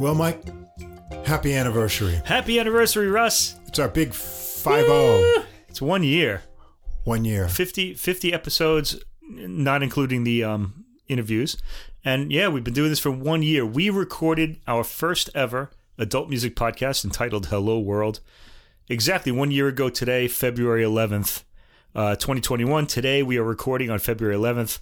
Well, Mike, happy anniversary. Happy anniversary, Russ. It's our big 5 0. It's one year. One year. 50, 50 episodes, not including the um, interviews. And yeah, we've been doing this for one year. We recorded our first ever adult music podcast entitled Hello World exactly one year ago today, February 11th, uh, 2021. Today we are recording on February 11th,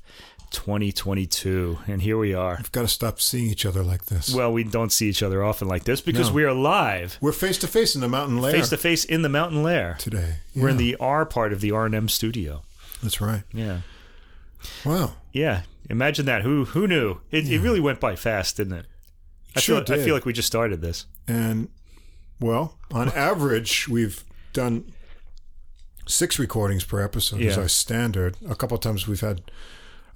2022. And here we are. We've got to stop seeing each other like this. Well, we don't see each other often like this because No. we are live, We're face to face in the mountain lair face to face in the mountain lair. today. We're in the R part of the R&M studio. That's right. Yeah. Wow. Yeah, imagine that. Who who knew? It, it really went by fast, didn't it? I Sure feel I feel like we just started this. And, well, on average, we've done six recordings per episode is our standard. A couple of times we've had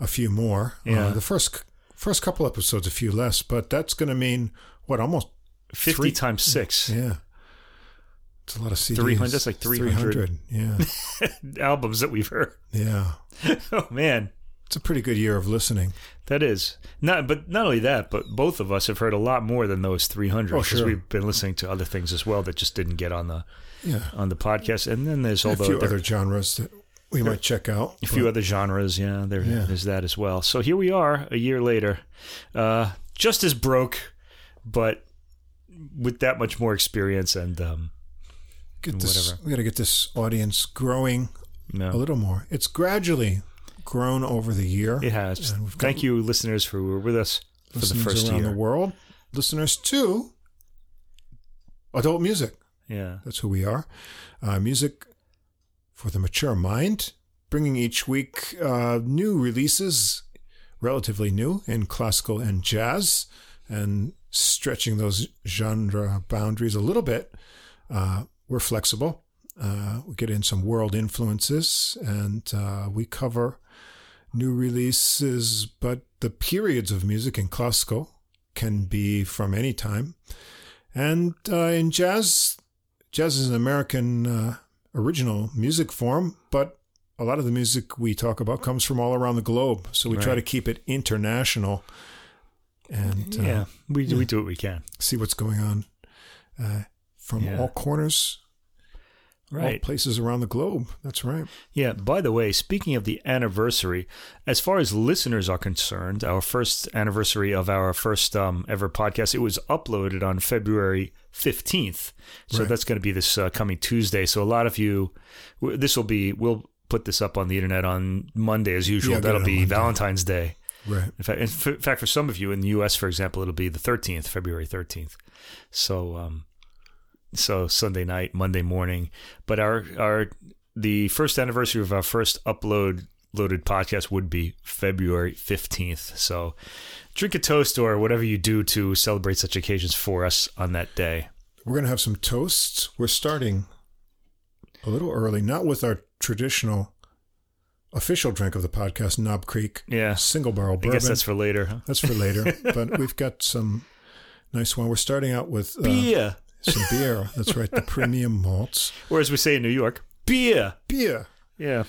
a few more. Yeah. Uh, the first first couple episodes, a few less, but that's going to mean, what, almost, Fifty Three- times six yeah. It's a lot of CDs. 300, that's like 300. Yeah. albums that we've heard. Yeah. Oh man, It's a pretty good year of listening. that is not. But not only that, but both of us have heard a lot more than those three hundred. Oh, sure. we've been listening to other things as well that just didn't get on the Yeah. on the podcast. And then there's a the other genres that we might check out. a few but- other genres. Yeah, there, Yeah. there's that as well. So here we are, a year later, uh, just as broke, but with that much more experience and um, get this, whatever. we got to get this audience growing no. a little more. It's gradually grown over the year. It has. And got Thank you, listeners, for who were with us for the first around year. the world, listeners to adult music. Yeah. That's who we are. Uh, music for the mature mind, bringing each week uh, new releases, relatively new in classical and jazz, and stretching those genre boundaries a little bit. Uh, we're flexible. Uh, we get in some world influences, and uh, we cover new releases, but the periods of music in classical can be from any time. And uh, in jazz, jazz is an American uh, original music form, but a lot of the music we talk about comes from all around the globe. So we try to keep it international and uh, yeah. We, we do what we can. see what's going on uh, from Yeah. all corners, all Right. places around the globe. That's right. Yeah. By the way, speaking of the anniversary, as far as listeners are concerned, our first anniversary of our first um, ever podcast, it was uploaded on February 15th. So Right. that's going to be this uh, coming Tuesday. So a lot of you, this will be, we'll put this up on the internet on Monday as usual. Yeah, That'll be. Valentine's Day. Right. In fact, in fact, for some of you in the U.S., for example, it'll be the 13th, February 13th. So, um, so Sunday night, Monday morning. But our our the first anniversary of our first upload loaded podcast would be February 15th. So, drink a toast or whatever you do to celebrate such occasions for us on that day. We're going to have some toasts. We're starting a little early, not with our traditional official drink of the podcast, Knob Creek Yeah, single barrel I bourbon. guess that's for later. Huh? That's for later, but we've got some nice one. We're starting out with uh, Beer, some beer. That's right, the premium malts. or as we say in New York, beer. Beer. Yeah.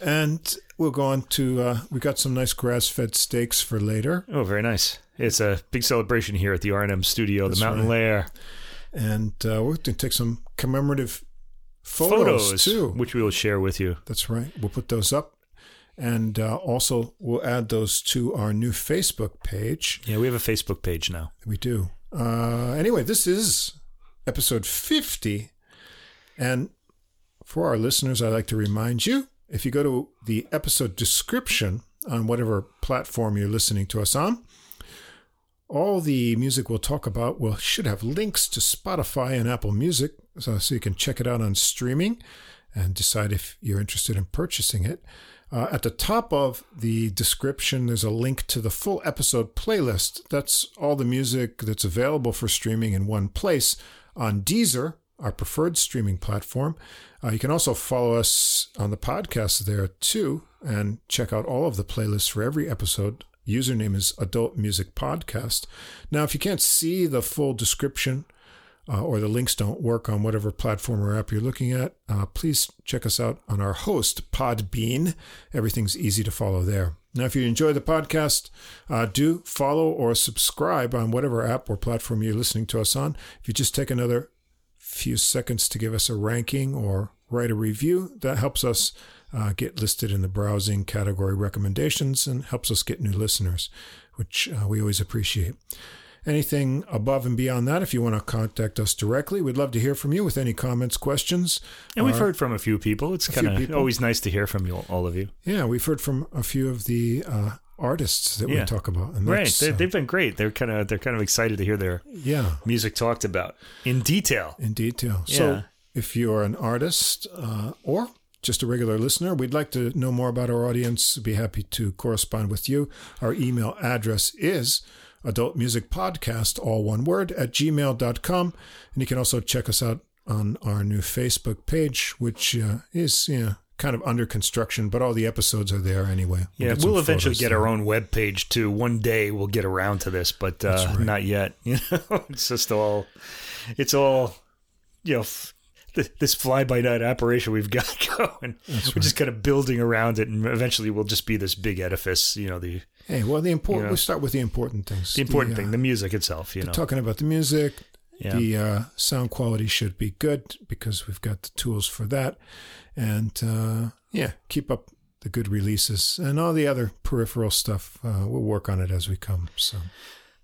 And we'll go on to, uh, we got some nice grass fed steaks for later. Oh, very nice. It's a big celebration here at the R&M studio, That's the Mountain right. Lair. And uh, we're going to take some commemorative photos, too. which we will share with you. That's right. We'll put those up. And uh, also, we'll add those to our new Facebook page. Yeah, we have a Facebook page now. We do. Uh, anyway, this is episode 50. And for our listeners, I'd like to remind you if you go to the episode description on whatever platform you're listening to us on, all the music we'll talk about will should have links to Spotify and Apple Music, so, so you can check it out on streaming and decide if you're interested in purchasing it. Uh, at the top of the description, there's a link to the full episode playlist. That's all the music that's available for streaming in one place on Deezer, our preferred streaming platform. Uh, you can also follow us on the podcast there too and check out all of the playlists for every episode. Username is Adult Music Podcast. Now, if you can't see the full description uh, or the links don't work on whatever platform or app you're looking at, uh, please check us out on our host, Podbean. Everything's easy to follow there. Now, if you enjoy the podcast, uh, do follow or subscribe on whatever app or platform you're listening to us on. If you just take another few seconds to give us a ranking or write a review, that helps us uh, get listed in the browsing category recommendations and helps us get new listeners, which uh, we always appreciate. Anything above and beyond that, if you want to contact us directly, we'd love to hear from you with any comments, questions. And we've heard from a few people. It's kind of always nice to hear from you, all of you. Yeah, we've heard from a few of the uh, artists that we Yeah. talk about. And Right? They, uh, they've been great. They're kind of they're kind of excited to hear their yeah, music talked about in detail. in detail. Yeah. So if you're an artist uh, or just a regular listener, we'd like to know more about our audience. Be happy to correspond with you. Our email address is adultmusicpodcast, all one word, at gmail.com. And you can also check us out on our new Facebook page, which uh, is you know, kind of under construction, but all the episodes are there anyway. Yeah, get some we'll eventually get there. our own web page too. One day we'll get around to this, but uh, right. not yet. You know, it's just all, it's all, you know, f- this fly by night operation we've got going. We're just kind of building around it, and eventually we'll just be this big edifice. You know, the Hey, well, the important. Yeah. We start with the important things. the important uh, thing, the music itself. You know, talking about the music. Yeah. The uh, sound quality should be good because we've got the tools for that, and uh, yeah, keep up the good releases and all the other peripheral stuff. Uh, we'll work on it as we come. So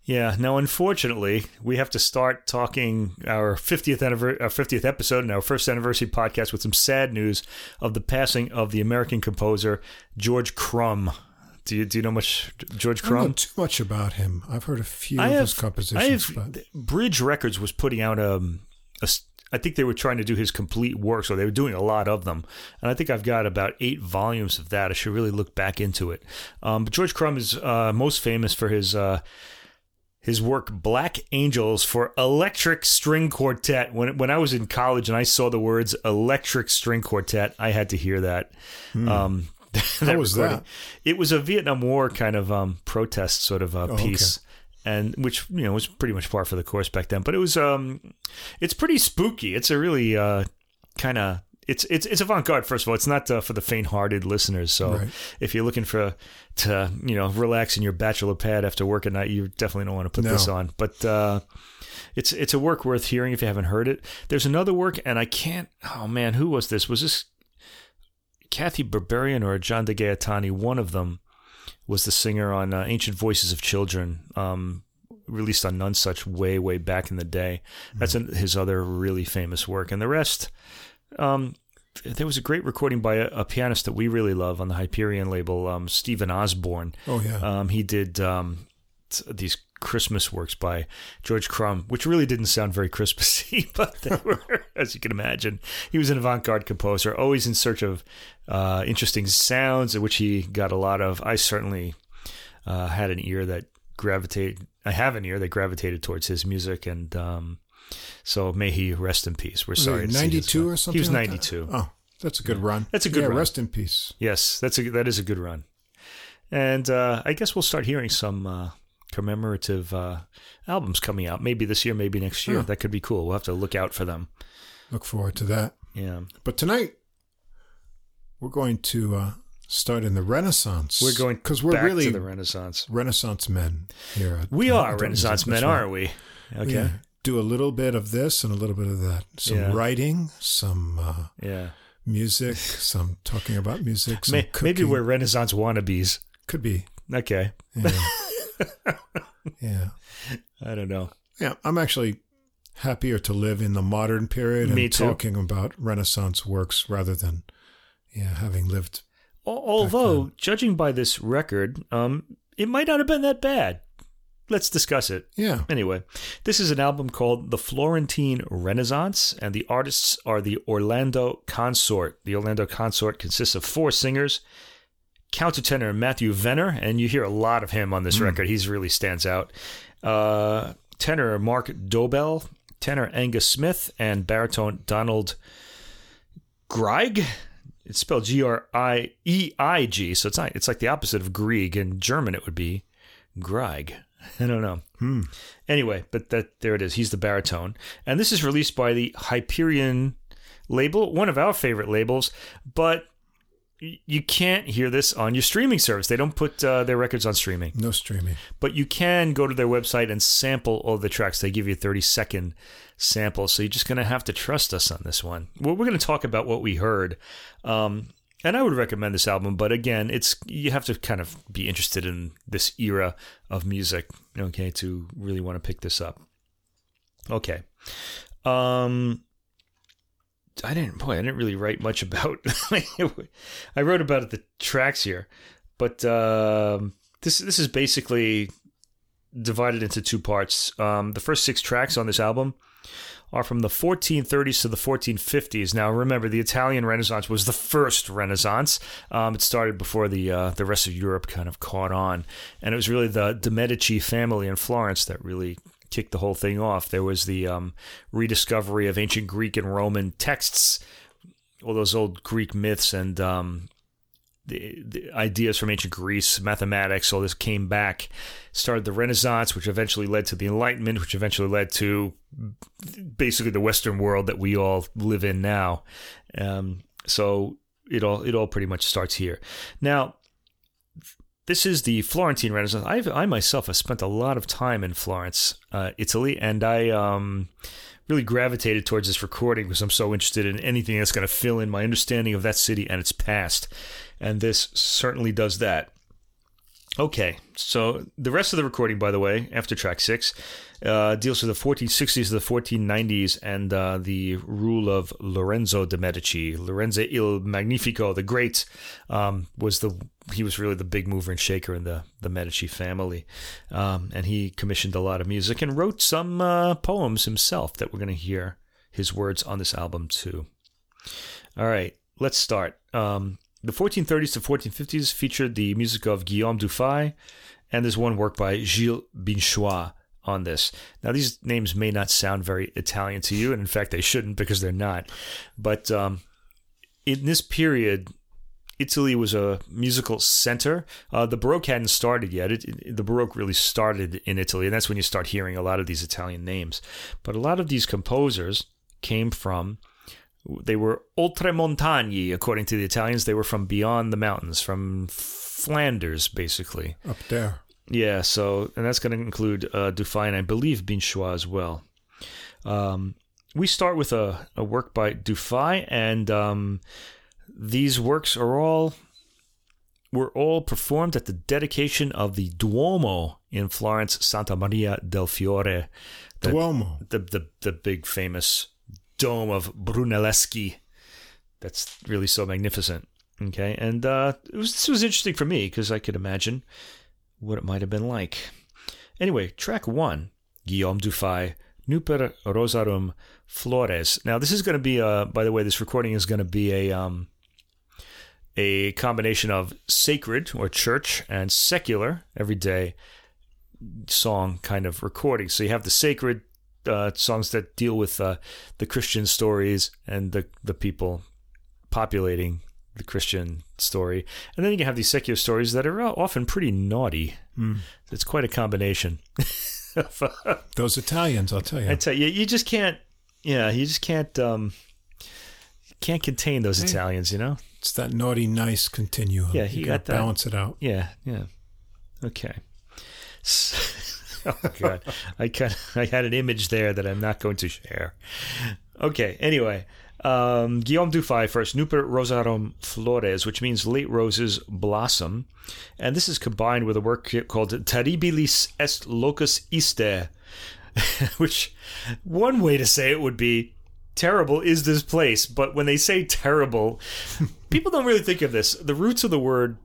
Yeah. Now, unfortunately, we have to start talking our 50th anniversary, our 50th episode, and our first anniversary podcast with some sad news of the passing of the American composer George Crumb. Do you do you know much George I don't know Crumb? too much about him. I've heard a few I of have, his compositions, I but have Bridge Records was putting out um, a I think they were trying to do his complete work, so they were doing a lot of them. And I think I've got about eight volumes of that. I should really look back into it. Um, but George Crumb is uh, most famous for his uh, his work Black Angels for Electric String Quartet. When when I was in college and I saw the words Electric String Quartet, I had to hear that. Um, How was that? It was a Vietnam War kind of um, protest sort of uh, Oh, okay. piece. And which you know was pretty much par for the course back then, but it was um, it's pretty spooky. It's a really uh, kind of it's it's it's avant garde. First of all, it's not uh, for the faint-hearted listeners. So Right. if you're looking for to you know relax in your bachelor pad after work at night, you definitely don't want to put No. this on. But uh, it's it's a work worth hearing if you haven't heard it. There's another work, and I can't. Oh man, who was this? Was this Cathy Berberian or John De Gaetani? One of them was the singer on uh, Ancient Voices of Children. Um, Released on Nonesuch way, way back in the day. That's an, his other really famous work. And the rest, um, there was a great recording by a, a pianist that we really love on the Hyperion label, um, Steven Osborne. oh yeah, Um, he did um, t- these Christmas works by George Crumb, which really didn't sound very Christmassy, but they were, as you can imagine. He was an avant garde composer, always in search of uh, interesting sounds, which he got a lot of. I certainly uh, had an ear that gravitated. I have an ear that gravitated towards his music, and um, so may he rest in peace. We're Was sorry. he to see his- 92 or something. He was like that? 92. Oh, that's a good run. That's a good yeah, run. Rest in peace. Yes, that's a that is a good run, and uh, I guess we'll start hearing some uh, commemorative uh, albums coming out. Maybe this year, maybe next year. Yeah. That could be cool. We'll have to look out for them. Look forward to that. Yeah, But tonight we're going to uh, start in the Renaissance. we're going because we're back really to the Renaissance. Renaissance men here. At, We are Renaissance men, aren't we? Okay. Yeah. Do a little bit of this and a little bit of that. Some Yeah. writing, some uh, Yeah. music, some talking about music, May- maybe we're Renaissance wannabes. could be. Okay. Yeah. yeah. I don't know. Yeah. I'm actually happier to live in the modern period Me and too. talking about Renaissance works rather than yeah having lived. Al- Although, judging by this record, um, it might not have been that bad. Let's discuss it. Yeah. Anyway, this is an album called The Florentine Renaissance, and the artists are the Orlando Consort. The Orlando Consort consists of four singers countertenor Matthew Venner, and you hear a lot of him on this record. He's really stands out. Uh, tenor Mark Dobell, tenor Angus Smith, and baritone Donald Greig. It's spelled G R I E I G, so it's not. It's like the opposite of Grieg. In German, it would be Greig. I don't know. Hmm. Anyway, but that there it is. He's the baritone, and this is released by the Hyperion label, one of our favorite labels. But you can't hear this on your streaming service. They don't put uh, their records on streaming, No streaming. but you can go to their website and sample all the tracks. They give you a thirty second sample, so you're just going to have to trust us on this one. Well, we're going to talk about what we heard. Um, and I would recommend this album, but again, it's you have to kind of be interested in this era of music, okay, to really want to pick this up. Okay. Um I didn't boy, I didn't really write much about I wrote about the tracks here, but um this this is basically divided into two parts. Um the first 6 tracks on this album are from the 1430s to the 1450s. Now, remember, the Italian Renaissance was the first Renaissance. Um, it started before the uh, the rest of Europe kind of caught on, and it was really the de Medici family in Florence that really kicked the whole thing off. There was the um, rediscovery of ancient Greek and Roman texts, all those old Greek myths and um, the, the ideas from ancient Greece, mathematics, all this came back. Started the Renaissance, which eventually led to the Enlightenment, which eventually led to basically the Western world that we all live in now. Um, so it all it all pretty much starts here. Now, this is the Florentine Renaissance. I've, I myself have spent a lot of time in Florence, uh, Italy, and I um, really gravitated towards this recording because I'm so interested in anything that's going to fill in my understanding of that city and its past. And this certainly does that. Okay, so the rest of the recording, by the way, after track six, uh, deals with the 1460s to the 1490s and uh, the rule of Lorenzo de' Medici. Lorenzo il Magnifico, the Great, um, was the he was really the big mover and shaker in the the Medici family, um, and he commissioned a lot of music and wrote some uh, poems himself that we're going to hear his words on this album too. All right, let's start. Um, the 1430s to 1450s featured the music of Guillaume Dufay, and there's one work by Gilles Binchois on this. Now, these names may not sound very Italian to you, and in fact, they shouldn't because they're not. But um, in this period, Italy was a musical center. Uh, the Baroque hadn't started yet. It, it, the Baroque really started in Italy, and that's when you start hearing a lot of these Italian names. But a lot of these composers came from they were oltremontagni, according to the Italians. They were from beyond the mountains, from Flanders, basically. Up there. Yeah, so, and that's going to include uh, Dufay and I believe Binchois as well. Um, we start with a, a work by Dufay, and um, these works are all were all performed at the dedication of the Duomo in Florence, Santa Maria del Fiore. The, Duomo. The, the, the big famous dome of Brunelleschi. That's really so magnificent. Okay, and uh, it was this was interesting for me because I could imagine what it might have been like. Anyway, track one, Guillaume Dufay, Nuper Rosarum Flores. Now, this is going to be a. By the way, this recording is going to be a um, a combination of sacred or church and secular, everyday song kind of recording. So you have the sacred uh, songs that deal with uh, the Christian stories and the the people populating the Christian story, and then you can have these secular stories that are often pretty naughty. Mm. It's quite a combination. Those Italians, I'll tell you. I tell you, you just can't. Yeah, you just can't. Um, can't contain those Hey. Italians, you know. It's that naughty, nice continuum. Yeah, he you got gotta that. balance it out. Yeah, yeah. Okay. oh god, I kind I had an image there that I'm not going to share. Okay. Anyway, um, Guillaume Dufay first, Nuper Rosarum Flores, which means late roses blossom, and this is combined with a work called Terribilis est locus iste, which one way to say it would be terrible is this place but when they say terrible people don't really think of this the roots of the word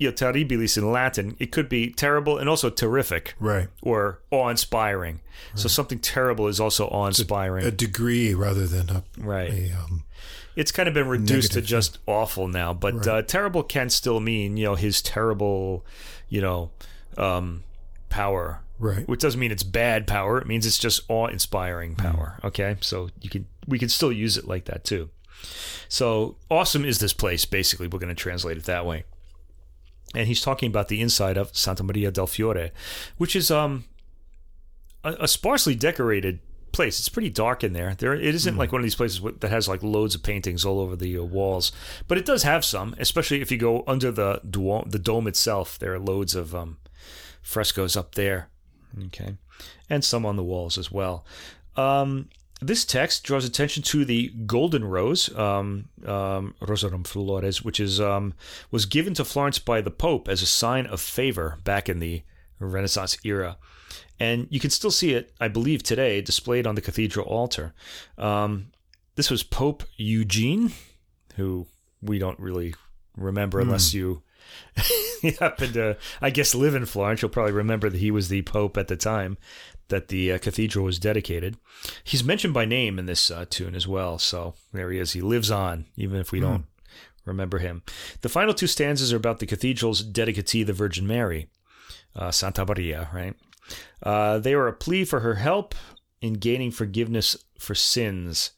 you know, terribilis in Latin, it could be terrible and also terrific Right. or awe-inspiring. So something terrible is also awe-inspiring. A degree rather than a, right. a um, It's kind of been reduced to just awful now, but Right. uh, terrible can still mean, you know, his terrible, you know, um, power Right. which doesn't mean it's bad power. It means it's just awe-inspiring power. Okay, so you can we can still use it like that too. So awesome is this place. Basically, we're going to translate it that way. And he's talking about the inside of Santa Maria del Fiore, which is um a, a sparsely decorated place. It's pretty dark in there. There, it isn't like one of these places that has like loads of paintings all over the uh, walls, but it does have some. Especially if you go under the dome, the dome itself, there are loads of um, frescoes up there. Okay, and some on the walls as well. Um, this text draws attention to the golden rose, um, um, Rosarum Flores, which is um, was given to Florence by the Pope as a sign of favor back in the Renaissance era. And you can still see it, I believe, today displayed on the cathedral altar. Um, this was Pope Eugene, who we don't really remember unless you happen to, I guess, live in Florence. You'll probably remember that he was the Pope at the time that the uh, cathedral was dedicated. He's mentioned by name in this uh, tune as well. So there he is. He lives on, even if we don't remember him. The final two stanzas are about the cathedral's dedicatee, the Virgin Mary, uh, Santa Maria, right? Uh, they are a plea for her help in gaining forgiveness for sins.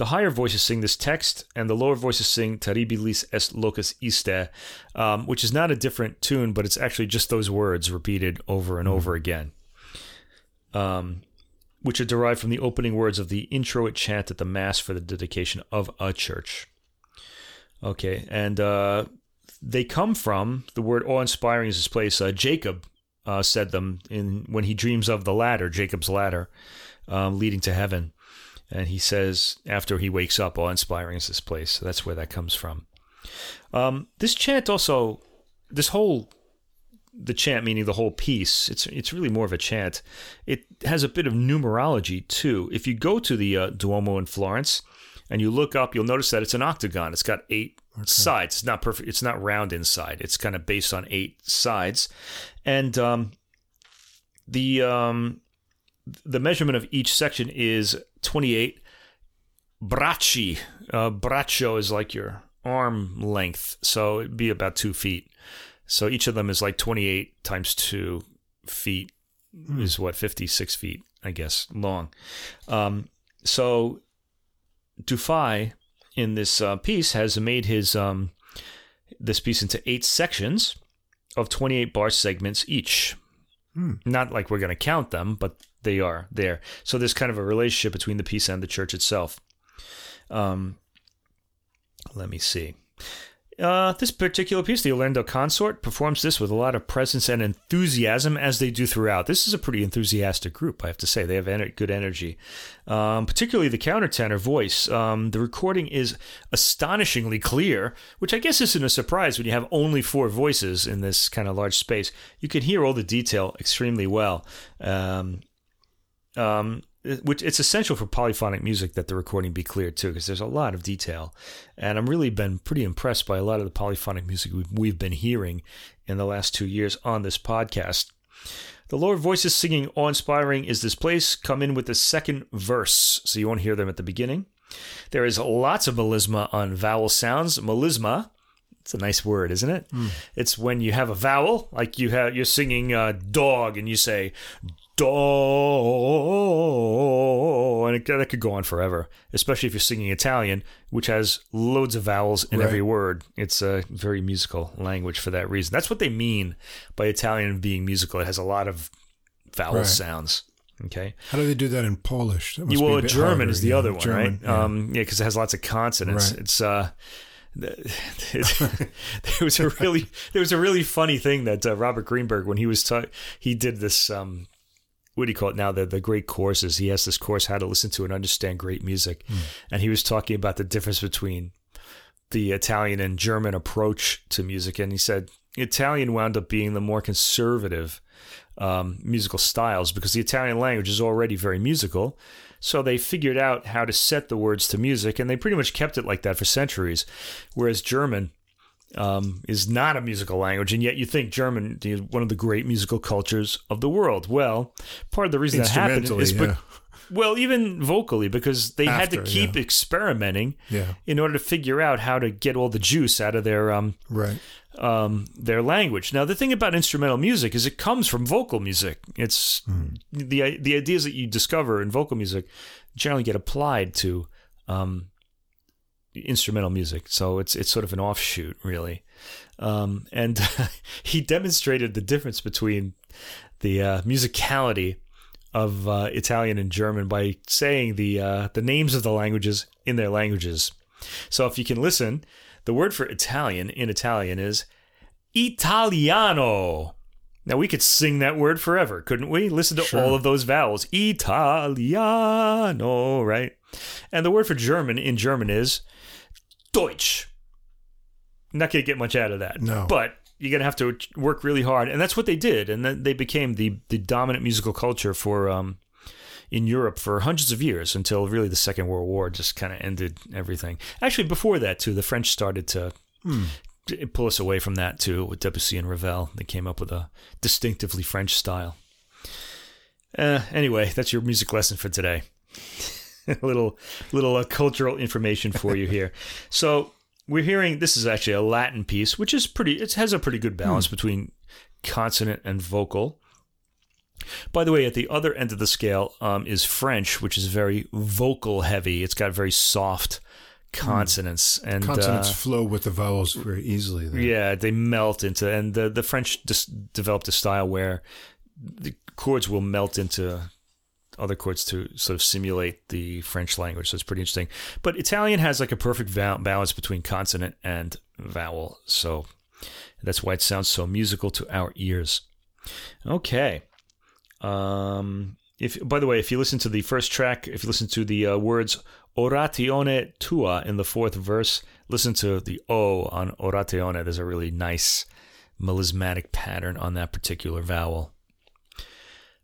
The higher voices sing this text, and the lower voices sing Terribilis est locus iste, um, which is not a different tune, but it's actually just those words repeated over and over again, um, which are derived from the opening words of the introit chant at the Mass for the dedication of a church. Okay, and uh, they come from the word awe-inspiring is this place. Uh, Jacob uh, said them in when he dreams of the ladder, Jacob's ladder, um, leading to heaven, and he says after he wakes up, awe-inspiring is this place. So that's where that comes from. Um, this chant also, this whole the chant meaning the whole piece it's it's really more of a chant. It has a bit of numerology too. If you go to the uh, duomo in florence and you look up you'll notice that it's an octagon. It's got eight sides. It's not perfect it's not round inside. It's kind of based on eight sides. And um, the um, the measurement of each section is 28 bracci uh, braccio is like your arm length so it'd be about two feet so each of them is like 28 times 2 feet is what 56 feet I guess long. Um, so Dufay in this uh, piece has made his um, this piece into eight sections of 28 bar segments each. Not like we're going to count them, but they are there. So there's kind of a relationship between the piece and the church itself. Um, let me see. Uh, this particular piece, the Orlando Consort, performs this with a lot of presence and enthusiasm, as they do throughout. This is a pretty enthusiastic group, I have to say. They have ener- good energy, um, particularly the countertenor voice. Um, the recording is astonishingly clear, which I guess isn't a surprise when you have only four voices in this kind of large space. You can hear all the detail extremely well. Um, um, which it's essential for polyphonic music that the recording be clear too, because there's a lot of detail, and I'm really been pretty impressed by a lot of the polyphonic music we've, we've been hearing in the last two years on this podcast. The lower voices singing awe-inspiring is this place come in with the second verse, so you won't hear them at the beginning. There is lots of melisma on vowel sounds. Melisma, it's a nice word, isn't it? It's when you have a vowel, like you have you're singing uh, dog, and you say do, and it, that could go on forever. Especially if you're singing Italian, which has loads of vowels in Right. every word. It's a very musical language for that reason. That's what they mean by Italian being musical. It has a lot of vowel Right. sounds. Okay. How do they do that in Polish? That You- be well, German harder, is the yeah. other one, German, right? yeah. Um, yeah, because it has lots of consonants. Right. It's uh, there was a really there was a really funny thing that uh, Robert Greenberg when he was ta- he did this um, what do you call it now the the great courses he has this course how to listen to and understand great music Hmm. and he was talking about the difference between the Italian and German approach to music and he said Italian wound up being the more conservative um, musical styles because the Italian language is already very musical. So they figured out how to set the words to music, and they pretty much kept it like that for centuries. Whereas German um, is not a musical language, and yet you think German is one of the great musical cultures of the world. Well, part of the reason that happened is Instrumentally, be- well, even vocally, because they had to keep yeah. experimenting Yeah. in order to figure out how to get all the juice out of their um, Right. um, their language. Now, the thing about instrumental music is it comes from vocal music. It's the the ideas that you discover in vocal music generally get applied to um, instrumental music. So it's it's sort of an offshoot, really. Um, and he demonstrated the difference between the uh, musicality of uh, Italian and German by saying the uh, the names of the languages in their languages. So if you can listen, the word for Italian in Italian is Italiano. Now we could sing that word forever, couldn't we? Listen to Sure. all of those vowels. Italiano, right? And the word for German in German is Deutsch. Not going to get much out of that. No. But you're going to have to work really hard. And that's what they did. And then they became the, the dominant musical culture for um, in Europe for hundreds of years until really the Second World War just kind of ended everything. Actually, before that, too, the French started to t- pull us away from that, too, with Debussy and Ravel. They came up with a distinctively French style. Uh, anyway, that's your music lesson for today. a little little uh, cultural information for you here. So we're hearing this is actually a Latin piece, which is pretty. It has a pretty good balance between consonant and vocal. By the way, at the other end of the scale um, is French, which is very vocal heavy. It's got very soft consonants and Consonants uh, flow with the vowels very easily. There. yeah, they melt into, and the the French just developed a style where the chords will melt into other chords to sort of simulate the French language. So it's pretty interesting. But Italian has like a perfect val- balance between consonant and vowel. So that's why it sounds so musical to our ears. Okay. Um, if by the way, if you listen to the first track, if you listen to the uh, words oratione tua in the fourth verse, listen to the O on oratione. There's a really nice melismatic pattern on that particular vowel.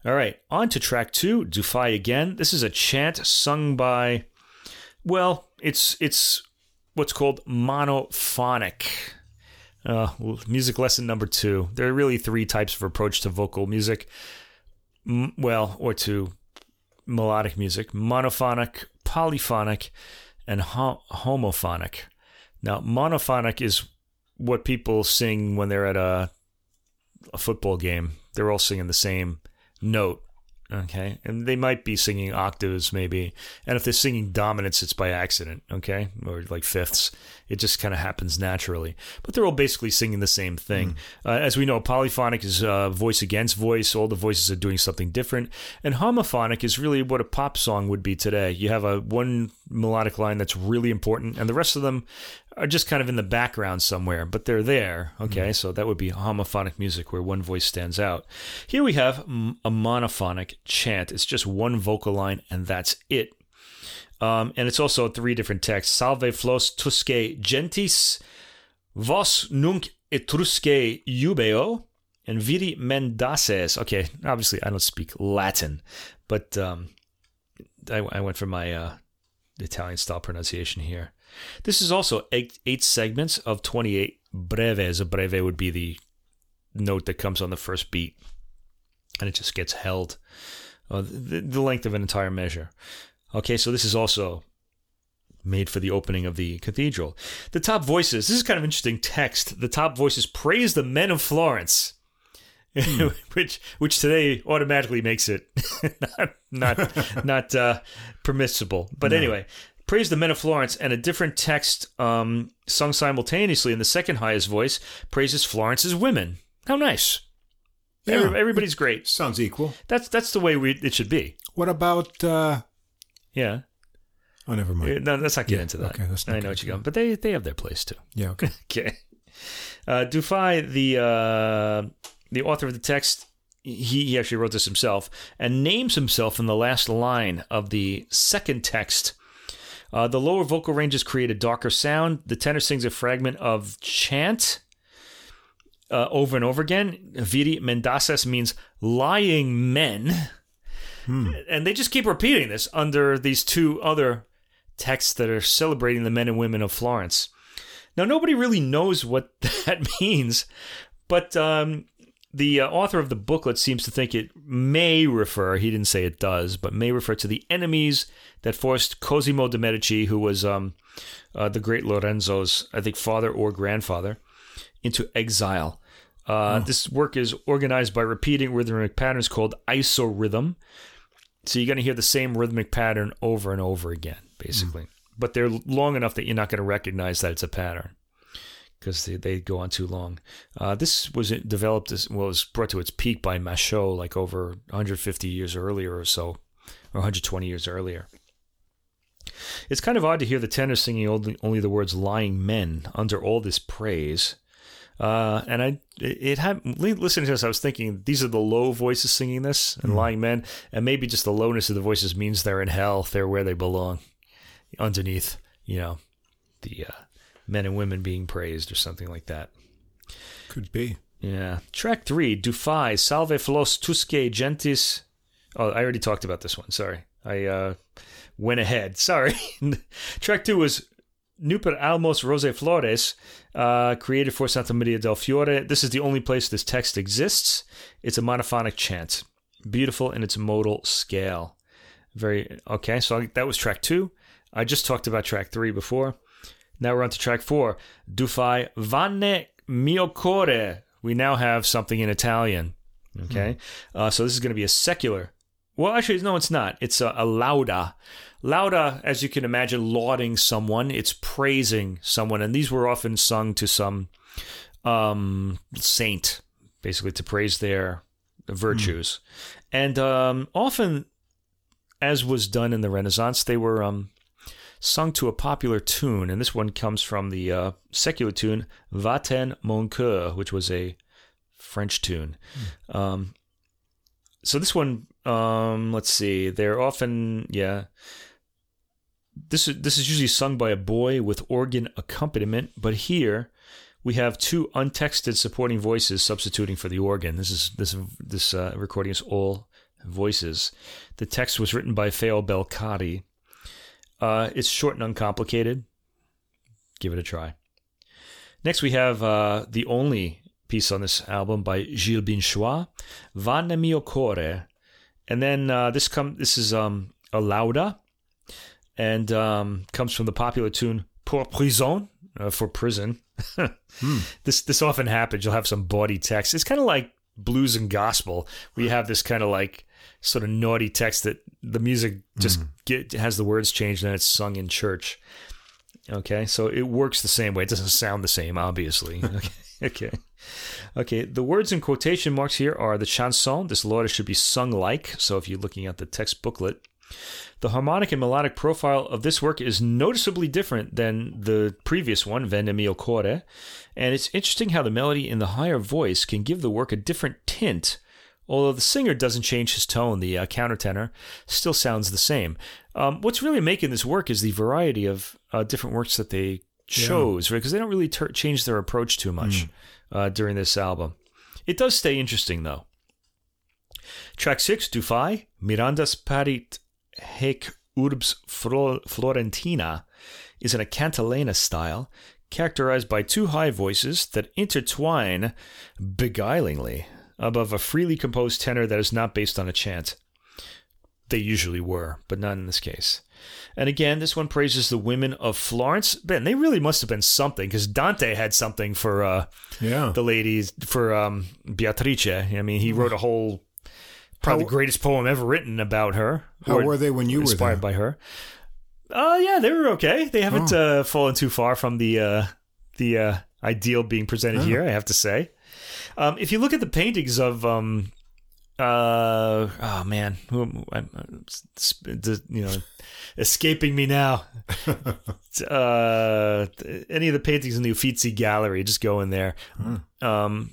All right, on to track two, Dufay again. This is a chant sung by, well, it's it's what's called monophonic. Uh, music lesson number two. There are really three types of approach to vocal music. M- well, or to melodic music: monophonic, polyphonic, and ho- homophonic. Now, monophonic is what people sing when they're at a a football game. They're all singing the same note. Okay. And they might be singing octaves, maybe. And if they're singing dominants, it's by accident. Okay. Or like fifths. It just kind of happens naturally. But they're all basically singing the same thing. Uh, as we know, polyphonic is uh, voice against voice. All the voices are doing something different. And homophonic is really what a pop song would be today. You have a one melodic line that's really important, and the rest of them are just kind of in the background somewhere, but they're there. Okay, so that would be homophonic music where one voice stands out. Here we have a monophonic chant. It's just one vocal line, and that's it. Um, and it's also three different texts. Salve flos Tuscae gentis, vos nunc Etruscae jubeo, and viri mendaces. Okay, obviously I don't speak Latin, but um, I, I went for my uh, Italian style pronunciation here. This is also eight, eight segments of 28 breves. A breve would be the note that comes on the first beat, and it just gets held uh, the, the length of an entire measure. Okay, so this is also made for the opening of the cathedral. The top voices, this is kind of interesting text. The top voices praise the men of Florence. which which today automatically makes it not not not uh, permissible. But anyway, praise the men of Florence, and a different text um, sung simultaneously in the second highest voice praises Florence's women. How nice! Yeah. Every- everybody's great. Sounds equal. That's that's the way we, it should be. What about? uh Yeah. Oh, never mind. No, let's not get into that. okay, let's not I know what you're going, but they they have their place too. Yeah. Okay. Okay. Uh, Dufay, the uh, the author of the text, he, he actually wrote this himself and names himself in the last line of the second text. Uh, the lower vocal ranges create a darker sound. The tenor sings a fragment of chant uh, over and over again. Viri mendaces means lying men. And they just keep repeating this under these two other texts that are celebrating the men and women of Florence. Now, nobody really knows what that means, but um, the uh, author of the booklet seems to think it may refer, he didn't say it does, but may refer to the enemies that forced Cosimo de' Medici, who was um, uh, the great Lorenzo's, I think, father or grandfather, into exile. Uh, This work is organized by repeating rhythmic patterns called isorhythm. So you're going to hear the same rhythmic pattern over and over again, basically. But they're long enough that you're not going to recognize that it's a pattern because they, they go on too long. Uh, this was developed, as, well, was brought to its peak by Machaut like over 150 years earlier or so, or 120 years earlier. It's kind of odd to hear the tenor singing only, only the words lying men under all this praise. Uh, and I, it had listening to this, I was thinking these are the low voices singing this and lying men, and maybe just the lowness of the voices means they're in hell, they're where they belong, underneath, you know, the uh, men and women being praised or something like that. Could be. Yeah. Track three, Dufay, Salve Flos Tuscae Gentis. Oh, I already talked about this one. Sorry. I uh, went ahead. Sorry. Track two was Nuper Almos Rose Flores, uh, created for Santa Maria del Fiore. This is the only place this text exists. It's a monophonic chant, beautiful in its modal scale. Very okay. So that was track two. I just talked about track three before. Now we're on to track four. Dufay Vanne mio core. We now have something in Italian. Okay. Uh, so this is going to be a secular. Well, actually, no, it's not. It's a, a lauda. Lauda, as you can imagine, lauding someone. It's praising someone. And these were often sung to some um, saint, basically, to praise their virtues. And um, often, as was done in the Renaissance, they were um, sung to a popular tune, and this one comes from the uh, secular tune Va-t'en mon coeur, which was a French tune. Um, so this one, um, let's see, they're often yeah. This is this is usually sung by a boy with organ accompaniment, but here we have two untexted supporting voices substituting for the organ. This is this this uh, recording is all voices. The text was written by Feo Belcari. Uh, it's short and uncomplicated. Give it a try. Next, we have uh, the only piece on this album by Gilles Binchois, Va nel mio core. And then uh, this come this is um, a lauda, and um, comes from the popular tune Pour prison uh, for prison. This this often happens. You'll have some bawdy text. It's kind of like blues and gospel, where you have this kind of like sort of naughty text that the music just mm. get has the words changed and it's sung in church. Okay, so it works the same way. It doesn't sound the same, obviously. Okay, okay, okay. The words in quotation marks here are the chanson. This lauda should be sung like. So if you're looking at the text booklet, the harmonic and melodic profile of this work is noticeably different than the previous one, Venne mio core, and it's interesting how the melody in the higher voice can give the work a different tint. Although the singer doesn't change his tone, the uh, countertenor still sounds the same. Um, what's really making this work is the variety of uh, different works that they chose, right? Because they don't really ter- change their approach too much uh, during this album. It does stay interesting, though. Track six, Dufay, Mirandas parit hec urbs Florentina, is in a cantilena style, characterized by two high voices that intertwine beguilingly above a freely composed tenor that is not based on a chant. They usually were, but not in this case. And again, this one praises the women of Florence. Ben, they really must have been something because Dante had something for uh, Yeah. the ladies for um, Beatrice. I mean, he wrote a whole, probably How- the greatest poem ever written about her. How were they when you were inspired by her? Uh, yeah, they were okay. They haven't uh, fallen too far from the uh, the uh, ideal being presented here. I have to say. Um, if you look at the paintings of um, uh, oh man, who am- I'm, s- s- you know, escaping me now. uh, any of the paintings in the Uffizi Gallery, just go in there. Um,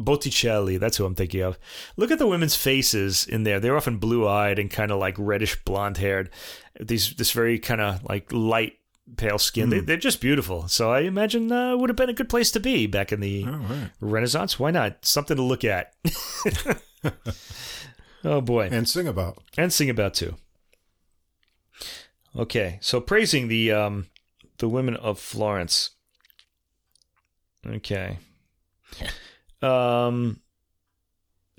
Botticelli, that's who I'm thinking of. Look at the women's faces in there. They're often blue-eyed and kind of like reddish blonde-haired. These this very kind of like light pale skin. They, they're just beautiful. So I imagine uh, would have been a good place to be back in the right. Renaissance. Why not? Something to look at. oh boy, And sing about. and sing about too. Okay, so praising the um, the women of Florence. Okay. Um,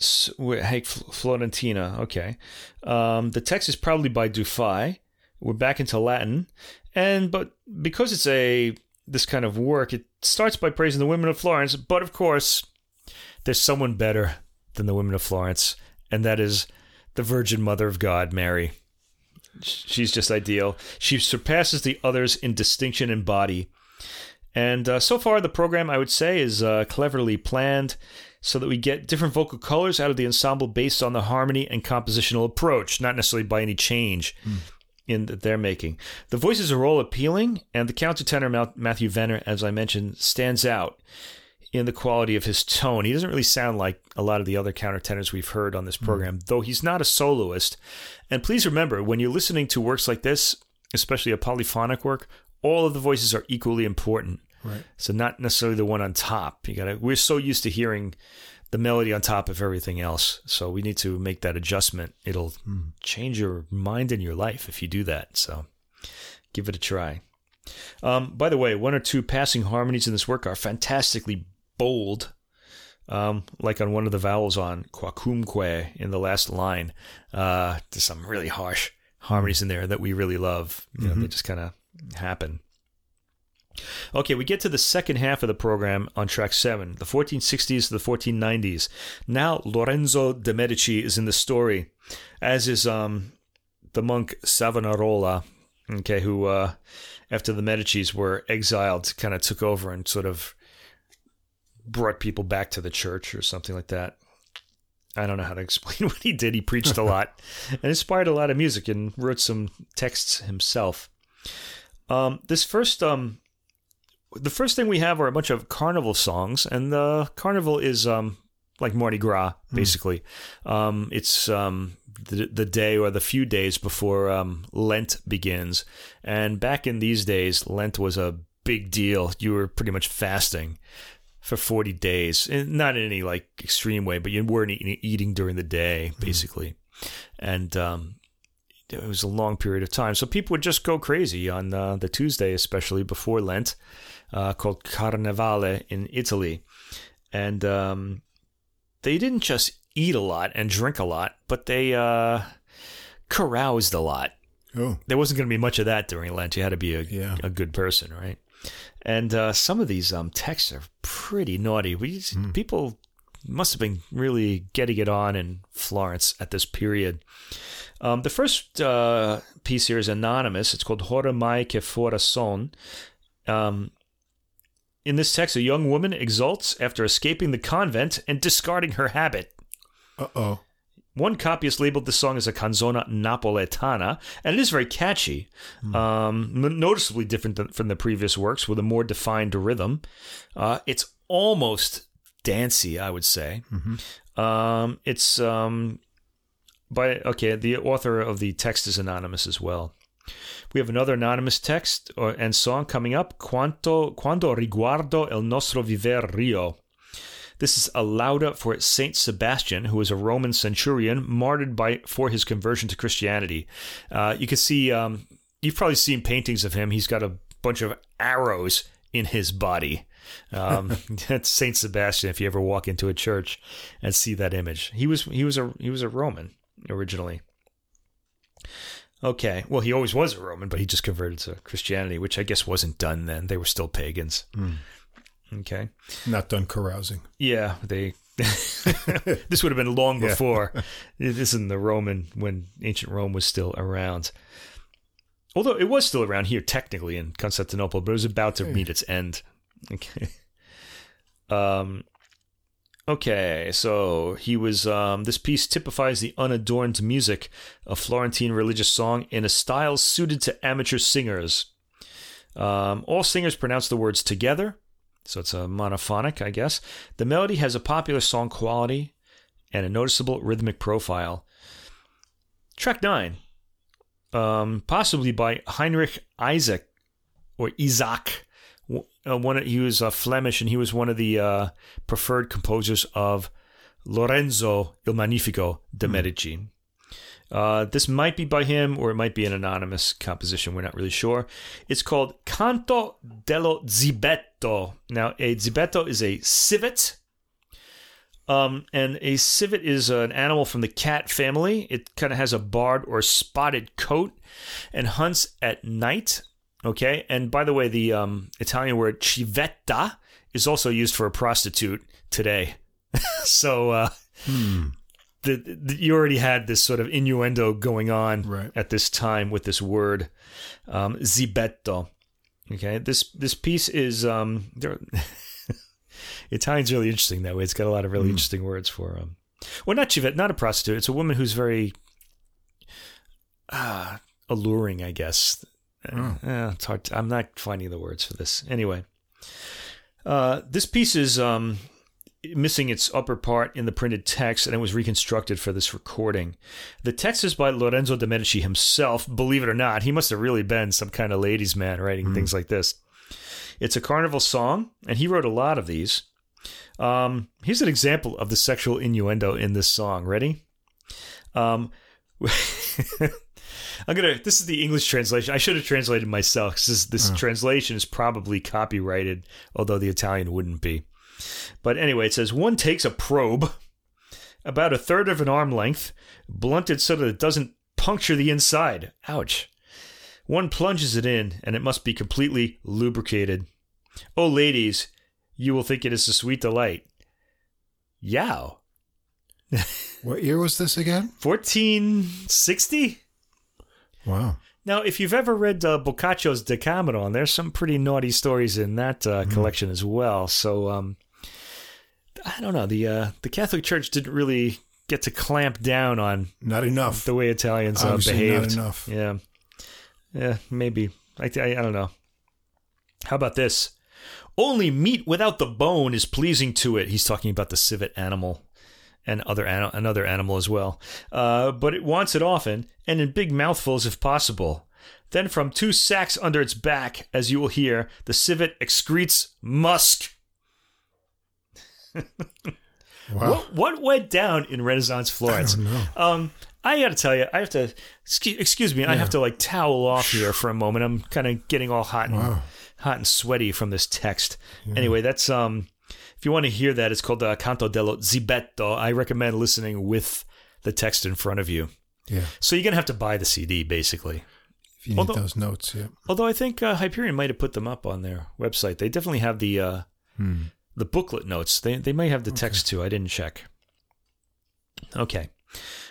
Hey, Florentina. Okay. Um, the text is probably by Dufay. We're back into Latin, and but because it's a this kind of work, it starts by praising the women of Florence. But of course, there's someone better than the women of Florence, and that is the Virgin Mother of God, Mary. She's just ideal. She surpasses the others in distinction and body. And uh, so far, the program, I would say, is uh, cleverly planned so that we get different vocal colors out of the ensemble based on the harmony and compositional approach, not necessarily by any change in that they're making. The voices are all appealing, and the countertenor Matthew Venner, as I mentioned, stands out in the quality of his tone. He doesn't really sound like a lot of the other countertenors we've heard on this hmm. program, though he's not a soloist. And please remember, when you're listening to works like this, especially a polyphonic work, all of the voices are equally important. Right. So not necessarily the one on top. You gotta. We're so used to hearing the melody on top of everything else, so we need to make that adjustment. It'll change your mind and your life if you do that. So give it a try. Um, by the way, one or two passing harmonies in this work are fantastically bold. Um, like on one of the vowels on quacumque in the last line. Uh, there's some really harsh harmonies in there that we really love. You know, they just kind of happen. Okay, we get to the second half of the program on track seven, the 1460s to the 1490s. Now Lorenzo de' Medici is in the story, as is um, the monk Savonarola, okay, who uh, after the Medicis were exiled, kind of took over and sort of brought people back to the church or something like that. I don't know how to explain what he did. He preached a lot and inspired a lot of music and wrote some texts himself. Um, this first, um, the first thing we have are a bunch of carnival songs, and the carnival is um, like Mardi Gras, basically. Um, it's um, the, the day or the few days before um, Lent begins, and back in these days, Lent was a big deal. You were pretty much fasting for 40 days. And not in any like extreme way but you weren't eating, eating during the day basically. And um, it was a long period of time. So people would just go crazy on uh, the tuesday especially before lent uh, called carnevale in italy and um, they didn't just eat a lot and drink a lot but they uh, caroused a lot Oh, there wasn't going to be much of that during Lent. You had to be a, Yeah. a good person, right? And uh, some of these um, texts are pretty naughty. We people must have been really getting it on in Florence at this period. Um, the first uh, piece here is anonymous. It's called Hora mai che fora son. Um, in this text, a young woman exults after escaping the convent and discarding her habit. uh oh. One copyist labeled the song as a canzona napoletana, and it is very catchy, um, noticeably different than, from the previous works with a more defined rhythm. Uh, it's almost dancey, I would say. Um, it's um, by okay. The author of the text is anonymous as well. We have another anonymous text or, and song coming up. Quanto quando riguardo el nostro viver rio. This is a lauda for Saint Sebastian, who was a Roman centurion martyred by for his conversion to Christianity. Uh, you can see um, you've probably seen paintings of him. He's got a bunch of arrows in his body. Um, that's Saint Sebastian. If you ever walk into a church and see that image, he was he was a he was a Roman originally. Okay, well, he always was a Roman, but he just converted to Christianity, which I guess wasn't done then. They were still pagans. Okay. Not done carousing. Yeah, they. this would have been long before. this isn't the Roman when ancient Rome was still around. Although it was still around here technically in Constantinople, but it was about to meet its end. Okay. Um. Okay, so he was. Um, this piece typifies the unadorned music of Florentine religious song in a style suited to amateur singers. Um, all singers pronounce the words together, so it's a monophonic, I guess. The melody has a popular song quality and a noticeable rhythmic profile. Track 9, um, possibly by Heinrich Isaac or Isaac. Uh, one, he was uh, Flemish and he was one of the uh, preferred composers of Lorenzo il Magnifico de Medici. Uh, this might be by him or it might be an anonymous composition. We're not really sure. It's called Canto dello Zibetto. Now, a Zibetto is a civet. Um, and a civet is an animal from the cat family. It kind of has a barred or spotted coat and hunts at night. Okay. And by the way, the um, Italian word civetta is also used for a prostitute today. so uh, the, the, you already had this sort of innuendo going on Right. at this time with this word um, zibetto. Okay, this this piece is um, there. Italian's really interesting that way. It's got a lot of really interesting words for um, well, not civet, not a prostitute. It's a woman who's very uh, alluring, I guess. Uh, it's hard. To, I'm not finding the words for this. Anyway, uh, this piece is um, missing its upper part in the printed text, and it was reconstructed for this recording. The text is by Lorenzo de' Medici himself. Believe it or not, he must have really been some kind of ladies' man writing things like this. It's a carnival song, and he wrote a lot of these. Um, here's an example of the sexual innuendo in this song. Ready? Um, I'm gonna. This is the English translation. I should have translated myself. 'cause This, this oh. translation is probably copyrighted, although the Italian wouldn't be. But anyway, it says one takes a probe about a third of an arm length, blunted so that it doesn't puncture the inside. Ouch. One plunges it in, and it must be completely lubricated. Oh, ladies, you will think it is a sweet delight. Yow. What year was this again? 1460? Wow. Now, if you've ever read uh, Boccaccio's Decameron, there's some pretty naughty stories in that uh, collection as well. So, um, I don't know. The uh, the Catholic Church didn't really get to clamp down on Not enough. the way Italians uh, behaved. not enough. Yeah, yeah, maybe. I, I I don't know. How about this? Only meat without the bone is pleasing to it. He's talking about the civet animal and other an- another animal as well. Uh, but it wants it often and in big mouthfuls if possible. Then from two sacks under its back, as you will hear, the civet excretes musk. Wow. What, what went down in Renaissance Florence? know. Um, I got to tell you, I have to excuse, excuse me. I have to like towel off here for a moment. I'm kind of getting all hot and Wow. hot and sweaty from this text. Anyway, that's um. If you want to hear that, it's called uh, Canto dello Zibetto. I recommend listening with the text in front of you. Yeah. So you're gonna have to buy the CD basically. If you need Although- those notes, yeah. Although I think uh, Hyperion might have put them up on their website. They definitely have the uh, the booklet notes. They they may have the text too. I didn't check. Okay,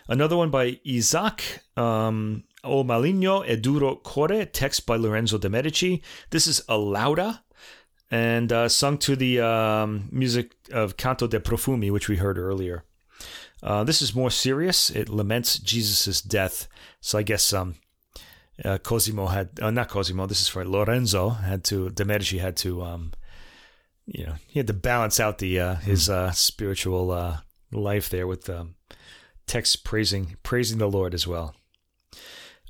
another one by Isaac um, O Maligno e Duro Core, text by Lorenzo de' Medici. This is a lauda and uh, sung to the um, music of Canto de Profumi, which we heard earlier. Uh, this is more serious. It laments Jesus' death. So I guess um, uh, Cosimo had uh, not Cosimo. This is for Lorenzo had to De Medici had to um, you know he had to balance out the uh, his uh, spiritual uh, life there with um, text praising praising the Lord as well.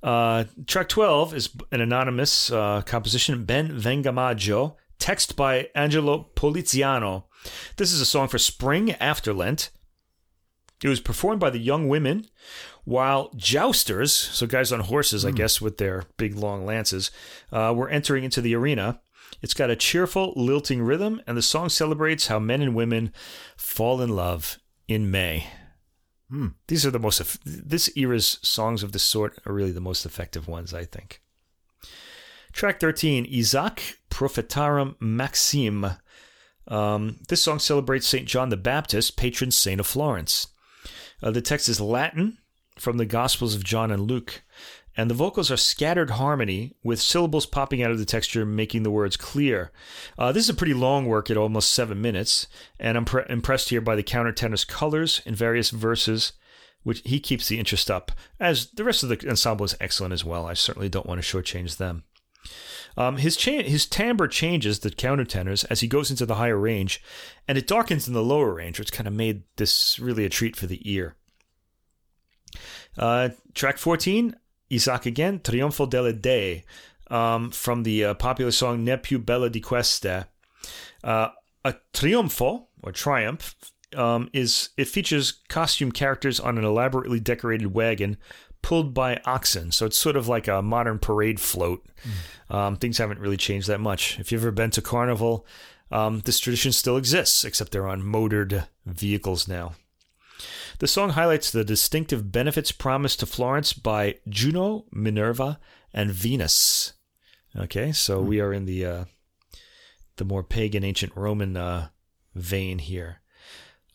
Uh, track twelve is an anonymous uh, composition Ben Venga Maggio, text by Angelo Poliziano. This is a song for spring after Lent. It was performed by the young women while jousters, so guys on horses, I guess, with their big long lances, uh, were entering into the arena. It's got a cheerful, lilting rhythm, and the song celebrates how men and women fall in love in May. These are the most, this era's songs of this sort are really the most effective ones, I think. Track 13, Isaac Prophetarum Maxime. Um, this song celebrates St. John the Baptist, patron saint of Florence. Uh, the text is Latin from the Gospels of John and Luke, and the vocals are scattered harmony with syllables popping out of the texture, making the words clear. Uh, this is a pretty long work at almost seven minutes, and I'm pre- impressed here by the countertenor's colors in various verses, which he keeps the interest up, as the rest of the ensemble is excellent as well. I certainly don't want to shortchange them. Um, his cha- his timbre changes the countertenors as he goes into the higher range, and it darkens in the lower range, which kind of made this really a treat for the ear. Uh, track 14, Isaac again, Trionfo delle Dei, um, from the uh, popular song Ne più bella di queste. Uh, a trionfo, or triumph, um, is it features costume characters on an elaborately decorated wagon pulled by oxen. So it's sort of like a modern parade float. Um, things haven't really changed that much. If you've ever been to Carnival, Um, this tradition still exists, except they're on motored vehicles now. The song highlights the distinctive benefits promised to Florence by Juno, Minerva, and Venus. Okay, so we are in the uh, the more pagan ancient Roman uh, vein here.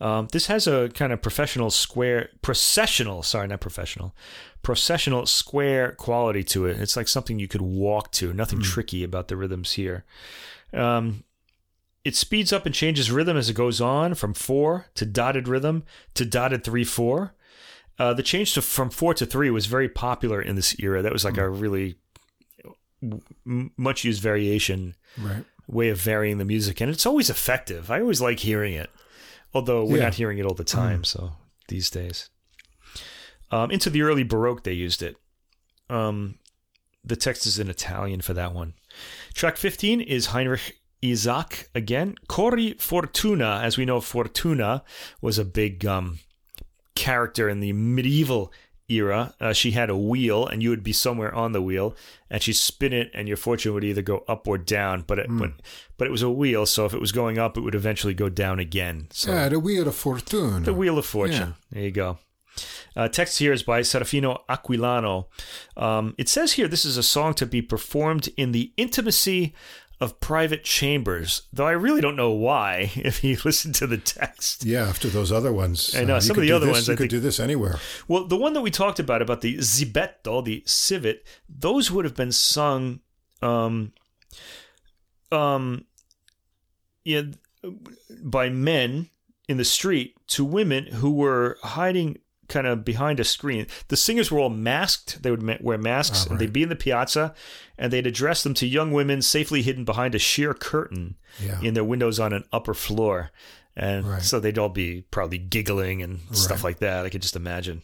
Um, this has a kind of professional square, processional, sorry, not professional, processional square quality to it. It's like something you could walk to, nothing tricky about the rhythms here. Um, it speeds up and changes rhythm as it goes on from four to dotted rhythm to dotted three four. Uh, the change to from four to three was very popular in this era. That was like a really much used variation Right. way of varying the music, and it's always effective. I always like hearing it, although we're Yeah. not hearing it all the time. So these days, um, into the early Baroque, they used it. Um, the text is in Italian for that one. Track fifteen is Heinrich Isaac again. Corri Fortuna, as we know, Fortuna was a big um, character in the medieval era. Uh, she had a wheel, and you would be somewhere on the wheel, and she'd spin it, and your fortune would either go up or down. But it, but, but it was a wheel, so if it was going up, it would eventually go down again. So Yeah, the Wheel of Fortune. the Wheel of Fortune. There you go. Uh, text here is by Serafino Aquilano. Um, it says here this is a song to be performed in the intimacy of private chambers, though I really don't know why if you listen to the text. Yeah, after those other ones. I know, you some of the other this- ones, You I could think- do this anywhere. Well, the one that we talked about, about the zibetto, the civet, those would have been sung um, um, yeah, by men in the street to women who were hiding kind of behind a screen. The singers were all masked. They would wear masks Oh, and they'd be in the piazza and they'd address them to young women safely hidden behind a sheer curtain Yeah. in their windows on an upper floor. And Right. so they'd all be probably giggling and stuff Right. like that. I could just imagine.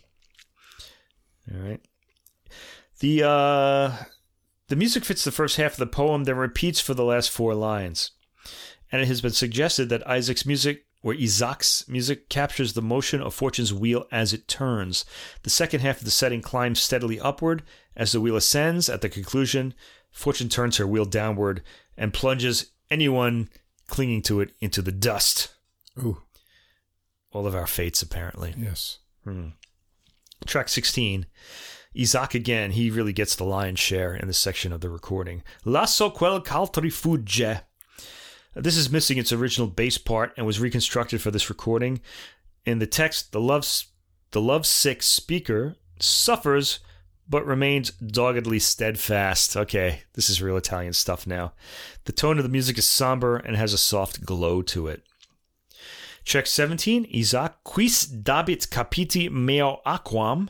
All right. The uh the music fits the first half of the poem, then repeats for the last four lines. And it has been suggested that Isaac's music or Isaac's music captures the motion of fortune's wheel as it turns. The second half of the setting climbs steadily upward as the wheel ascends. At the conclusion, fortune turns her wheel downward and plunges anyone clinging to it into the dust. Ooh, All of our fates, apparently. yes. Hmm. Track 16. Isaac again, he really gets the lion's share in this section of the recording. Lasso quel ch'altri fugge. This is missing its original bass part and was reconstructed for this recording. In the text, the love, the love-sick speaker suffers but remains doggedly steadfast. Okay, this is real Italian stuff now. The tone of the music is somber and has a soft glow to it. Check 17, Isaac, quis dabit capiti meo aquam.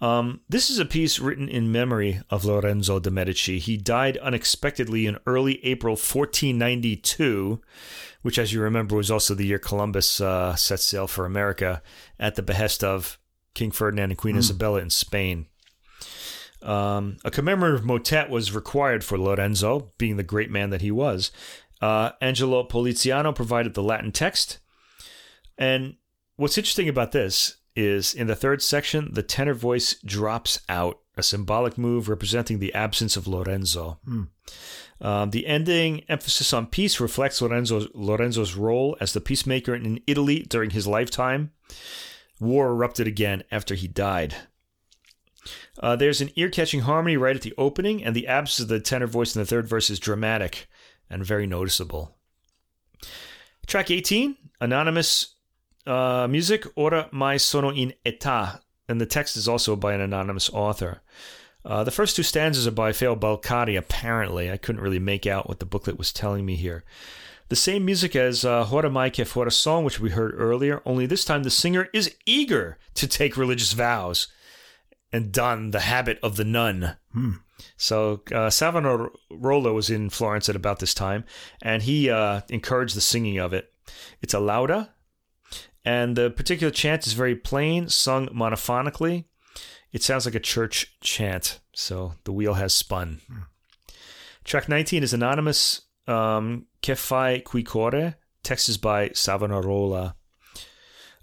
Um, this is a piece written in memory of Lorenzo de' Medici. He died unexpectedly in early April 1492, which, as you remember, was also the year Columbus uh, set sail for America at the behest of King Ferdinand and Queen Isabella in Spain. Um, a commemorative motet was required for Lorenzo, being the great man that he was. Uh, Angelo Poliziano provided the Latin text. And what's interesting about this is in the third section, the tenor voice drops out, a symbolic move representing the absence of Lorenzo. Um, the ending emphasis on peace reflects Lorenzo's, Lorenzo's role as the peacemaker in Italy during his lifetime. War erupted again after he died. Uh, there's an ear catching harmony right at the opening, and the absence of the tenor voice in the third verse is dramatic and very noticeable. Track 18, Anonymous uh, music, Ora mai sono in età, and the text is also by an anonymous author. Uh, the first two stanzas are by Feo Belcari, apparently. I couldn't really make out what the booklet was telling me here. The same music as uh, Hora Mai Che Fora Son, which we heard earlier, only this time the singer is eager to take religious vows and don the habit of the nun. So uh, Savonarola was in Florence at about this time, and he uh, encouraged the singing of it. It's a lauda, and the particular chant is very plain, sung monophonically. It sounds like a church chant, so the wheel has spun. Track 19 is anonymous. Um, Che fai qui core? Text is by Savonarola.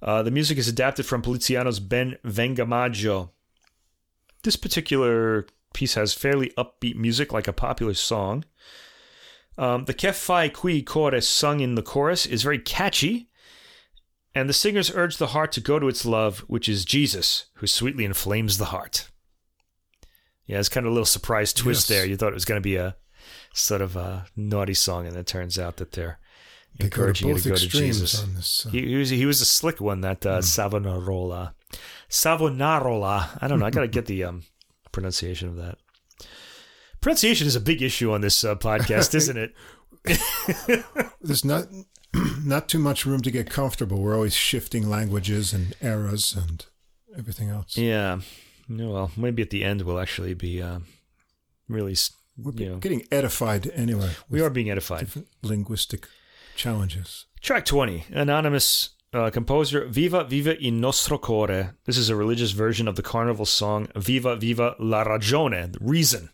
Uh, the music is adapted from Poliziano's Ben Venga Maggio. This particular piece has fairly upbeat music, like a popular song. Um, the Che fai qui chorus sung in the chorus is very catchy, and the singers urge the heart to go to its love, which is Jesus, who sweetly inflames the heart. Yeah, it's kind of a little surprise twist Yes. there. You thought it was going to be a sort of a naughty song, and it turns out that they're They go to encouraging you to go to Jesus. on this. uh, He, he was he was a slick one that uh, Savonarola, Savonarola. I don't know. I got to get the um, pronunciation of that. Pronunciation is a big issue on this uh, podcast, isn't it? there's not not too much room to get comfortable. We're always shifting languages and eras and everything else. Yeah. Yeah, Well, maybe at the end we'll actually be uh, really, We're you know, getting edified anyway. we are being edified. linguistic challenges. Track 20, anonymous uh, composer Viva Viva il nostro cuore. This is a religious version of the carnival song Viva Viva la ragione, reason.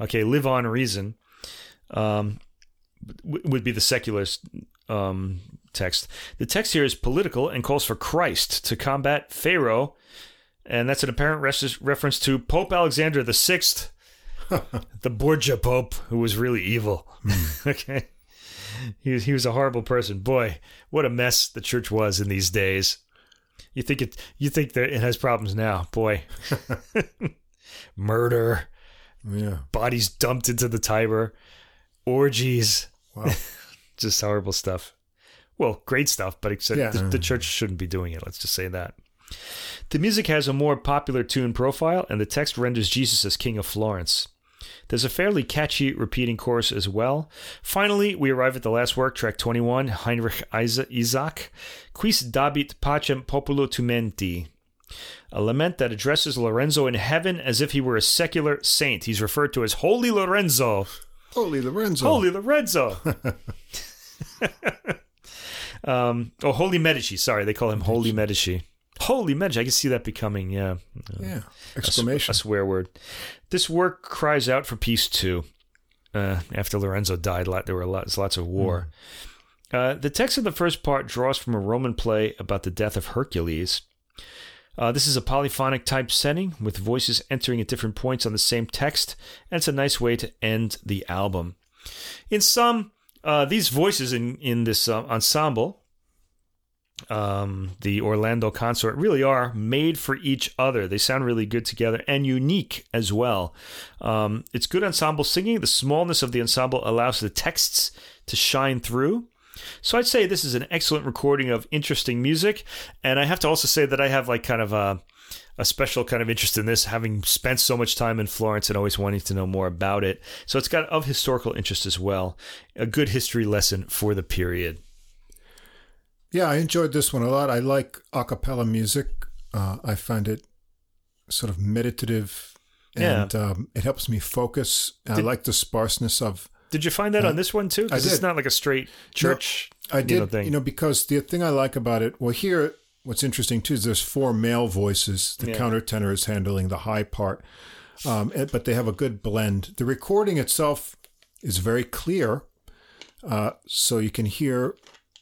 Okay, live on reason. Um, w- would be the secular um, text. The text here is political and calls for Christ to combat Pharaoh, and that's an apparent res- reference to Pope Alexander the Sixth, the Borgia Pope, who was really evil. okay. He was, he was a horrible person. Boy, what a mess the church was in these days. You think it you think that it has problems now. Boy. Murder, Yeah. bodies dumped into the Tiber, orgies, Wow. Just horrible stuff. Well, great stuff, but except Yeah. the, the mm. church shouldn't be doing it. Let's just say that. The music has a more popular tune profile, and the text renders Jesus as King of Florence. There's a fairly catchy repeating chorus as well. Finally, we arrive at the last work, track 21, Heinrich Isaac, Quis dabit pacem populo tumenti. A lament that addresses Lorenzo in heaven as if he were a secular saint. He's referred to as Holy Lorenzo. Holy Lorenzo. Holy Lorenzo. um, oh, Holy Medici. Sorry, they call him Holy Medici. Holy Medici. I can see that becoming, yeah, Yeah. Exclamation. a swear word. This work cries out for peace too. Uh, after Lorenzo died, lot- there were lots, lots of war. Uh, the text of the first part draws from a Roman play about the death of Hercules. Uh, this is a polyphonic type setting with voices entering at different points on the same text, and it's a nice way to end the album. In sum, uh, these voices in in this uh, ensemble, um, the Orlando Consort, really are made for each other. They sound really good together and unique as well. Um, it's good ensemble singing. The smallness of the ensemble allows the texts to shine through. So I'd say this is an excellent recording of interesting music, and I have to also say that I have like kind of a a special kind of interest in this, having spent so much time in Florence and always wanting to know more about it. So it's got of historical interest as well. A good history lesson for the period. Yeah, I enjoyed this one a lot. I like a cappella music. Uh, I find it sort of meditative and um, it helps me focus. I like the sparseness of. Did you find that on this one too? Because I it's not like a straight church. I you did, know, thing. you know, because the thing I like about it, well, here, what's interesting too is there's four male voices. The Yeah. countertenor is handling the high part, um, and- but they have a good blend. The recording itself is very clear, uh, so you can hear,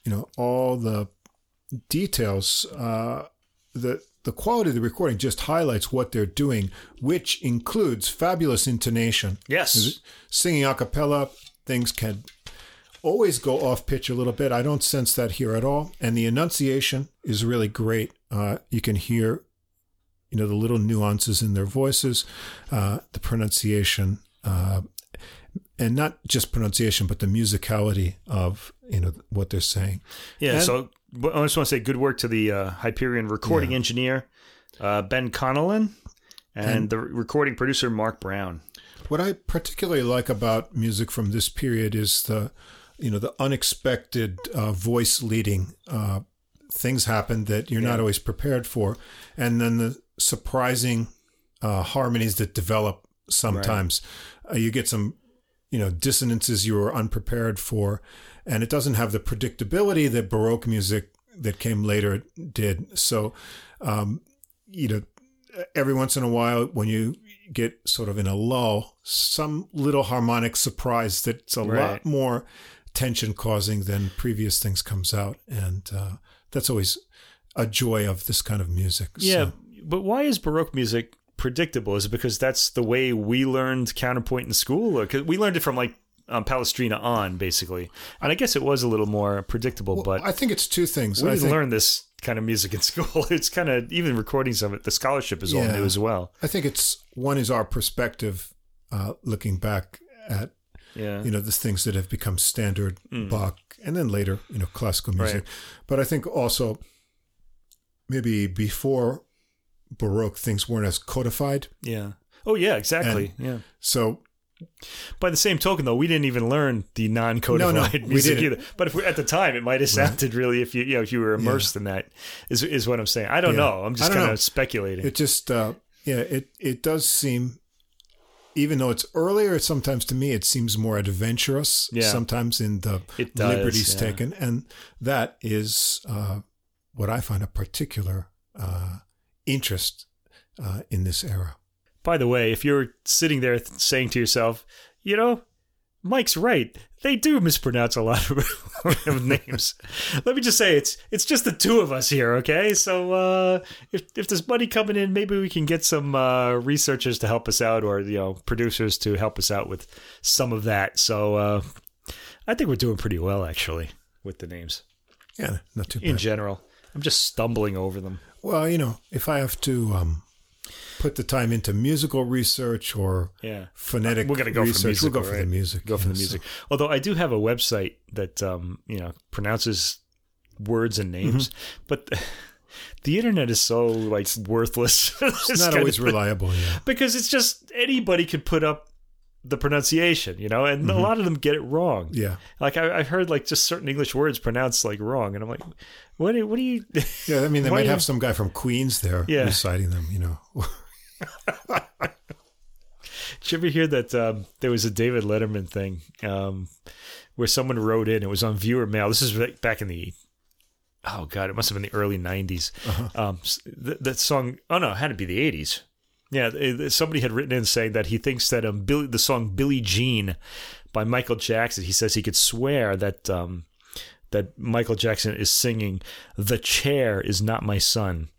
you know, all the details. Uh, the the quality of the recording just highlights what they're doing, which includes fabulous intonation yes. singing a cappella, things can always go off pitch a little bit. I don't sense that here at all. And the enunciation is really great. Uh, you can hear, you know, the little nuances in their voices, uh, the pronunciation, uh, and not just pronunciation, but the musicality of, you know, what they're saying. Yeah. And- so I just want to say good work to the uh, Hyperion recording engineer uh, Ben Connellan and, the recording producer Mark Brown. What I particularly like about music from this period is the, you know, the unexpected uh, voice leading. Uh, things happen that you're not always prepared for, and then the surprising uh, harmonies that develop sometimes. Uh, you get some, you know, dissonances you were unprepared for, and it doesn't have the predictability that Baroque music that came later did. So, um, you know, every once in a while when you get sort of in a lull, some little harmonic surprise that's a Right. lot more tension causing than previous things comes out. And uh, that's always a joy of this kind of music. Yeah, So, but why is Baroque music predictable? Is it because that's the way we learned counterpoint in school? or Because we learned it from like um, Palestrina on, basically. And I guess it was a little more predictable, but I think it's two things. we I didn't think, learn this kind of music in school. It's kind of even recordings of it. The scholarship is all Yeah. new as well. I think it's one is our perspective, uh, looking back at Yeah, you know the things that have become standard Mm. Bach, and then later you know classical music. But I think also maybe before Baroque things weren't as codified. yeah. Oh yeah, exactly. yeah. So By the same token, though, we didn't even learn the non-codified No, no, we music didn't. either. But if we, at the time, it might have sounded really if you you know if you were immersed in that. Is is what I'm saying. I don't Yeah. know. I'm just kind of speculating. it just uh, yeah it it does seem. Even though it's earlier, sometimes to me it seems more adventurous. Yeah. Sometimes in the does, liberties yeah. taken, and that is uh, what I find a particular uh, interest uh, in this era. By the way, if you're sitting there th- saying to yourself, you know, Mike's right. They do mispronounce a lot of, of names. Let me just say it's it's just the two of us here, okay? So uh, if if there's money coming in, maybe we can get some uh, researchers to help us out, or you know, producers to help us out with some of that. So uh, I think we're doing pretty well actually with the names Yeah, not too bad. in general. I'm just stumbling over them. Well, you know, if I have to um, put the time into musical research or Yeah. phonetic We're gonna go for research, music. we'll go for the music. Go for yeah, the so- music. Although I do have a website that um, you know pronounces words and names, Mm-hmm. but the, the internet is so like worthless. It's not always reliable. Yeah. because it's just anybody could put up the pronunciation, you know, and a lot of them get it wrong. Mm-hmm. Yeah. Like I, I heard like just certain English words pronounced like wrong, and I'm like, what? do- What do you? Yeah. I mean, they might have some guy from Queens there Yeah. reciting them, you know. Did you ever hear that um, there was a David Letterman thing um, where someone wrote in? It was on viewer mail. This is like back in the oh god, it must have been the early '90s. Um, th- that song, oh no, it had to be the '80s. Yeah, somebody had written in saying that he thinks that um, Billy, the song "Billie Jean" by Michael Jackson. He says he could swear that um, that Michael Jackson is singing "The Chair is not my son."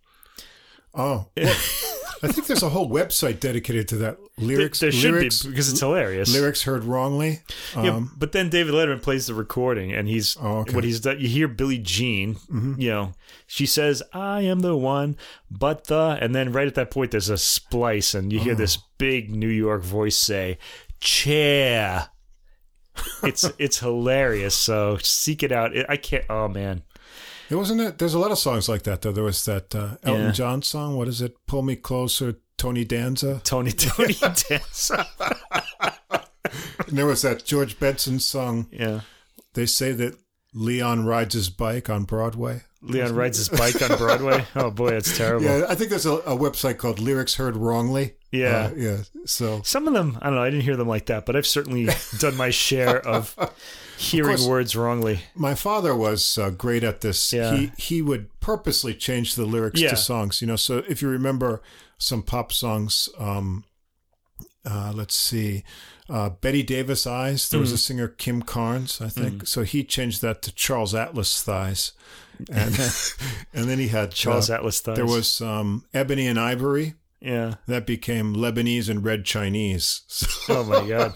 Oh, well, I think there's a whole website dedicated to that. Lyrics, there should lyrics, be because it's hilarious. lyrics heard wrongly. Um, Yeah, but then David Letterman plays the recording, and he's Oh, okay. what he's done. You hear Billie Jean, you know, she says, "I am the one," but the, and then right at that point, there's a splice, and you hear this Oh. big New York voice say, "Chair." it's it's hilarious. So seek it out. It, I can't. Oh man, It wasn't it. There's a lot of songs like that though. There was that uh, Elton Yeah. John song. What is it? Pull me closer, Tony Danza. Tony Tony Danza. And there was that George Benson song. Yeah, They say that Leon rides his bike on Broadway. Leon rides his bike on Broadway. Oh boy, that's terrible. Yeah, I think there's a, a website called Lyrics Heard Wrongly. Yeah. Uh, yeah. So Some of them, I don't know. I didn't hear them like that, but I've certainly done my share of hearing course. words wrongly. my father was uh, great at this. Yeah. He he would purposely change the lyrics Yeah. to songs. You know, so if you remember some pop songs, um, uh, let's see, uh, Bette Davis Eyes. There was Mm. a singer Kim Carnes, I think. So he changed that to Charles Atlas Thighs, and and then he had Charles uh, Atlas Thighs. There was um, Ebony and Ivory. yeah. That became Lebanese and Red Chinese. So, Oh my god.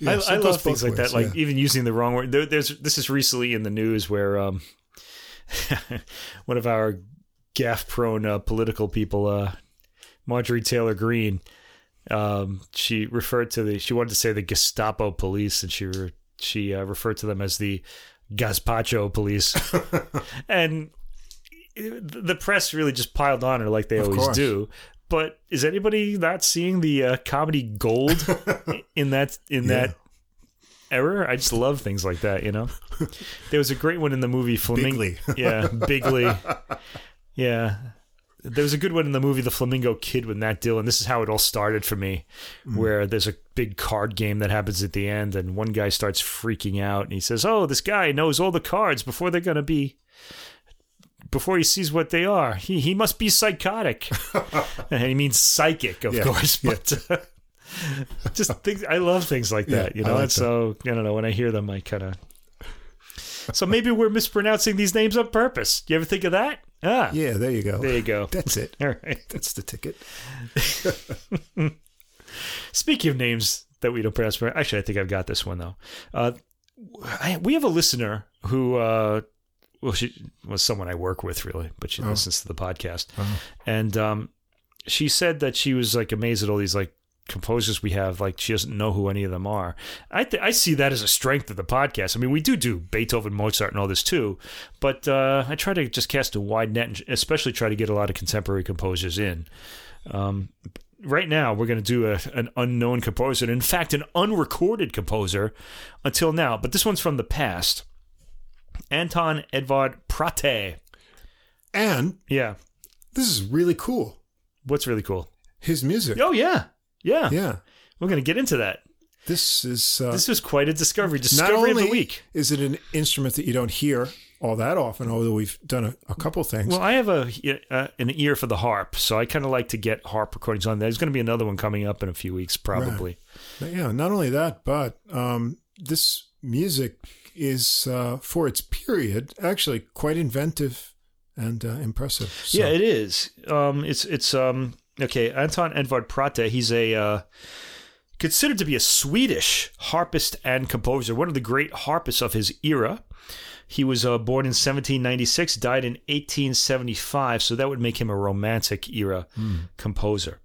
Yeah, I, so I love things like that. Like yeah. even using the wrong word. There, there's this is recently in the news where um, one of our gaff-prone uh, political people, uh, Marjorie Taylor Greene, um, she referred to the. She wanted to say the Gestapo police, and she re, she uh, referred to them as the Gazpacho police, and the press really just piled on her like they Of always course. do. But is anybody not seeing the uh, comedy gold in that in Yeah. that error? I just love things like that. You know, there was a great one in the movie Flamingo. Bigly. Yeah, Bigly. Yeah. There was a good one in the movie The Flamingo Kid with Matt Dillon. This is how it all started for me, where there's a big card game that happens at the end, and one guy starts freaking out, and he says, "Oh, this guy knows all the cards before they're gonna be, before he sees what they are. He he must be psychotic." and he means psychic, of Yeah, course, but. Uh, just things I love things like Yeah, that, you I know. like and so I don't know when I hear them, I kind of so maybe we're mispronouncing these names on purpose. Do you ever think of that? Ah, yeah, there you go. there you go. That's it. All right. That's the ticket. Speaking of names that we don't pronounce. Actually, I think I've got this one though. Uh, I, we have a listener who, uh, well, she was someone I work with really, but she Oh. listens to the podcast, Oh. and um, she said that she was like amazed at all these like composers we have. Like she doesn't know who any of them are. I th- I see that as a strength of the podcast. I mean, we do do Beethoven, Mozart, and all this too, but uh, I try to just cast a wide net, and especially try to get a lot of contemporary composers in. Um, right now, we're going to do a, an unknown composer, in fact, an unrecorded composer until now. But this one's from the past. Anton Edvard Pratté. And Yeah, this is really cool. what's really cool? His music. Oh yeah, yeah. Yeah. We're going to get into that. This is uh, This was quite a discovery. not Discovery of the week. is it an instrument that you don't hear all that often, although we've done a, a couple things. Well, I have a uh, an ear for the harp, so I kind of like to get harp recordings on. There's going to be another one coming up in a few weeks, probably. But yeah, not only that, but um, this music is uh, for its period actually quite inventive and uh, impressive. So, Yeah, it is. Um, it's it's um okay. Anton Edvard Pratté. He's a uh, considered to be a Swedish harpist and composer, one of the great harpists of his era. He was uh, born in 1796, died in 1875, so that would make him a Romantic era composer.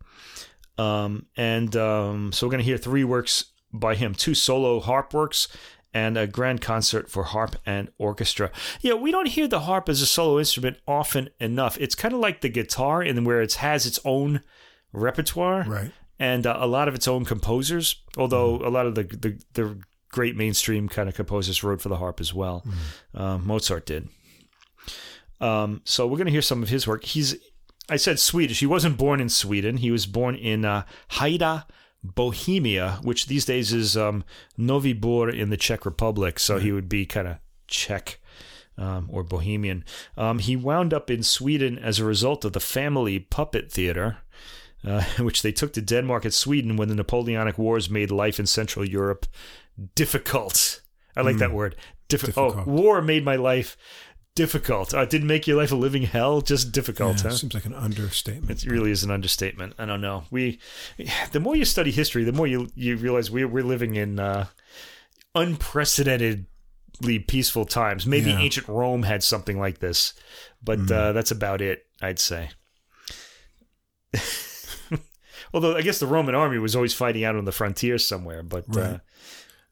Um, and um, so we're going to hear three works by him: two solo harp works and a grand concert for harp and orchestra. Yeah, we don't hear the harp as a solo instrument often enough. It's kind of like the guitar, in where it has its own repertoire right. and uh, a lot of its own composers. Although a lot of the, the the great mainstream kind of composers wrote for the harp as well. Um, Mozart did. Um, so we're going to hear some of his work. He's, I said Swedish. He wasn't born in Sweden. He was born in uh, Haida, Bohemia, which these days is um, Novi Bor in the Czech Republic. So he would be kind of Czech. Um, or Bohemian. Um, he wound up in Sweden as a result of the family puppet theater, uh, which they took to Denmark and Sweden when the Napoleonic Wars made life in Central Europe difficult. I like that word. Diffi- Oh, war made my life difficult. Uh, it didn't make your life a living hell, just difficult. Yeah, huh? Seems like an understatement. It really is an understatement. I don't know. We, the more you study history, the more you you realize we we're living in uh, unprecedentedly peaceful times. Maybe Yeah. ancient Rome had something like this, but uh, that's about it. I'd say. Although I guess the Roman army was always fighting out on the frontier somewhere, but uh,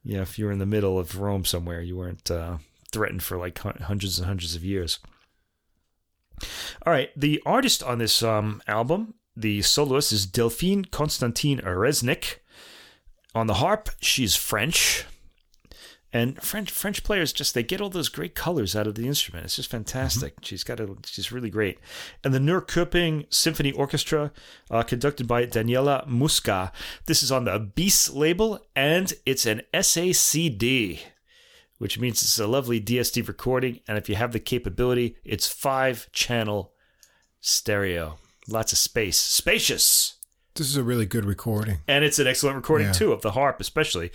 yeah, if you're in the middle of Rome somewhere, you weren't uh, threatened for like hundreds and hundreds of years. All right, the artist on this um, album, the soloist, is Delphine Constantine Reznik. On the harp, she's French. And French French players just they get all those great colors out of the instrument. It's just fantastic. She's got a she's really great. And the Norrköping Symphony Orchestra, uh, conducted by Daniela Musca. This is on the Beast label, and it's an SACD, which means it's a lovely DSD recording. And if you have the capability, it's five channel stereo. Lots of space, spacious. This is a really good recording. And it's an excellent recording Yeah. too of the harp, especially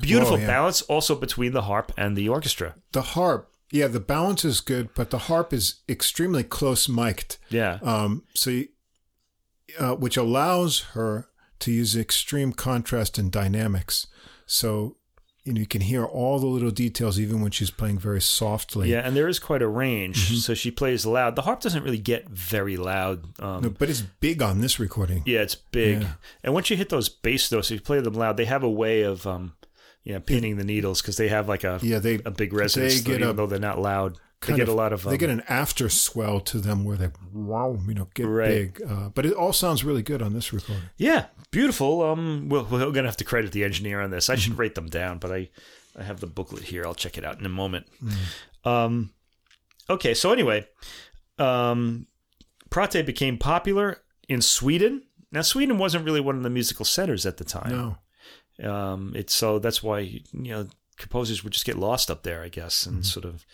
beautiful Oh, yeah. balance also between the harp and the orchestra. The harp, yeah, the balance is good, but the harp is extremely close mic'd. Yeah, um, so you, uh, which allows her to use extreme contrast and dynamics. So you know you can hear all the little details even when she's playing very softly. yeah, and there is quite a range. Mm-hmm. So she plays loud. The harp doesn't really get very loud. Um, No, but it's big on this recording. Yeah, it's big. Yeah. And once you hit those bass notes, if you play them loud, they have a way of um, you know, pinning the needles because they have like a Yeah, they a big resonance, they get even a though they're not loud. They kind get a lot of um, they get an after swell to them where they wow you know get Right. big. Uh, but it all sounds really good on this recording. Yeah, beautiful. Um, we're, we're gonna have to credit the engineer on this. I Mm-hmm. should write them down, but I, I have the booklet here. I'll check it out in a moment. Mm-hmm. Um, okay. So anyway, um, Pratté became popular in Sweden. Now, Sweden wasn't really one of the musical centers at the time. No, Um, it's so that's why you know composers would just get lost up there, I guess, and sort of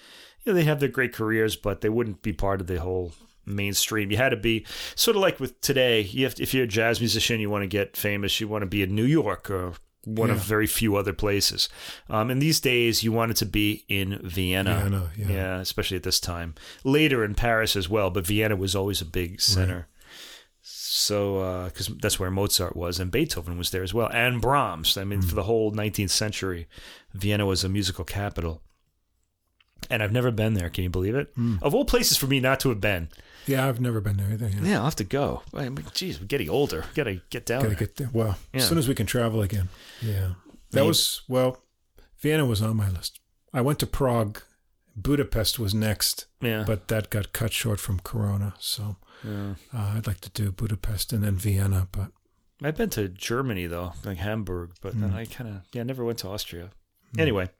you know they have their great careers, but they wouldn't be part of the whole mainstream. You had to be sort of like with today. You have to, if you're a jazz musician, you want to get famous, you want to be in New York or one of very few other places. Um, and these days, you wanted to be in Vienna. Vienna, yeah. especially at this time. Later in Paris as well, but Vienna was always a big center. So, because that's where Mozart was, and Beethoven was there as well, and Brahms. I mean, for the whole 19th century, Vienna was a musical capital. And I've never been there. Can you believe it? Of all places for me not to have been. Yeah, I've never been there either. Yeah. Yeah, I'll have to go. I mean, geez, we're getting older. We gotta get down Gotta there. get there. Well, Yeah. as soon as we can travel again. Yeah. That Maybe- was, well, Vienna was on my list. I went to Prague. Budapest was next, yeah, but that got cut short from Corona. So yeah. uh, I'd like to do Budapest and then Vienna. But I've been to Germany though, like Hamburg, but then Mm. I kind of yeah, never went to Austria. Anyway,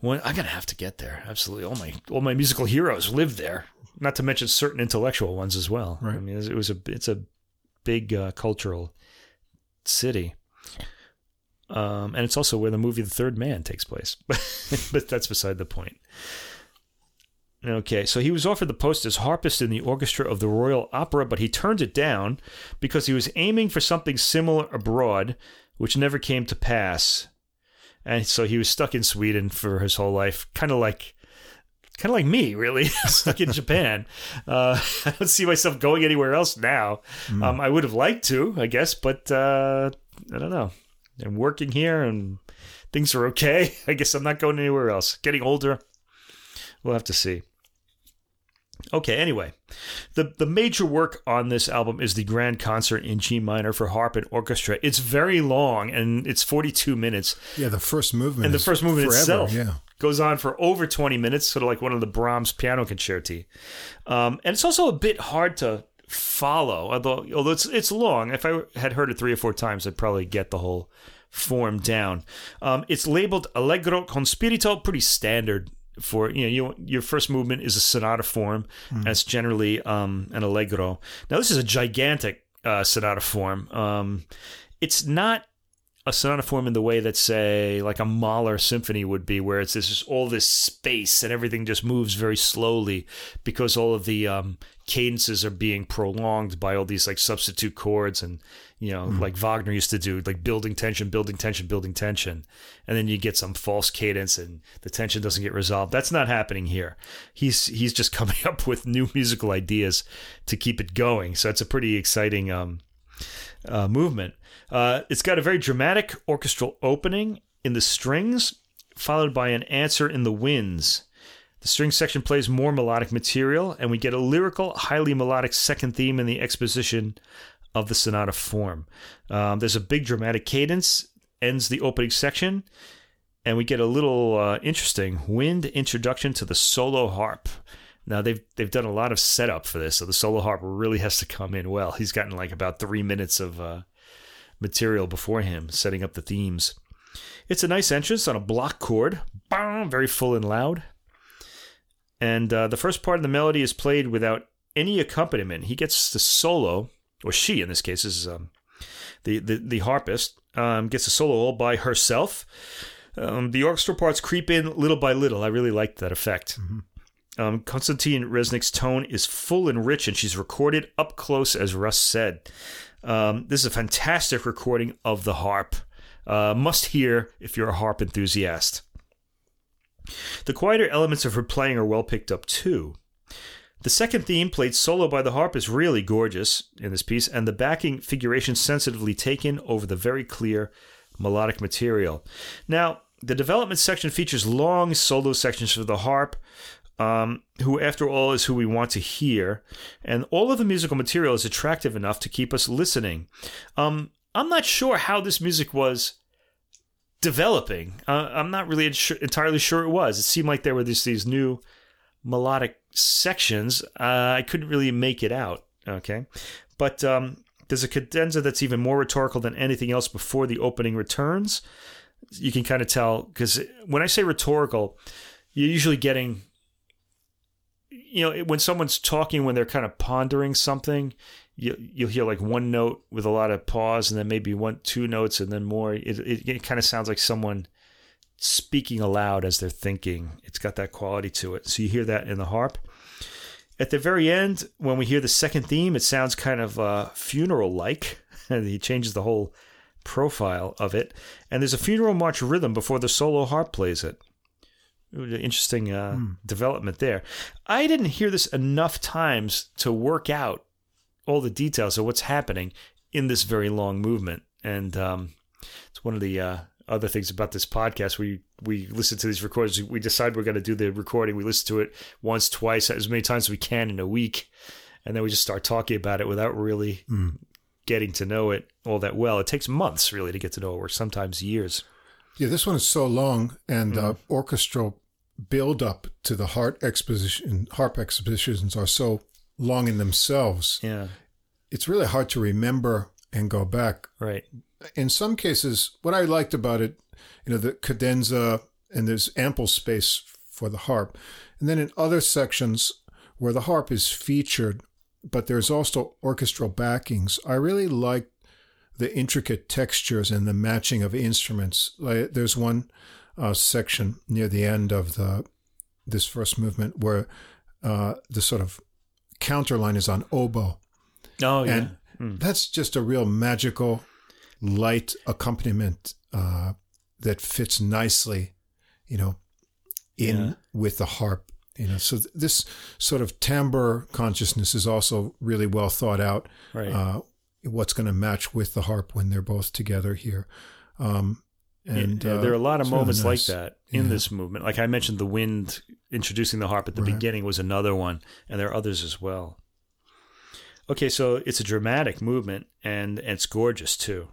when I'm gonna have to get there. Absolutely, all my all my musical heroes live there. Not to mention certain intellectual ones as well. Right. I mean, it was a it's a big uh, cultural city. Um, and it's also where the movie The Third Man takes place. but that's beside the point. Okay, so he was offered the post as harpist in the orchestra of the Royal Opera, but he turned it down because he was aiming for something similar abroad, which never came to pass. And so he was stuck in Sweden for his whole life, kind of like kind of like me, really, stuck in Japan. Uh, I don't see myself going anywhere else now. Um, I would have liked to, I guess, but uh, I don't know. I'm working here and things are okay. I guess I'm not going anywhere else. Getting older. We'll have to see. Okay, anyway. The the major work on this album is the grand concert in G minor for harp and orchestra. It's very long and it's 42 minutes. yeah, the first movement. And the first movement forever, itself Yeah. goes on for over 20 minutes, sort of like one of the Brahms piano concerti. Um, and it's also a bit hard to follow, although although it's it's long. If I had heard it three or four times, I'd probably get the whole form down. Um, it's labeled Allegro con spirito, pretty standard for you know you, your first movement is a sonata form, and it's generally um, an allegro. Now this is a gigantic uh, sonata form. Um, it's not a sonata form in the way that say like a Mahler symphony would be where it's this all this space and everything just moves very slowly because all of the um, cadences are being prolonged by all these like substitute chords and you know like Wagner used to do like building tension building tension building tension. And then you get some false cadence and the tension doesn't get resolved. That's not happening here. He's he's just coming up with new musical ideas to keep it going. So it's a pretty exciting um uh, movement. Uh, it's got a very dramatic orchestral opening in the strings, followed by an answer in the winds. The string section plays more melodic material, and we get a lyrical, highly melodic second theme in the exposition of the sonata form. Um, there's a big dramatic cadence, ends the opening section, and we get a little uh, interesting wind introduction to the solo harp. Now they've they've done a lot of setup for this, so the solo harp really has to come in well. He's gotten like about three minutes of uh, material before him, setting up the themes. It's a nice entrance on a block chord, very full and loud. And uh, the first part of the melody is played without any accompaniment. He gets the solo, or she in this case is um, the, the the harpist um, gets a solo all by herself. Um, the orchestral parts creep in little by little. I really liked that effect. Um, Konstantin Resnick's tone is full and rich, and she's recorded up close, as Russ said. Um, this is a fantastic recording of the harp. Uh, must hear if you're a harp enthusiast. The quieter elements of her playing are well picked up too. The second theme, played solo by the harp, is really gorgeous in this piece, and the backing figuration sensitively taken over the very clear melodic material. Now, the development section features long solo sections for the harp, um, who, after all, is who we want to hear. And all of the musical material is attractive enough to keep us listening. Um, I'm not sure how this music was developing. Uh, I'm not really entirely sure it was. It seemed like there were these, these new melodic sections. Uh, I couldn't really make it out. Okay. But um, there's a cadenza that's even more rhetorical than anything else before the opening returns. You can kind of tell because when I say rhetorical, you're usually getting you know when someone's talking when they're kind of pondering something you, you'll hear like one note with a lot of pause and then maybe one two notes and then more it, it, it kind of sounds like someone speaking aloud as they're thinking. It's got that quality to it. So you hear that in the harp. At the very end when we hear the second theme it sounds kind of uh, funeral like and he changes the whole profile of it. And there's a funeral march rhythm before the solo harp plays it. Interesting uh, development there. I didn't hear this enough times to work out all the details of what's happening in this very long movement. And um, it's one of the uh, other things about this podcast. We we listen to these recordings. We decide we're going to do the recording. We listen to it once, twice, as many times as we can in a week, and then we just start talking about it without really getting to know it all that well. It takes months really to get to know it, or sometimes years. Yeah, this one is so long, and uh, orchestral build up to the harp exposition, harp expositions are so long in themselves. Yeah, It's really hard to remember and go back. right. In some cases, what I liked about it, you know, the cadenza and there's ample space for the harp, and then in other sections where the harp is featured, but there's also orchestral backings. I really liked the intricate textures and the matching of instruments. Like, there's one uh, section near the end of the this first movement where uh, the sort of counterline is on oboe, Oh yeah. and that's just a real magical, light accompaniment uh, that fits nicely, you know, in Yeah. with the harp. You know, so th- this sort of timbre consciousness is also really well thought out right. uh, what's going to match with the harp when they're both together here. Um, and Yeah, uh, there are a lot of it's really moments nice. like that in Yeah. this movement. Like I mentioned, the wind introducing the harp at the Right. beginning was another one, and there are others as well. Okay, so it's a dramatic movement, and, and it's gorgeous too.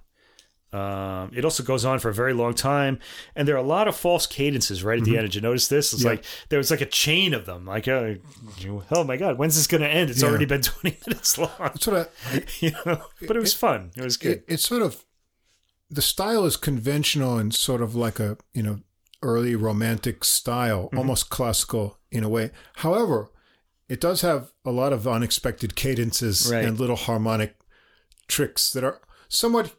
Um, it also goes on for a very long time, and there are a lot of false cadences right at the end. Did you notice this? It's Mm-hmm. Yeah. like there was like a chain of them. Like, uh, oh my god, when's this going to end? It's Yeah. already been twenty minutes long. That's what I, You know, but it was fun. It was good. it, it's sort of the style is conventional and sort of like a you know early romantic style, Mm-hmm. almost classical in a way. However, it does have a lot of unexpected cadences Right. and little harmonic tricks that are somewhat.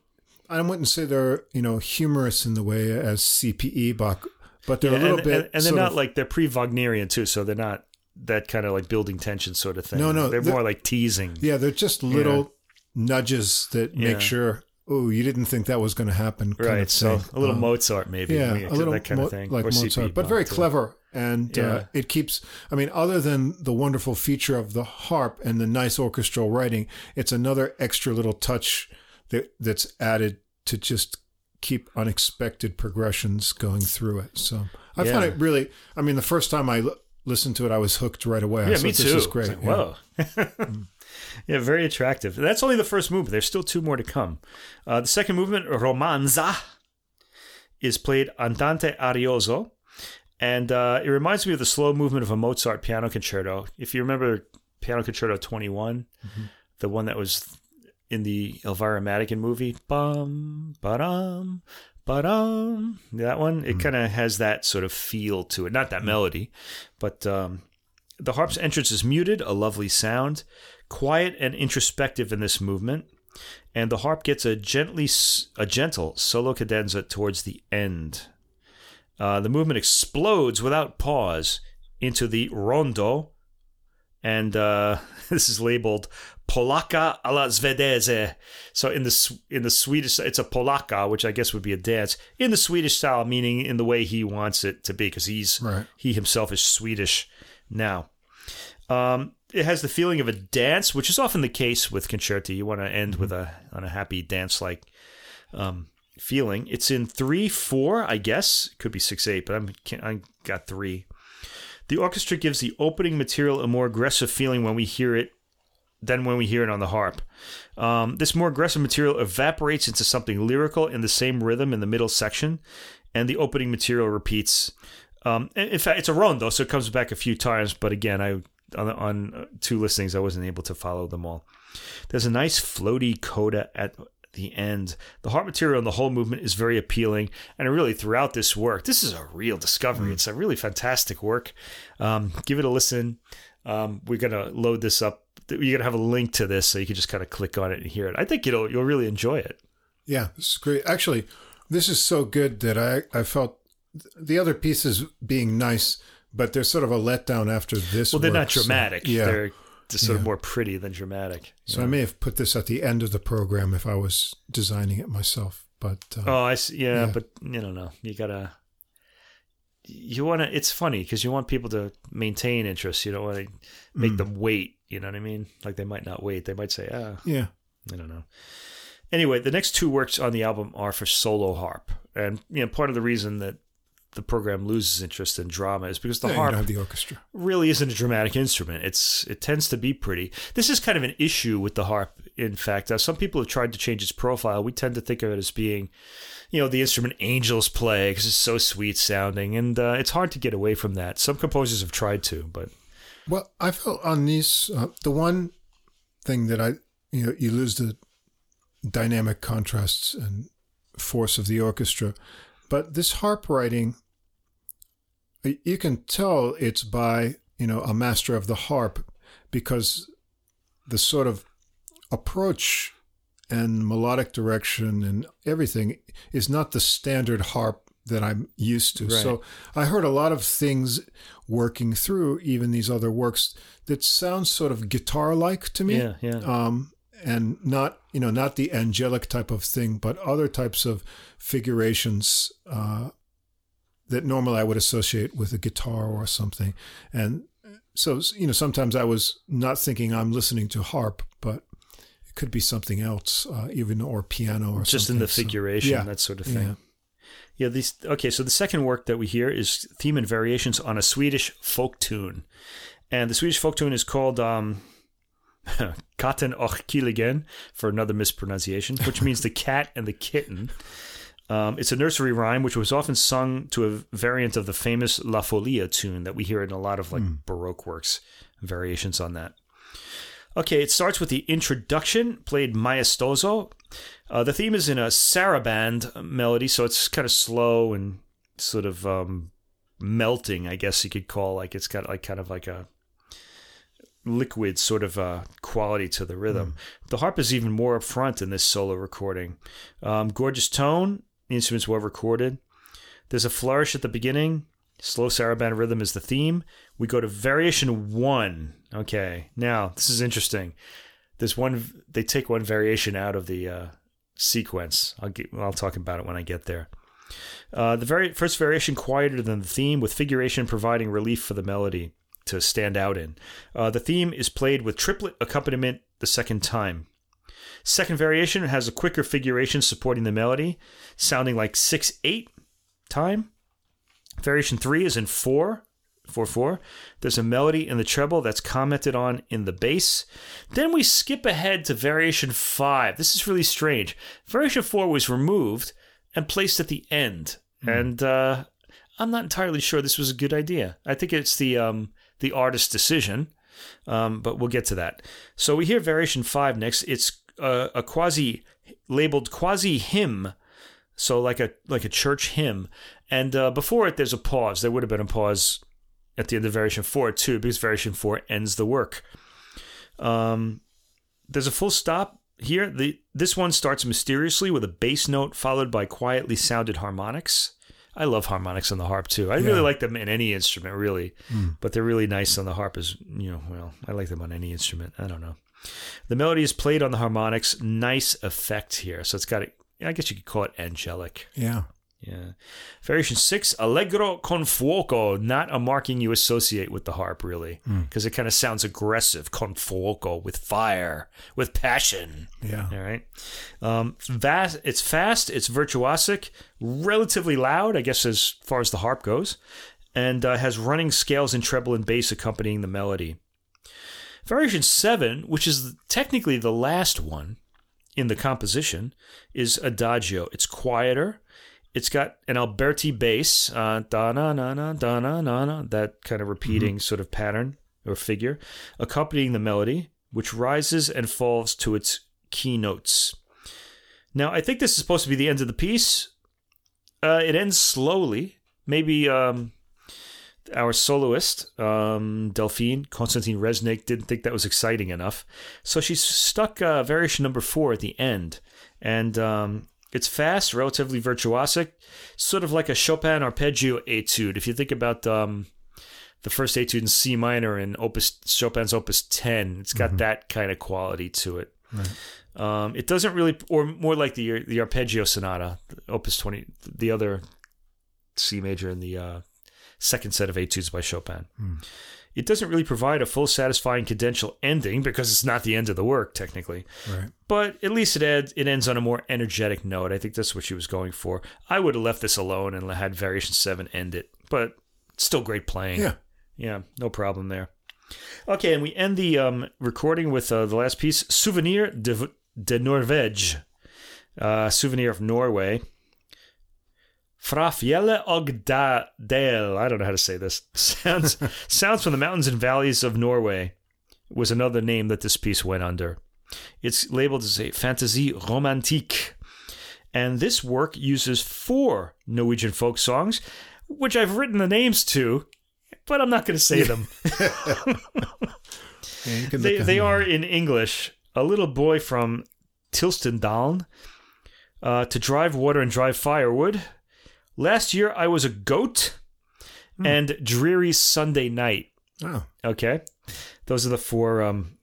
I wouldn't say they're you know humorous in the way as CPE Bach, but they're Yeah, a little and, bit. and, and they're not of- like they're pre-Wagnerian too, so they're not that kind of like building tension sort of thing. No, no, they're they're- more like teasing. Yeah, they're just little nudges that Yeah. make sure. Oh, you didn't think that was going to happen. kind right. of So thing. a little Um, Mozart maybe, yeah, a little that kind mo- of thing, like Or Mozart, but very too. clever. And Yeah. uh, it keeps. I mean, other than the wonderful feature of the harp and the nice orchestral writing, it's another extra little touch that that's added to just keep unexpected progressions going through it. So I found it really. I mean, the first time I l- listened to it, I was hooked right away. I Yeah, thought, me This too. is great. Like, yeah. Whoa. yeah, very attractive. That's only the first movement. There's still two more to come. Uh, the second movement, Romanza, is played andante arioso, and uh, it reminds me of the slow movement of a Mozart piano concerto. If you remember Piano Concerto 21, Mm-hmm. the one that was in the Elvira Madigan movie, bum, ba-dum, ba-dum, that one, Mm-hmm. it kind of has that sort of feel to it. Not that melody, but um, the harp's entrance is muted, a lovely sound, quiet and introspective in this movement, and the harp gets a gently a gentle solo cadenza towards the end. Uh, the movement explodes without pause into the rondo, and uh, this is labeled polacca alla svedese. So in the in the Swedish, it's a polacca, which I guess would be a dance in the Swedish style, meaning in the way he wants it to be, because he's Right. he himself is Swedish now. Um, it has the feeling of a dance, which is often the case with concerti. You want to end with a on a happy dance like um, feeling. It's in three four, I guess. Could be six eight, but I'm I got three. The orchestra gives the opening material a more aggressive feeling when we hear it than when we hear it on the harp. Um, this more aggressive material evaporates into something lyrical in the same rhythm in the middle section, and the opening material repeats. Um, in fact, it's a rondo, so it comes back a few times. But again, I on, on two listings, I wasn't able to follow them all. There's a nice floaty coda at the end. The heart material in the whole movement is very appealing, and really throughout this work, this is a real discovery. It's a really fantastic work. Um, give it a listen. Um, we're gonna load this up. You're gonna have a link to this, so you can just kind of click on it and hear it. I think it'll you'll really enjoy it. Yeah, this is great. Actually, this is so good that I, I felt the other pieces being nice, but there's sort of a letdown after this. Well, they're work, not so- dramatic. yeah. They're just sort of more pretty than dramatic. so I may have put this at the end of the program if I was designing it myself. But uh, Oh, I see. Yeah, Yeah. but you don't know. You gotta. you want to. It's funny because you want people to maintain interest. You don't want to make Mm. them wait. You know what I mean? Like they might not wait. They might say, "Ah, Yeah. I don't know." Anyway, the next two works on the album are for solo harp, and you know part of the reason that the program loses interest in drama is because the Yeah, you harp don't have the orchestra. really isn't a dramatic instrument. It's it tends to be pretty. This is kind of an issue with the harp. In fact, uh, some people have tried to change its profile. We tend to think of it as being, you know, the instrument angels play because it's so sweet sounding, and uh, it's hard to get away from that. Some composers have tried to, but Well, I felt on these uh, the one thing that I you know you lose the dynamic contrasts and force of the orchestra, but this harp writing, you can tell it's by you know a master of the harp because the sort of approach and melodic direction and everything is not the standard harp that I'm used to. Right. So I heard a lot of things working through even these other works that sounds sort of guitar like to me. yeah, yeah, Um, and not you know not the angelic type of thing, but other types of figurations uh, that normally I would associate with a guitar or something. And so you know sometimes I was not thinking I'm listening to harp, but it could be something else, uh, even or piano or something. just in something. the So, figuration, yeah, that sort of thing. Yeah, these okay. So the second work that we hear is theme and variations on a Swedish folk tune, and the Swedish folk tune is called um, "Katten och Killigen" for another mispronunciation, which means the cat and the kitten. Um, it's a nursery rhyme which was often sung to a variant of the famous La Folia tune that we hear in a lot of like Baroque works, variations on that. Okay, it starts with the introduction, played maestoso. Uh, the theme is in a saraband melody, so it's kind of slow and sort of um, melting, I guess you could call. Like it's got like kind of like a liquid sort of uh, quality to the rhythm. The harp is even more upfront in this solo recording. Um, gorgeous tone. The instrument's well recorded. There's a flourish at the beginning. Slow saraband rhythm is the theme. We go to variation one. Okay, now this is interesting. There's one. They take one variation out of the uh, sequence. I'll get. I'll talk about it when I get there. Uh, the very first variation quieter than the theme, with figuration providing relief for the melody to stand out in. Uh, the theme is played with triplet accompaniment the second time. Second variation has a quicker figuration supporting the melody, sounding like 6 8 time. Variation 3 is in 4 4 4. There's a melody in the treble that's commented on in the bass. Then we skip ahead to variation 5. This is really strange. Variation 4 was removed and placed at the end. And uh, I'm not entirely sure this was a good idea. I think it's the um, the artist's decision, um, but we'll get to that. So we hear variation five next. It's uh, a quasi labeled quasi hymn, so like a like a church hymn. And uh, before it, there's a pause. There would have been a pause at the end of variation four too, because variation four ends the work. Um, there's a full stop here. The this one starts mysteriously with a bass note followed by quietly sounded harmonics. I love harmonics on the harp too. I really like them in any instrument, really, but they're really nice on the harp. As you know, well, I like them on any instrument. I don't know. The melody is played on the harmonics. Nice effect here. So it's got a, I guess you could call it angelic. Yeah. Yeah. Variation six, allegro con fuoco, not a marking you associate with the harp, really, because it kind of sounds aggressive. Con fuoco, with fire, with passion. Yeah. All right. Um, vast, it's fast, it's virtuosic, relatively loud, I guess, as far as the harp goes, and uh, has running scales in treble and bass accompanying the melody. Variation 7, which is technically the last one in the composition, is Adagio. It's quieter. It's got an Alberti bass, uh, da na na na da na na na, that kind of repeating sort of pattern or figure, accompanying the melody, which rises and falls to its key notes. Now, I think this is supposed to be the end of the piece. Uh, it ends slowly. Maybe um, our soloist, um, Delphine Konstantin Resnick, didn't think that was exciting enough. So she stuck uh, variation number four at the end. And um, it's fast, relatively virtuosic, sort of like a Chopin arpeggio etude. If you think about um, the first etude in C minor in Opus Chopin's Opus 10, it's got that kind of quality to it. Um, it doesn't really, or more like the the arpeggio sonata, Opus 20, the other C major in the uh, second set of etudes by Chopin. It doesn't really provide a full, satisfying cadential ending because it's not the end of the work, technically. Right. But at least it ed- it ends on a more energetic note. I think that's what she was going for. I would have left this alone and had Variation 7 end it, but still great playing. Yeah. Yeah, no problem there. Okay, and we end the um, recording with uh, the last piece Souvenir de, de Norvège, uh, Souvenir of Norway. Frafjelle og da Dale. I don't know how to say this. Sounds sounds from the mountains and valleys of Norway was another name that this piece went under. It's labeled as a fantasy romantique. And this work uses four Norwegian folk songs, which I've written the names to, but I'm not going to say them. Yeah, They, they are in English. A little boy from Tilstendalen uh, to drive water and drive firewood. Last year I was a goat and dreary Sunday night. Oh, Okay, those are the four um,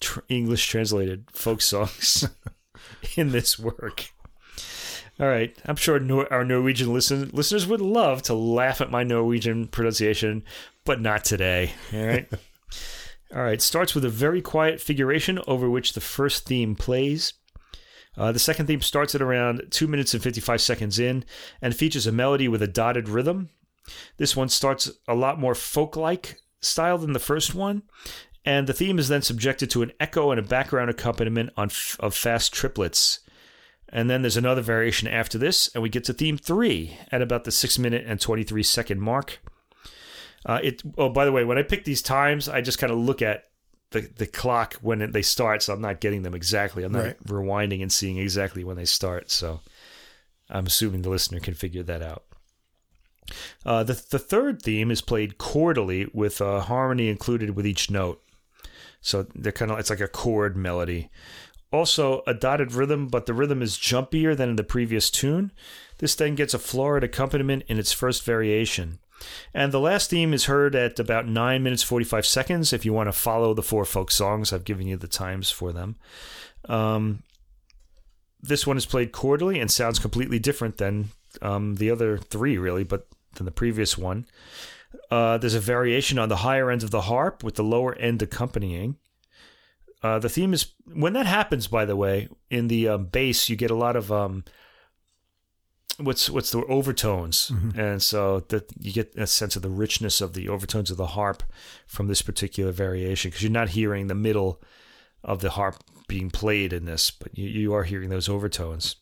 tr- English translated folk songs in this work. All right, I'm sure our Norwegian listen- listeners would love to laugh at my Norwegian pronunciation, but not today. All right. All right, starts with a very quiet figuration over which the first theme plays. Uh, the second theme starts at around 2 minutes and 55 seconds in and features a melody with a dotted rhythm. This one starts a lot more folk like style than the first one, and the theme is then subjected to an echo and a background accompaniment on f- of fast triplets. And then there's another variation after this, and we get to theme three at about the 6 minute and 23 second mark. Uh, it. Oh, by the way, when I pick these times, I just kind of look at the, the clock when it, they start, so I'm not getting them exactly. I'm not Right. rewinding and seeing exactly when they start. So I'm assuming the listener can figure that out. Uh, the, the third theme is played chordally with a harmony included with each note. So they're kind of it's like a chord melody. Also a dotted rhythm, but the rhythm is jumpier than in the previous tune. This then gets a florid accompaniment in its first variation. And the last theme is heard at about 9 minutes 45 seconds. If you want to follow the four folk songs, I've given you the times for them. Um, this one is played chordally and sounds completely different than um, the other three, really, but than the previous one. Uh, there's a variation on the higher end of the harp with the lower end accompanying. Uh, the theme is when that happens. By the way, in the um, bass, you get a lot of um, what's what's the overtones, and so that you get a sense of the richness of the overtones of the harp from this particular variation because you're not hearing the middle of the harp being played in this, but you, you are hearing those overtones.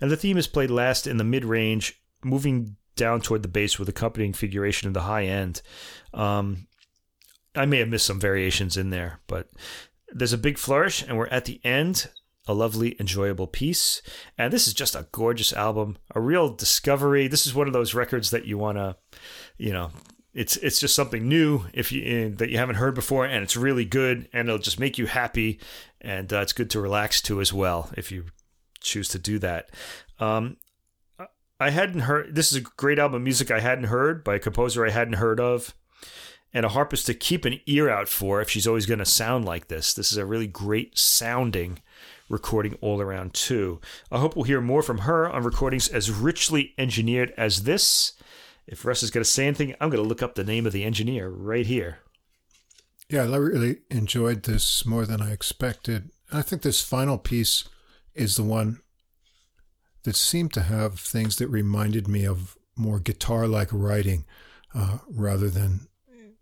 And the theme is played last in the mid range, moving down toward the bass with accompanying figuration in the high end. Um, I may have missed some variations in there, but there's a big flourish, and we're at the end. A lovely, enjoyable piece. And this is just a gorgeous album, a real discovery. This is one of those records that you want to, you know, it's it's just something new if you eh, that you haven't heard before, and it's really good, and it'll just make you happy, and uh, it's good to relax to as well if you choose to do that. Um, I hadn't heard. This is a great album of music I hadn't heard by a composer I hadn't heard of, and a harpist to keep an ear out for if she's always going to sound like this. This is a really great sounding recording all around too. I hope we'll hear more from her on recordings as richly engineered as this. If Russ is going to say anything, I'm going to look up the name of the engineer right here. Yeah, I really enjoyed this more than I expected. I think this final piece is the one that seemed to have things that reminded me of more guitar like writing uh, rather than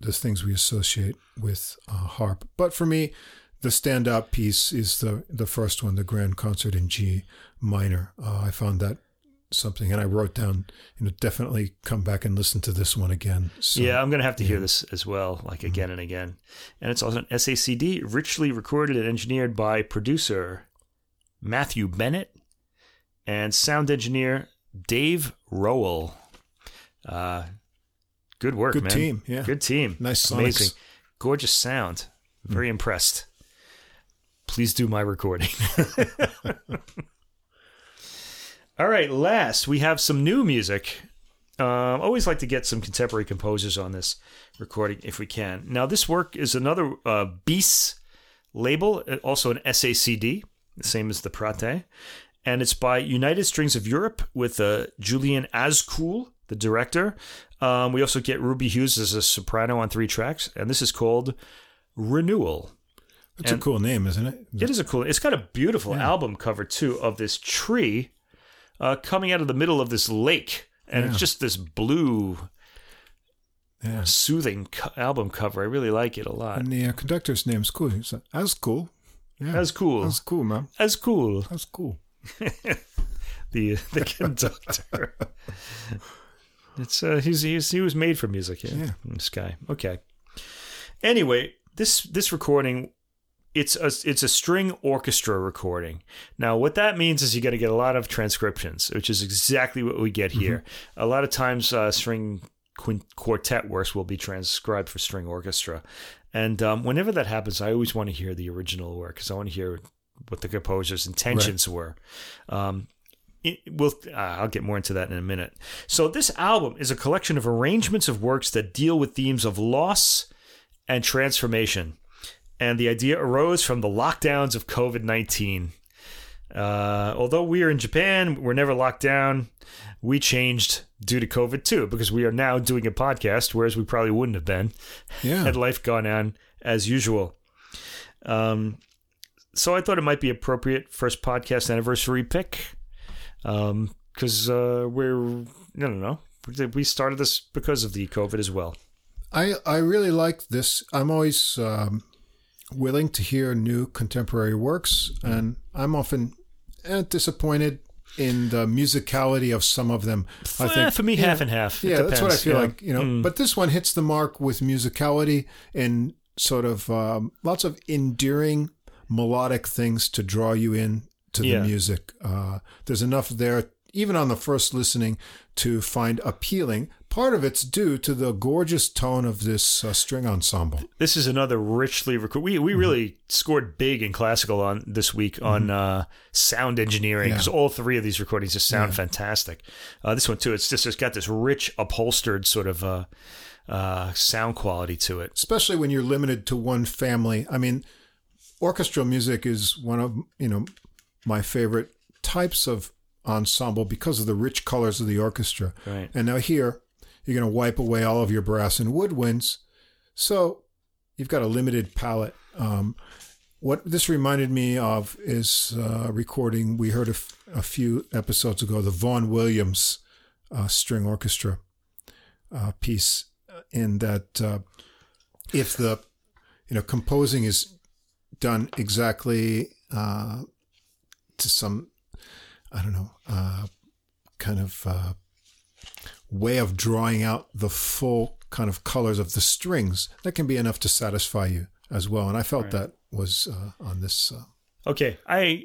the things we associate with uh, harp. But for me, the standout piece is the, the first one, the Grand Concert in G minor. Uh, I found that something, and I wrote down, you know, definitely come back and listen to this one again. So, yeah, I'm going to have to hear this as well, like again and again. And it's also an SACD, richly recorded and engineered by producer Matthew Bennett and sound engineer Dave Rowell. Uh, good work, Good man. team, yeah. Good team. Nice sonics. Amazing. Gorgeous sound. Very impressed. Please do my recording. All right, last we have some new music. Um, always like to get some contemporary composers on this recording if we can. Now, this work is another uh, BIS label, uh, also an SACD, the same as the Pratté, and it's by United Strings of Europe with uh, Julian Azkoul. the director. Um, we also get Ruby Hughes as a soprano on three tracks, and this is called Renewal. It's a cool name, isn't it? It is a cool. It's got a beautiful album cover too of this tree uh, coming out of the middle of this lake, and it's just this blue, Yeah. soothing co- album cover. I really like it a lot. And the uh, conductor's name's cool. He's like, that's cool. Yeah. That's cool. That's cool, man. That's cool. That's cool. The the conductor. it's uh, he's, he's he was made for music. Yeah, Yeah. this guy. Okay. Anyway, this this recording. It's a it's a string orchestra recording. Now, what that means is you're going to get a lot of transcriptions, which is exactly what we get here. A lot of times, uh, string quin- quartet works will be transcribed for string orchestra, and um, whenever that happens, I always want to hear the original work because I want to hear what the composer's intentions were. Um, it, we'll, uh, I'll get more into that in a minute. So, this album is a collection of arrangements of works that deal with themes of loss and transformation. And the idea arose from the lockdowns of COVID 19. Uh, although we are in Japan, we're never locked down. We changed due to COVID too, because we are now doing a podcast, whereas we probably wouldn't have been Yeah. had life gone on as usual. Um, so I thought it might be appropriate first podcast anniversary pick because uh, we're I don't know we started this because of the COVID as well. I, I really like this. I'm always um, willing to hear new contemporary works, and I'm often eh, disappointed in the musicality of some of them. I Eh, think for me, half and half. It Yeah, that's what I feel yeah. like. You know, Mm. but this one hits the mark with musicality and sort of um, lots of endearing melodic things to draw you in to the Yeah. music. Uh, there's enough there, even on the first listening, to find appealing. Part of it's due to the gorgeous tone of this uh, string ensemble. This is another richly record. We Mm-hmm. we really scored big in classical on this week on uh, sound engineering because all three of these recordings just sound fantastic. Uh, this one too. It's just it's got this rich upholstered sort of uh, uh, sound quality to it. especially when you're limited to one family. I mean, orchestral music is one of you know my favorite types of ensemble because of the rich colors of the orchestra. Right. And now here, you're going to wipe away all of your brass and woodwinds, so you've got a limited palette. Um, what this reminded me of is a recording we heard a, f- a few episodes ago, the Vaughan Williams uh, string orchestra uh, piece, in that uh, if the you know composing is done exactly uh, to some I don't know uh, kind of uh, way of drawing out the full kind of colors of the strings, that can be enough to satisfy you as well. And I felt that was uh, on this. Uh, Okay, I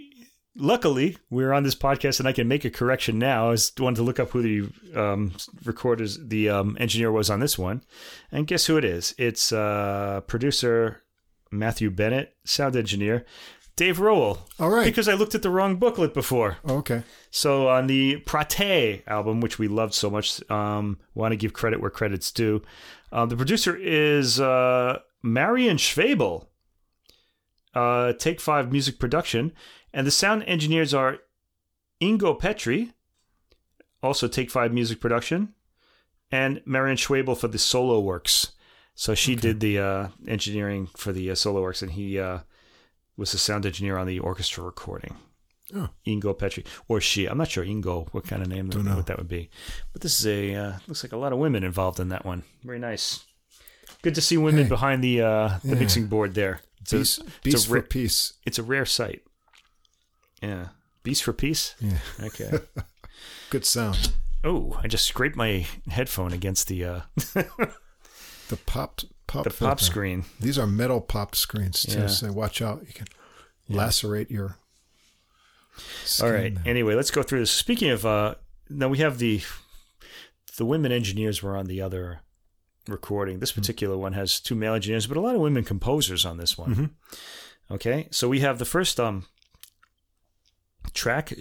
luckily we're on this podcast and I can make a correction now. I was wanted to look up who the um, recorders, the um, engineer was on this one, and guess who it is? It's uh, producer Matthew Bennett, sound engineer Dave Rowell. all right. Because I looked at the wrong booklet before. Oh, okay. So on the Pratté album, which we loved so much, um, want to give credit where credit's due. Uh, the producer is uh, Marion Schwabel, uh, Take Five Music Production, and the sound engineers are Ingo Petri, also Take Five Music Production, and Marion Schwabel for the solo works. So she did the uh, engineering for the uh, solo works, and he uh, was the sound engineer on the orchestra recording. Oh. Ingo Petri or she. I'm not sure Ingo what kind of name know. what that would be. But this is a uh, looks like a lot of women involved in that one. Very nice. Good to see women Hey. behind the uh, the Yeah. mixing board there. It's a, Peace, it's a for peace. it's a rare sight. Yeah. Beast for peace? Yeah. Okay. Good sound. oh, I just scraped my headphone against the uh, The popped pop. the pop screen. These are metal pop screens too. Yeah. So watch out. You can lacerate your. All skin right. there. Anyway, let's go through this. Speaking of, uh, now we have the the women engineers were on the other recording. This particular one has two male engineers, but a lot of women composers on this one. Okay, so we have the first um track,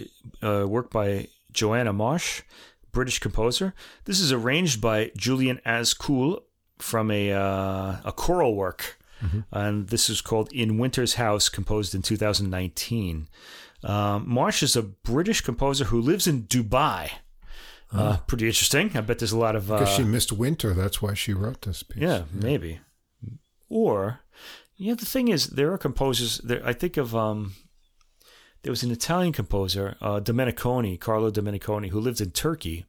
uh, work by Joanna Marsh, British composer. This is arranged by Julian Azkoul from a uh, a choral work, and this is called "In Winter's House," composed in 2019. Um, Marsh is a British composer who lives in Dubai. Uh, pretty interesting. I bet there's a lot of. Uh, Because she missed winter, that's why she wrote this piece. yeah, maybe. Or, yeah, the thing is, there are composers. There, I think of um, there was an Italian composer, uh, Domeniconi, Carlo Domeniconi, who lived in Turkey,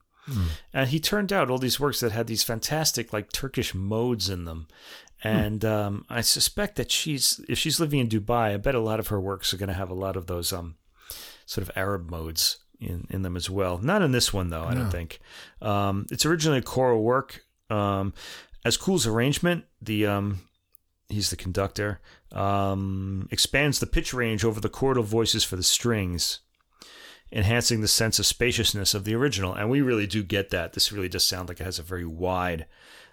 and he turned out all these works that had these fantastic like Turkish modes in them. And um, I suspect that she's if she's living in Dubai, I bet a lot of her works are going to have a lot of those um, sort of Arab modes in, in them as well. Not in this one though, I don't think. Um, it's originally a choral work. Um, Azkoul's arrangement, the um, he's the conductor, um, expands the pitch range over the chordal voices for the strings, enhancing the sense of spaciousness of the original. And we really do get that. This really does sound like it has a very wide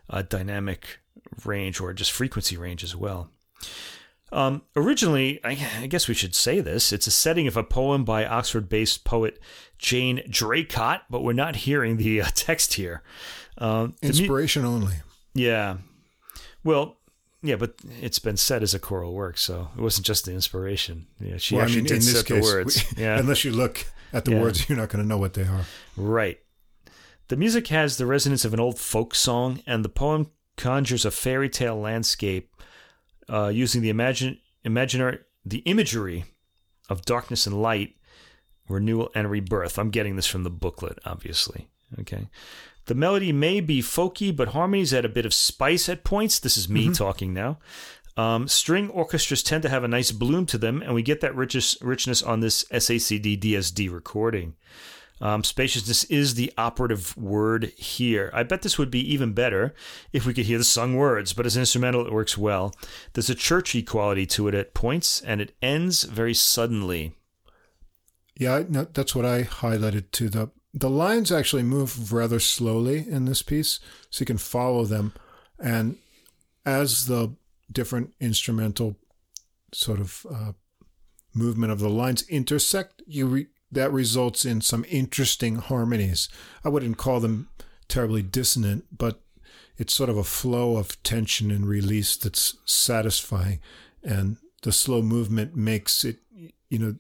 uh, dynamic range or just frequency range as well. Um, originally, I, I guess we should say this. It's a setting of a poem by Oxford-based poet Jane Draycott, but we're not hearing the uh, text here. Um, mu- Inspiration only. yeah. Well, yeah, but it's been set as a choral work, so it wasn't just the inspiration. Yeah, she Well, I mean, did in this set case, the words. we- yeah, unless you look at the Yeah. words, you're not going to know what they are. right. The music has the resonance of an old folk song, and the poem conjures a fairy tale landscape uh, using the imagine, imaginary, the imagery of darkness and light, renewal and rebirth. I'm getting this from the booklet, obviously. Okay. The melody may be folky, but harmonies add a bit of spice at points. This is me talking now. Um, string orchestras tend to have a nice bloom to them, and we get that richness, richness on this SACD DSD recording. Um, spaciousness is the operative word here. I bet this would be even better if we could hear the sung words, but as an instrumental, it works well. There's a churchy quality to it at points, and it ends very suddenly. Yeah, no, that's what I highlighted too. The the lines actually move rather slowly in this piece, so you can follow them, and as the different instrumental sort of uh, movement of the lines intersect, you re- that results in some interesting harmonies. I wouldn't call them terribly dissonant, but it's sort of a flow of tension and release that's satisfying, and the slow movement makes it, you know,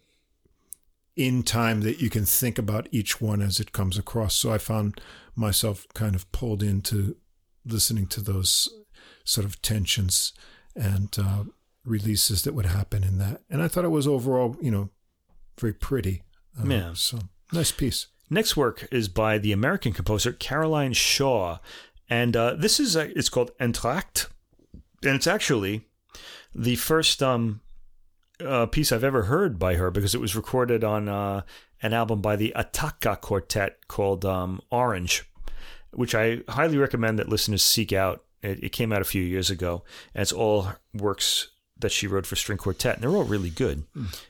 in time that you can think about each one as it comes across. So I found myself kind of pulled into listening to those sort of tensions and uh, releases that would happen in that. And I thought it was overall, you know, very pretty. Uh, Yeah. So nice piece. Next work is by the American composer Caroline Shaw, and uh, this is uh, it's called Entr'acte, and it's actually the first um, uh, piece I've ever heard by her because it was recorded on uh, an album by the Attacca Quartet called um, Orange, which I highly recommend that listeners seek out. It, it came out a few years ago, and it's all works that she wrote for string quartet, and they're all really good,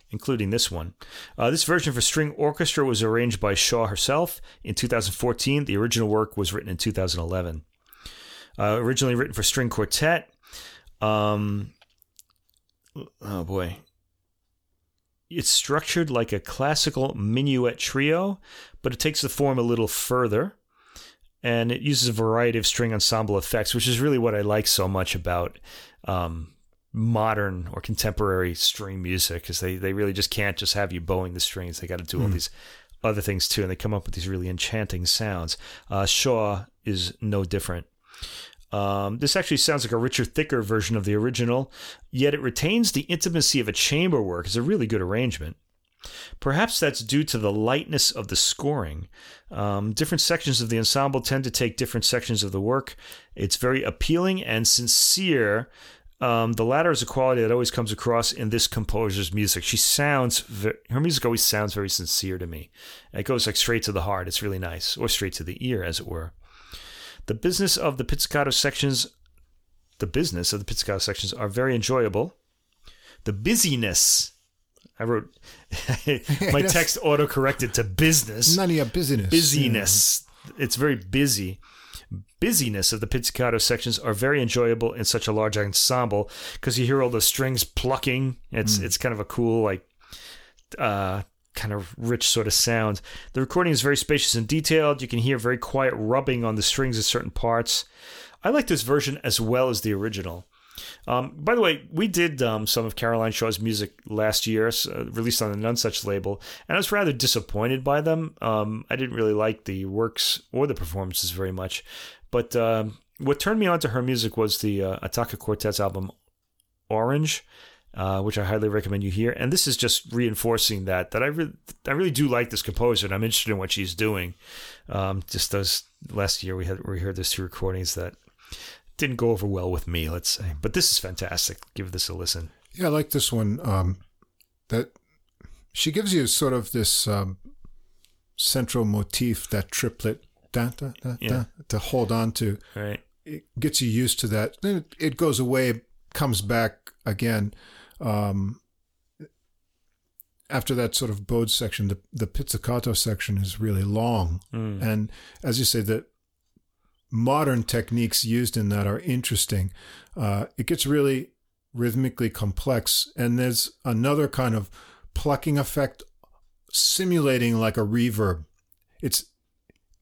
including this one. Uh, this version for string orchestra was arranged by Shaw herself in 2014. The original work was written in 2011. Uh, originally written for string quartet. Um, oh boy. It's structured like a classical minuet trio, but it takes the form a little further. And it uses a variety of string ensemble effects, which is really what I like so much about um, modern or contemporary string music, because they, they really just can't just have you bowing the strings. They got to do all these other things too, and they come up with these really enchanting sounds. Uh, Shaw is no different. Um, this actually sounds like a richer, thicker version of the original, yet it retains the intimacy of a chamber work. It's a really good arrangement. Perhaps that's due to the lightness of the scoring. Um, different sections of the ensemble tend to take different sections of the work. It's very appealing and sincere. Um, the latter is a quality that always comes across in this composer's music. She sounds, her music always sounds very sincere to me. It goes like straight to the heart. It's really nice, or straight to the ear, as it were. The business of the pizzicato sections, the business of the pizzicato sections are very enjoyable. The busyness, I wrote, my text auto corrected to business. None of your business. Busyness. It's very busy. Busyness of the pizzicato sections are very enjoyable in such a large ensemble because you hear all the strings plucking. It's it's kind of a cool like uh, kind of rich sort of sound. The recording is very spacious and detailed. You can hear very quiet rubbing on the strings at certain parts. I like this version as well as the original. Um, by the way, we did um, some of Caroline Shaw's music last year, uh, released on the Nonesuch label, and I was rather disappointed by them. Um, I didn't really like the works or the performances very much. But uh, what turned me on to her music was the uh, Attacca Quartet's album Orange. Uh, which I highly recommend you hear. And this is just reinforcing that that I really I really do like this composer, and I'm interested in what she's doing. Um, just those last year we had we heard those two recordings that didn't go over well with me, let's say. But this is fantastic. Give this a listen. Yeah, I like this one. Um, that she gives you sort of this um, central motif, that triplet, da, da, da, Yeah. to hold on to. Right. It gets you used to that. Then it, it goes away, comes back again. Um, after that sort of bowed section, the, the pizzicato section is really long. Mm. And as you say, the modern techniques used in that are interesting. Uh, it gets really rhythmically complex, and there's another kind of plucking effect, simulating like a reverb. It's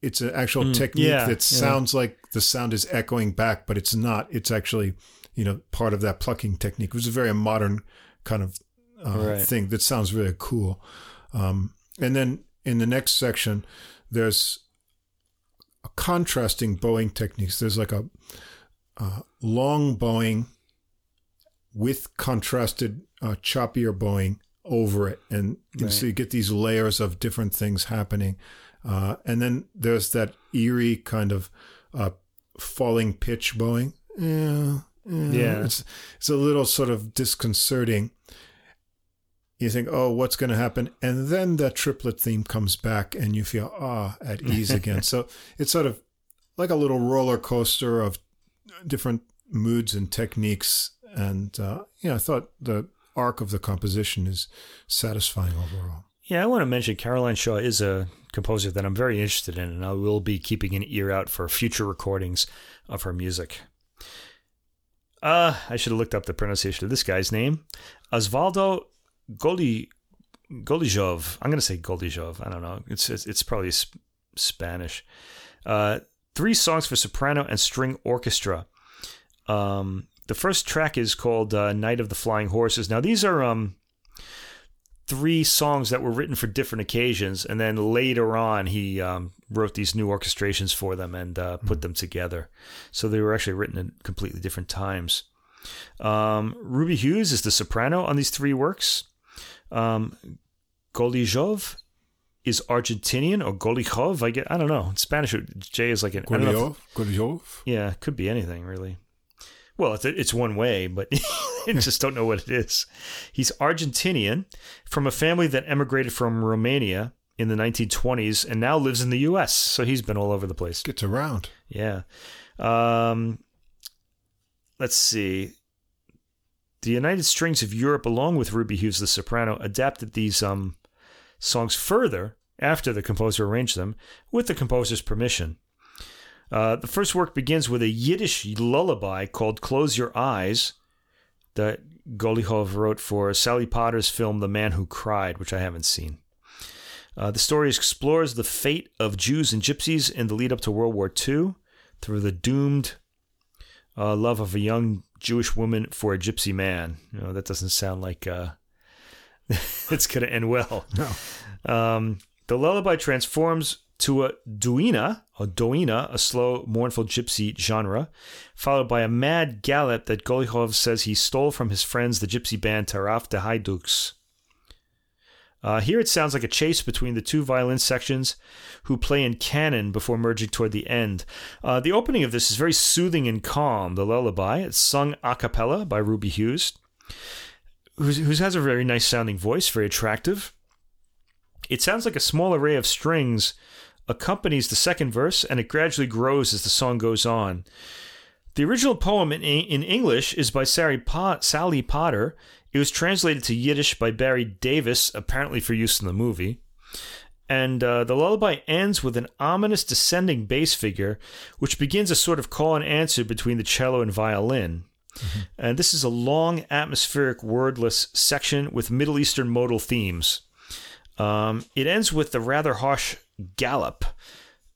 it's an actual Mm, technique yeah, that yeah. sounds like the sound is echoing back, but it's not. It's actually you know part of that plucking technique. It was a very modern kind of uh, Right. thing that sounds really cool. Um, and then in the next section, there's a contrasting bowing techniques. There's like a, uh long bowing with contrasted uh, choppier bowing over it, and, and so you get these layers of different things happening. Uh, and then there's that eerie kind of uh, falling pitch bowing. Yeah, yeah, Yeah. It's it's a little sort of disconcerting. You think, oh, what's going to happen? And then that triplet theme comes back, and you feel ah at ease again. so it's sort of like a little roller coaster of different moods and techniques. And uh, yeah, I thought the arc of the composition is satisfying overall. Yeah, I want to mention Caroline Shaw is a composer that I'm very interested in, and I will be keeping an ear out for future recordings of her music. Uh, I should have looked up the pronunciation of this guy's name. Osvaldo Goli Golijov. I'm going to say Golijov. I don't know. It's it's, it's probably sp- Spanish. Uh, three songs for soprano and string orchestra. Um, the first track is called uh, "Night of the Flying Horses." Now these are um three songs that were written for different occasions, and then later on he um, wrote these new orchestrations for them and uh, put them together. So they were actually written at completely different times. Um, Ruby Hughes is the soprano on these three works. Um, Golijov is Argentinian or Golijov. I get I don't know. In Spanish, J is like an Golijov. don't know if- Goliov, Goliov. yeah, could be anything really. Well, it's, it's one way, but I just don't know what it is. He's Argentinian from a family that emigrated from Romania in the 1920s and now lives in the U.S. So he's been all over the place. Gets around. Yeah. Um, let's see. The United Strings of Europe, along with Ruby Hughes, the soprano, adapted these um, songs further after the composer arranged them with the composer's permission. Uh, the first work begins with a Yiddish lullaby called Close Your Eyes that Golijov wrote for Sally Potter's film The Man Who Cried, which I haven't seen. Uh, the story explores the fate of Jews and gypsies in the lead up to World War II through the doomed uh, love of a young Jewish woman for a gypsy man. You know, that doesn't sound like uh, it's going to end well. No. Um, the lullaby transforms to a duina, or doina, a slow, mournful gypsy genre, followed by a mad gallop that Golijov says he stole from his friends, the gypsy band Taraf de Haiduks. Uh, here it sounds like a chase between the two violin sections who play in canon before merging toward the end. Uh, the opening of this is very soothing and calm, the lullaby. It's sung a cappella by Ruby Hughes, who has a very nice sounding voice, very attractive. It sounds like a small array of strings accompanies the second verse, and it gradually grows as the song goes on. The original poem in, in English is by Sally, Pot, Sally Potter. It was translated to Yiddish by Barry Davis, apparently for use in the movie. And uh, the lullaby ends with an ominous descending bass figure, which begins a sort of call and answer between the cello and violin. And this is a long, atmospheric, wordless section with Middle Eastern modal themes. Um, it ends with the rather harsh gallop.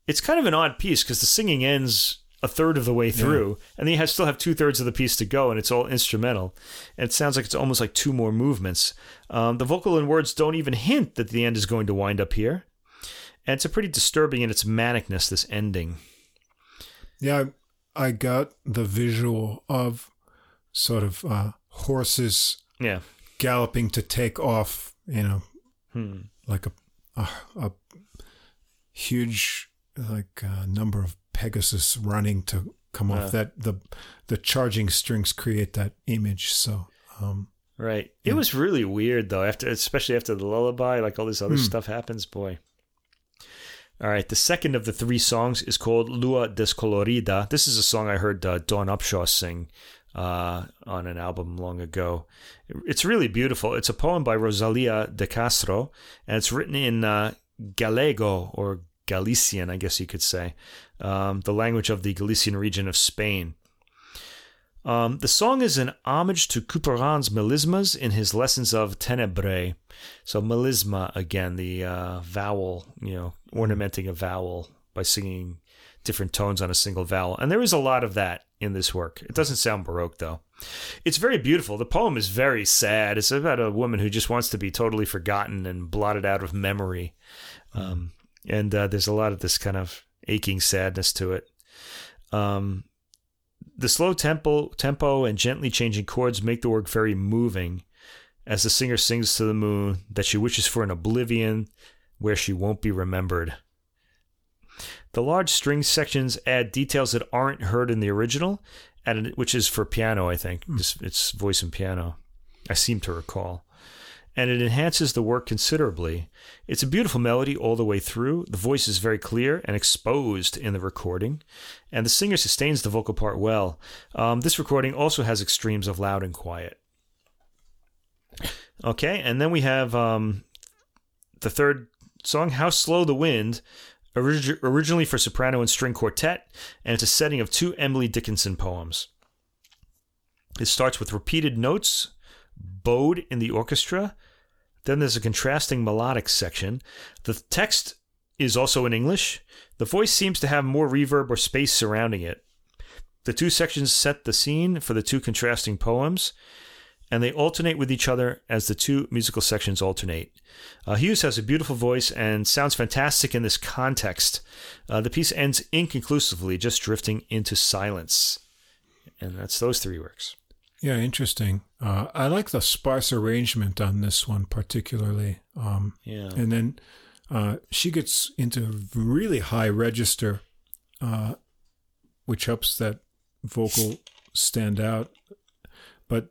It's kind of an odd piece because the singing ends a third of the way through, and then you have, still have two thirds of the piece to go, and it's all instrumental. And it sounds like it's almost like two more movements. Um, the vocal and words don't even hint that the end is going to wind up here, and it's a pretty disturbing in its manicness. This ending. Yeah, I, I got the visual of sort of uh, horses Yeah. galloping to take off. You know, Hmm. like a a, a huge like uh, number of Pegasus running to come off. That the the charging strings create that image. So um, Right. It was really weird though, after especially after the lullaby, like all this other stuff happens, boy. All right, the second of the three songs is called Lua Descolorida. This is a song I heard uh, Dawn Upshaw sing uh, on an album long ago. It's really beautiful. It's a poem by Rosalia de Castro, and it's written in uh, Gallego or Galician, I guess you could say, um, the language of the Galician region of Spain. Um, the song is an homage to Couperin's melismas in his lessons of Tenebrae. So melisma again, the uh, vowel, you know, ornamenting a vowel by singing different tones on a single vowel, and there is a lot of that in this work. It doesn't sound baroque though. It's very beautiful. The poem is very sad. It's about a woman who just wants to be totally forgotten and blotted out of memory, um, and uh, there's a lot of this kind of aching sadness to it. Um, the slow tempo, tempo and gently changing chords make the work very moving as the singer sings to the moon that she wishes for an oblivion where she won't be remembered. The large string sections add details that aren't heard in the original, and which is for piano, I think. It's, it's voice and piano. I seem to recall. And it enhances the work considerably. It's a beautiful melody all the way through. The voice is very clear and exposed in the recording, and the singer sustains the vocal part well. Um, this recording also has extremes of loud and quiet. Okay, and then we have um, the third song, How Slow the Wind, orig- originally for soprano and string quartet, and it's a setting of two Emily Dickinson poems. It starts with repeated notes, bowed in the orchestra. Then there's a contrasting melodic section. The text is also in English. The voice seems to have more reverb or space surrounding it. The two sections set the scene for the two contrasting poems, and they alternate with each other as the two musical sections alternate. Uh, Hughes has a beautiful voice and sounds fantastic in this context. Uh, the piece ends inconclusively, just drifting into silence. And that's those three works. Yeah, interesting. Uh, I like the sparse arrangement on this one particularly. Um, Yeah. and then uh, she gets into really high register, uh, which helps that vocal stand out. But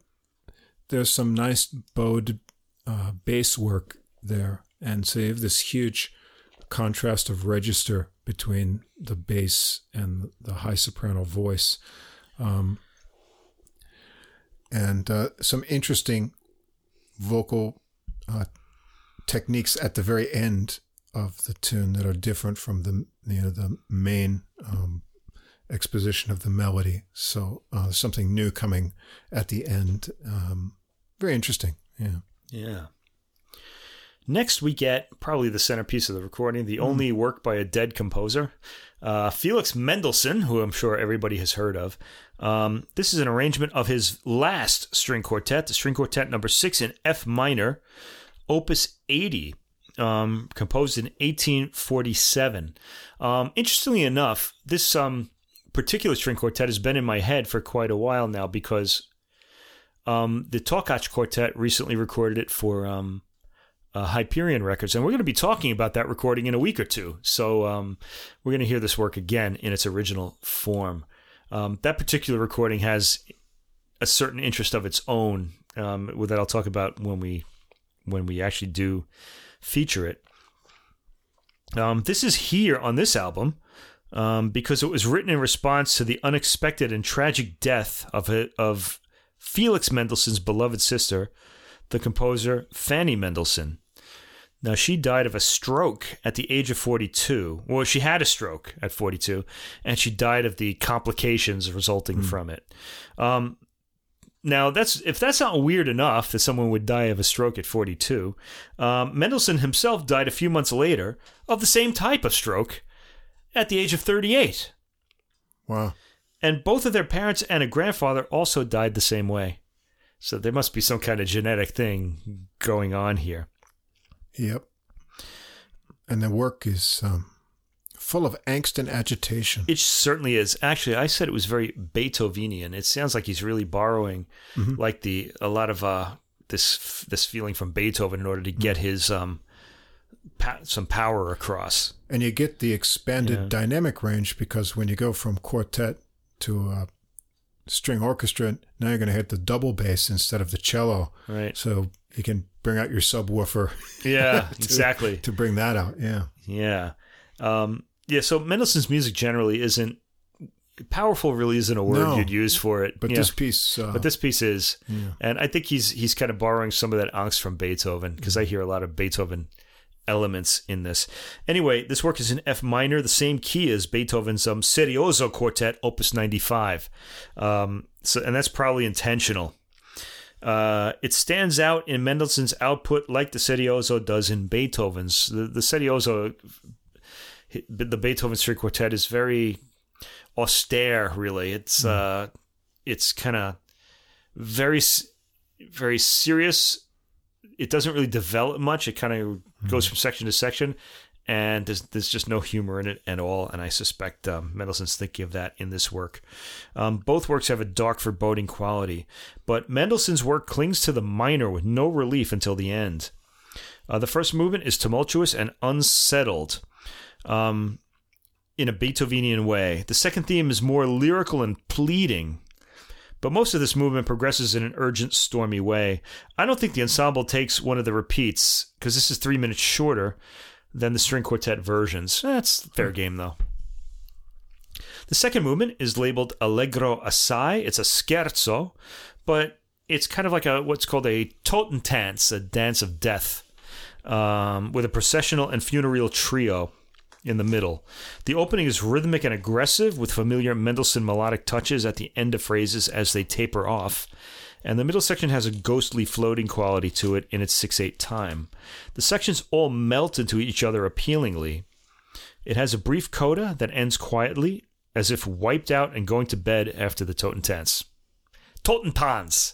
there's some nice bowed uh, bass work there, and so you have this huge contrast of register between the bass and the high soprano voice. Um, and uh, some interesting vocal uh, techniques at the very end of the tune that are different from the you know the main um, exposition of the melody. So uh, something new coming at the end. Um, very interesting. Yeah. Yeah. Next, we get probably the centerpiece of the recording, the only work by a dead composer, uh, Felix Mendelssohn, who I'm sure everybody has heard of. Um, this is an arrangement of his last string quartet, the string quartet number six in F minor, opus 80, um, composed in 1847. Um, interestingly enough, this um, particular string quartet has been in my head for quite a while now because um, the Takács Quartet recently recorded it for um, uh, Hyperion Records, and we're going to be talking about that recording in a week or two. So we're going to hear this work again in its original form. Um, that particular recording has a certain interest of its own um, that I'll talk about when we when we actually do feature it. Um, this is here on this album um, because it was written in response to the unexpected and tragic death of a, of Felix Mendelssohn's beloved sister, the composer Fanny Mendelssohn. Now, she died of a stroke at the age of 42. Well, she had a stroke at 42, and she died of the complications resulting from it. Um, now, that's if that's not weird enough that someone would die of a stroke at 42, um, Mendelssohn himself died a few months later of the same type of stroke at the age of 38. Wow. And both of their parents and a grandfather also died the same way. So there must be some kind of genetic thing going on here. Yep. And the work is um, full of angst and agitation. It certainly is. Actually, I said it was very Beethovenian. It sounds like he's really borrowing like the a lot of uh, this this feeling from Beethoven in order to get his um pa- some power across. And you get the expanded Yeah. dynamic range because when you go from quartet to uh, string orchestra, now you're going to hit the double bass instead of the cello. Right. So you can bring out your subwoofer Yeah, exactly. to bring that out. Yeah. Yeah. Um, yeah, so Mendelssohn's music generally isn't powerful really isn't a word No. you'd use for it. But Yeah. this piece, uh, but this piece is. yeah. And I think he's he's kind of borrowing some of that angst from Beethoven because I hear a lot of Beethoven elements in this. Anyway, this work is in F minor, the same key as Beethoven's um, Serioso Quartet, Opus 95. Um, so, and that's probably intentional. Uh, it stands out in Mendelssohn's output like the Serioso does in Beethoven's. The, the Serioso, the Beethoven String Quartet is very austere, really. It's uh, it's kind of very very serious. It doesn't really develop much. It kind of goes from section to section, and there's there's just no humor in it at all. And I suspect um, Mendelssohn's thinking of that in this work. Um, both works have a dark, foreboding quality, but Mendelssohn's work clings to the minor with no relief until the end. Uh, the first movement is tumultuous and unsettled. Um, in a Beethovenian way. The second theme is more lyrical and pleading, but most of this movement progresses in an urgent, stormy way. I don't think the ensemble takes one of the repeats because this is three minutes shorter than the string quartet versions. That's fair game, though. The second movement is labeled Allegro Assai. It's a scherzo, but it's kind of like a what's called a Totentanz, a dance of death, um, with a processional and funereal trio in the middle. The opening is rhythmic and aggressive with familiar Mendelssohn melodic touches at the end of phrases as they taper off. And the middle section has a ghostly floating quality to it in its 6 8 time. The sections all melt into each other appealingly. It has a brief coda that ends quietly, as if wiped out and going to bed after the Totentanz. Totentanz!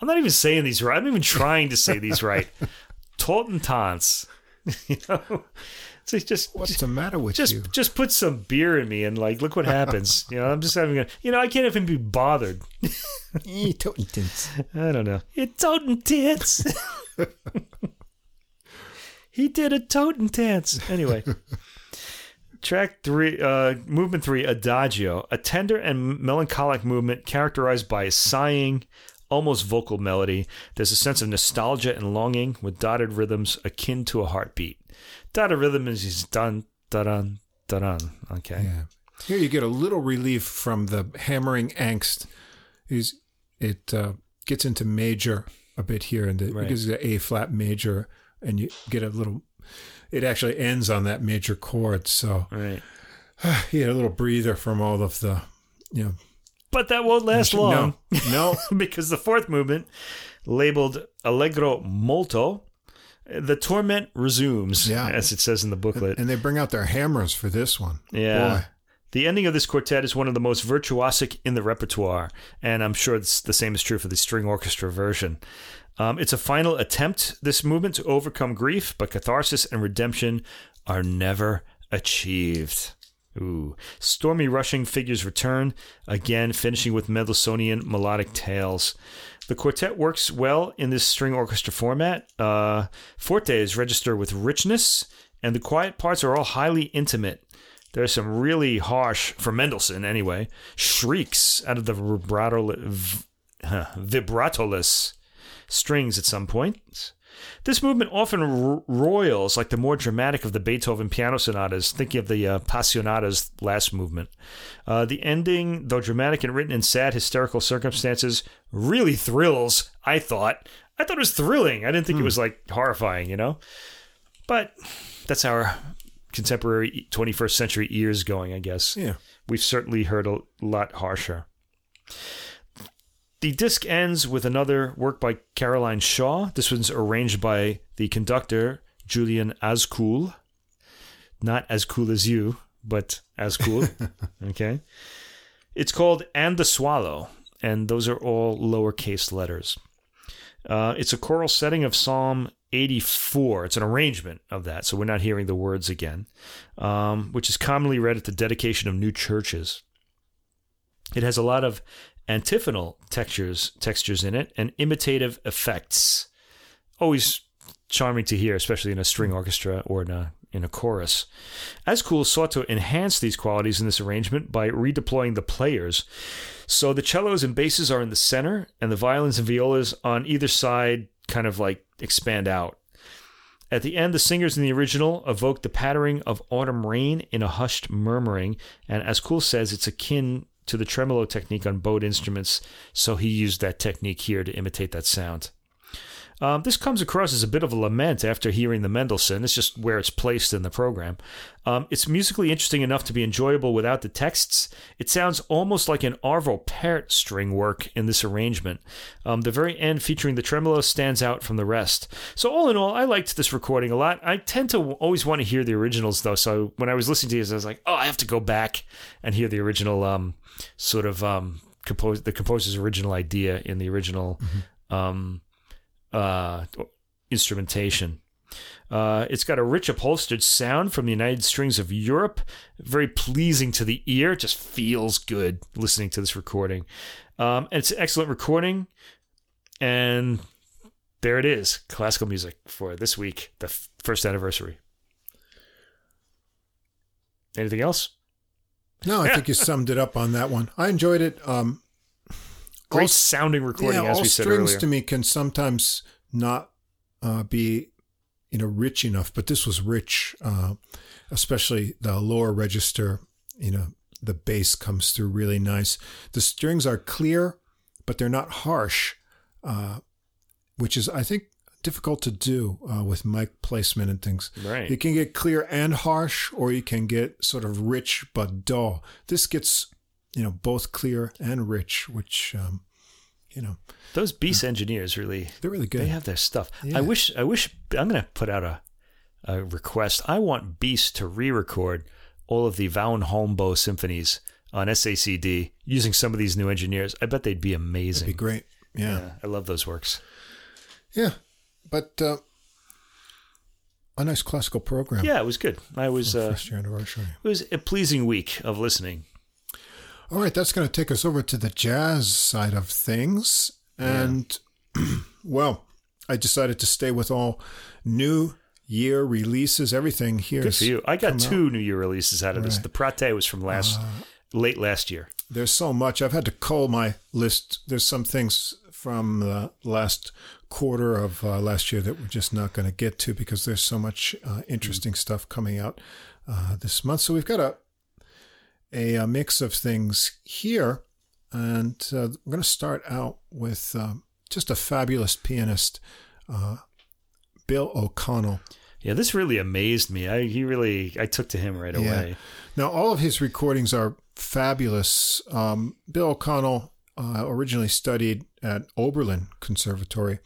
I'm not even saying these right. I'm not even trying to say these right. Totentanz. you know? So it's just What's the matter with just you? just put some beer in me and like look what happens. you know, I'm just having a you know, I can't even be bothered. Eh, Totentins. I don't know. It toten tits. he did a toten dance. Anyway. Track three, uh, movement three, Adagio, a tender and melancholic movement characterized by a sighing, almost vocal melody. There's a sense of nostalgia and longing with dotted rhythms akin to a heartbeat. Dotted rhythm is dun, dun, dun, dun, dun. Okay. Yeah. Here you get a little relief from the hammering angst. Is it uh, gets into major a bit here, and it Right. gives you A flat major, and you get a little. It actually ends on that major chord, so Right. you get a little breather from all of the, you know. But that won't last long. No, no, because the fourth movement, labeled Allegro Molto, the torment resumes, Yeah. as it says in the booklet. and they bring out their hammers for this one. yeah. Boy. The ending of this quartet is one of the most virtuosic in the repertoire, and I'm sure it's the same is true for the string orchestra version. Um, it's a final attempt, this movement, to overcome grief, but catharsis and redemption are never achieved. Ooh. Stormy rushing figures return, again finishing with Mendelssohnian melodic tales. The quartet works well in this string orchestra format. Uh, fortes register with richness, and the quiet parts are all highly intimate. There's some really harsh, for Mendelssohn anyway, shrieks out of the vibrato, v- huh, vibratoless strings at some points. This movement often ro- royals like the more dramatic of the Beethoven piano sonatas, thinking of the uh, Passionatas last movement. Uh, the ending, though dramatic and written in sad, hysterical circumstances, really thrills, I thought. I thought it was thrilling. I didn't think it was like horrifying, you know? But that's our contemporary 21st century ears going, I guess. Yeah. We've certainly heard a lot harsher. The disc ends with another work by Caroline Shaw. This one's arranged by the conductor, Julian Azkoul. Not as cool as you, but as cool. okay. It's called And the Swallow, and those are all lowercase letters. Uh, it's a choral setting of Psalm 84. It's an arrangement of that, so we're not hearing the words again, um, which is commonly read at the dedication of new churches. It has a lot of antiphonal textures, textures in it and imitative effects. Always charming to hear, especially in a string orchestra or in a in a chorus. Azkoul sought to enhance these qualities in this arrangement by redeploying the players. So the cellos and basses are in the center, and the violins and violas on either side kind of like expand out. At the end, the singers in the original evoke the pattering of autumn rain in a hushed murmuring, and Azkoul says it's akin to the tremolo technique on bowed instruments, so he used that technique here to imitate that sound. Um, this comes across as a bit of a lament after hearing the Mendelssohn. It's just where it's placed in the program. Um, it's musically interesting enough to be enjoyable without the texts. It sounds almost like an Arvo Pärt string work in this arrangement. Um, the very end, featuring the tremolo, stands out from the rest. So, all in all, I liked this recording a lot. I tend to always want to hear the originals, though. So, when I was listening to this, I was like, oh, I have to go back and hear the original um, sort of um, compose the composer's original idea in the original. Um, uh, instrumentation. Uh, it's got a rich upholstered sound from the United Strings of Europe, very pleasing to the ear. It just feels good listening to this recording. Um, and it's an excellent recording. And there it is classical music for this week, the f- first anniversary. Anything else? No, I think you summed it up on that one. I enjoyed it. Um, Great all- sounding recording, yeah, as all we said strings earlier. to me can sometimes not uh, be, you know, rich enough, but this was rich, uh, especially the lower register. You know, the bass comes through really nice. The strings are clear, but they're not harsh, uh, which is, I think, difficult to do uh, with mic placement and things. Right. You can get clear and harsh, or you can get sort of rich but dull. This gets, you know, both clear and rich, which, um, you know, Those BIS engineers really they're really good. They have their stuff. Yeah. I wish. I wish. I'm going to put out a, a request. I want BIS to re-record all of the Vagn Holmboe symphonies on SACD using some of these new engineers. I bet they'd be amazing. That'd be great. Yeah. Yeah, I love those works. Yeah. But uh, a nice classical program. Yeah, it was good. I was. Uh, First year anniversary. it was a pleasing week of listening. All right, that's going to take us over to the jazz side of things. And, well, I decided to stay with all new year releases, everything here. Good for you. I got two New Year releases out of this. The Pratté was from last late last year. There's so much. I've had to cull my list. There's some things from the last quarter of uh, last year that we're just not going to get to because there's so much uh, interesting stuff coming out uh, this month. So we've got a a, uh mix of things here, and uh, we're going to start out with um, just a fabulous pianist, uh, Bill O'Connell. Yeah, this really amazed me. I he really I took to him right Yeah. away. Now, all of his recordings are fabulous. Um, Bill O'Connell uh, originally studied at Oberlin Conservatory.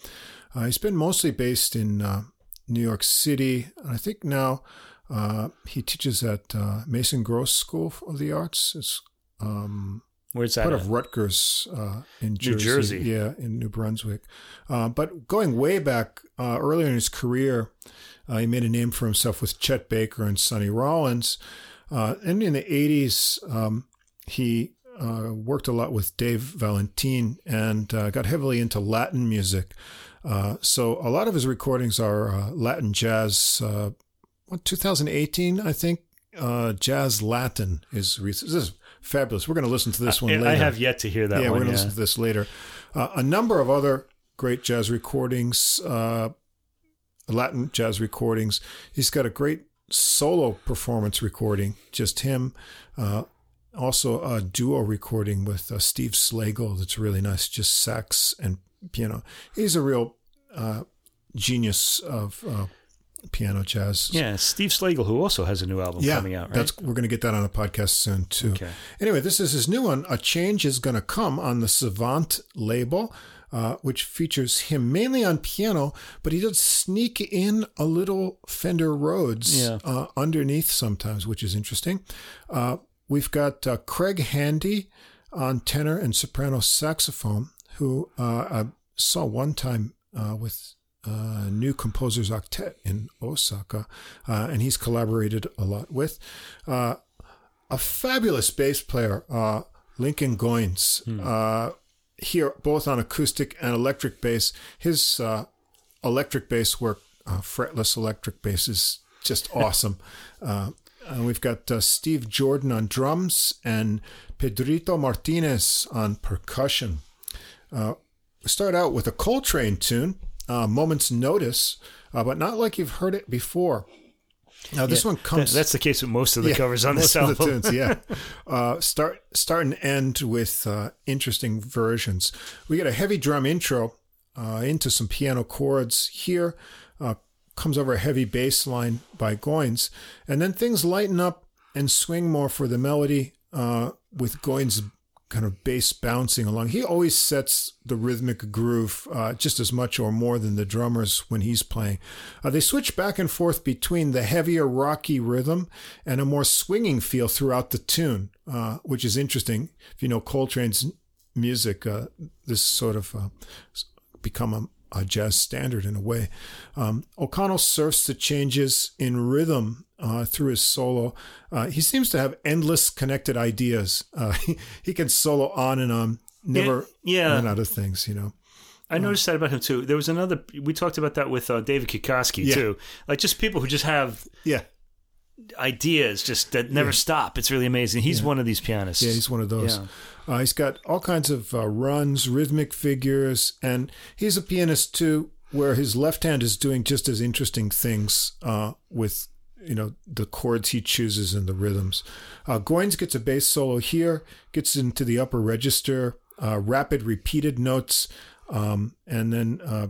Uh, he's been mostly based in uh, New York City. And I think now uh, he teaches at uh, Mason Gross School of the Arts. It's um, Where's that? part at? of Rutgers uh, in Jersey. New Jersey. Yeah, in New Brunswick. Uh, but going way back uh, earlier in his career, uh, he made a name for himself with Chet Baker and Sonny Rollins. Uh, and in the 80s, um, he uh, worked a lot with Dave Valentin and uh, got heavily into Latin music. Uh, so a lot of his recordings are uh, Latin jazz. Uh, what, 2018, I think, uh, Jazz Latin is. re- This is fabulous. We're going to listen to this one I, later. I have yet to hear that yeah, one. we're going to yeah. listen to this later. Uh, a number of other great jazz recordings, uh, Latin jazz recordings. He's got a great solo performance recording, just him. Uh, also, a duo recording with uh, Steve Slagle that's really nice, just sax and piano. He's a real uh, genius of uh, piano jazz. Yeah, Steve Slagle, who also has a new album Yeah, coming out, right? that's we're going to get that on a podcast soon too. Okay. Anyway, this is his new one. A change is going to come on the Savant label, uh, which features him mainly on piano, but he does sneak in a little Fender Rhodes Yeah. uh, underneath sometimes, which is interesting. Uh, we've got uh, Craig Handy on tenor and soprano saxophone, who uh, I saw one time uh, with uh, New Composers Octet in Osaka, uh, and he's collaborated a lot with. Uh, a fabulous bass player, uh, Lincoln Goines, uh, here both on acoustic and electric bass. His uh, electric bass work, uh, fretless electric bass, is just awesome. Uh, and we've got uh, Steve Jordan on drums and Pedrito Martinez on percussion. Uh, we start out with a Coltrane tune, uh, Moment's Notice, uh, but not like you've heard it before. Now this one comes. That- that's the case with most of the Yeah, covers on this album. the tunes, yeah. Uh, start start and end with uh, interesting versions. We get a heavy drum intro uh, into some piano chords here. Uh, comes over a heavy bass line by Goines, and then things lighten up and swing more for the melody uh, with Goines kind of bass bouncing along. He always sets the rhythmic groove uh, just as much or more than the drummers when he's playing. Uh, they switch back and forth between the heavier rocky rhythm and a more swinging feel throughout the tune, uh, which is interesting. If you know Coltrane's music, uh, this sort of uh, become a, jazz standard in a way. Um, O'Connell surfs the changes in rhythm uh, through his solo. Uh, he seems to have endless connected ideas. Uh, he, he can solo on and on, never yeah. run out of things, you know. I noticed that about him too. There was another. We talked about that with uh, David Kikoski Yeah. too. Like just people who just have Yeah, ideas just that never stop. It's really amazing. He's one of these pianists. yeah, he's one of those. Uh, he's got all kinds of uh, runs, rhythmic figures, and he's a pianist too, where his left hand is doing just as interesting things uh, with you know the chords he chooses and the rhythms. Uh, Goines gets a bass solo here, gets into the upper register, uh, rapid repeated notes, um, and then uh,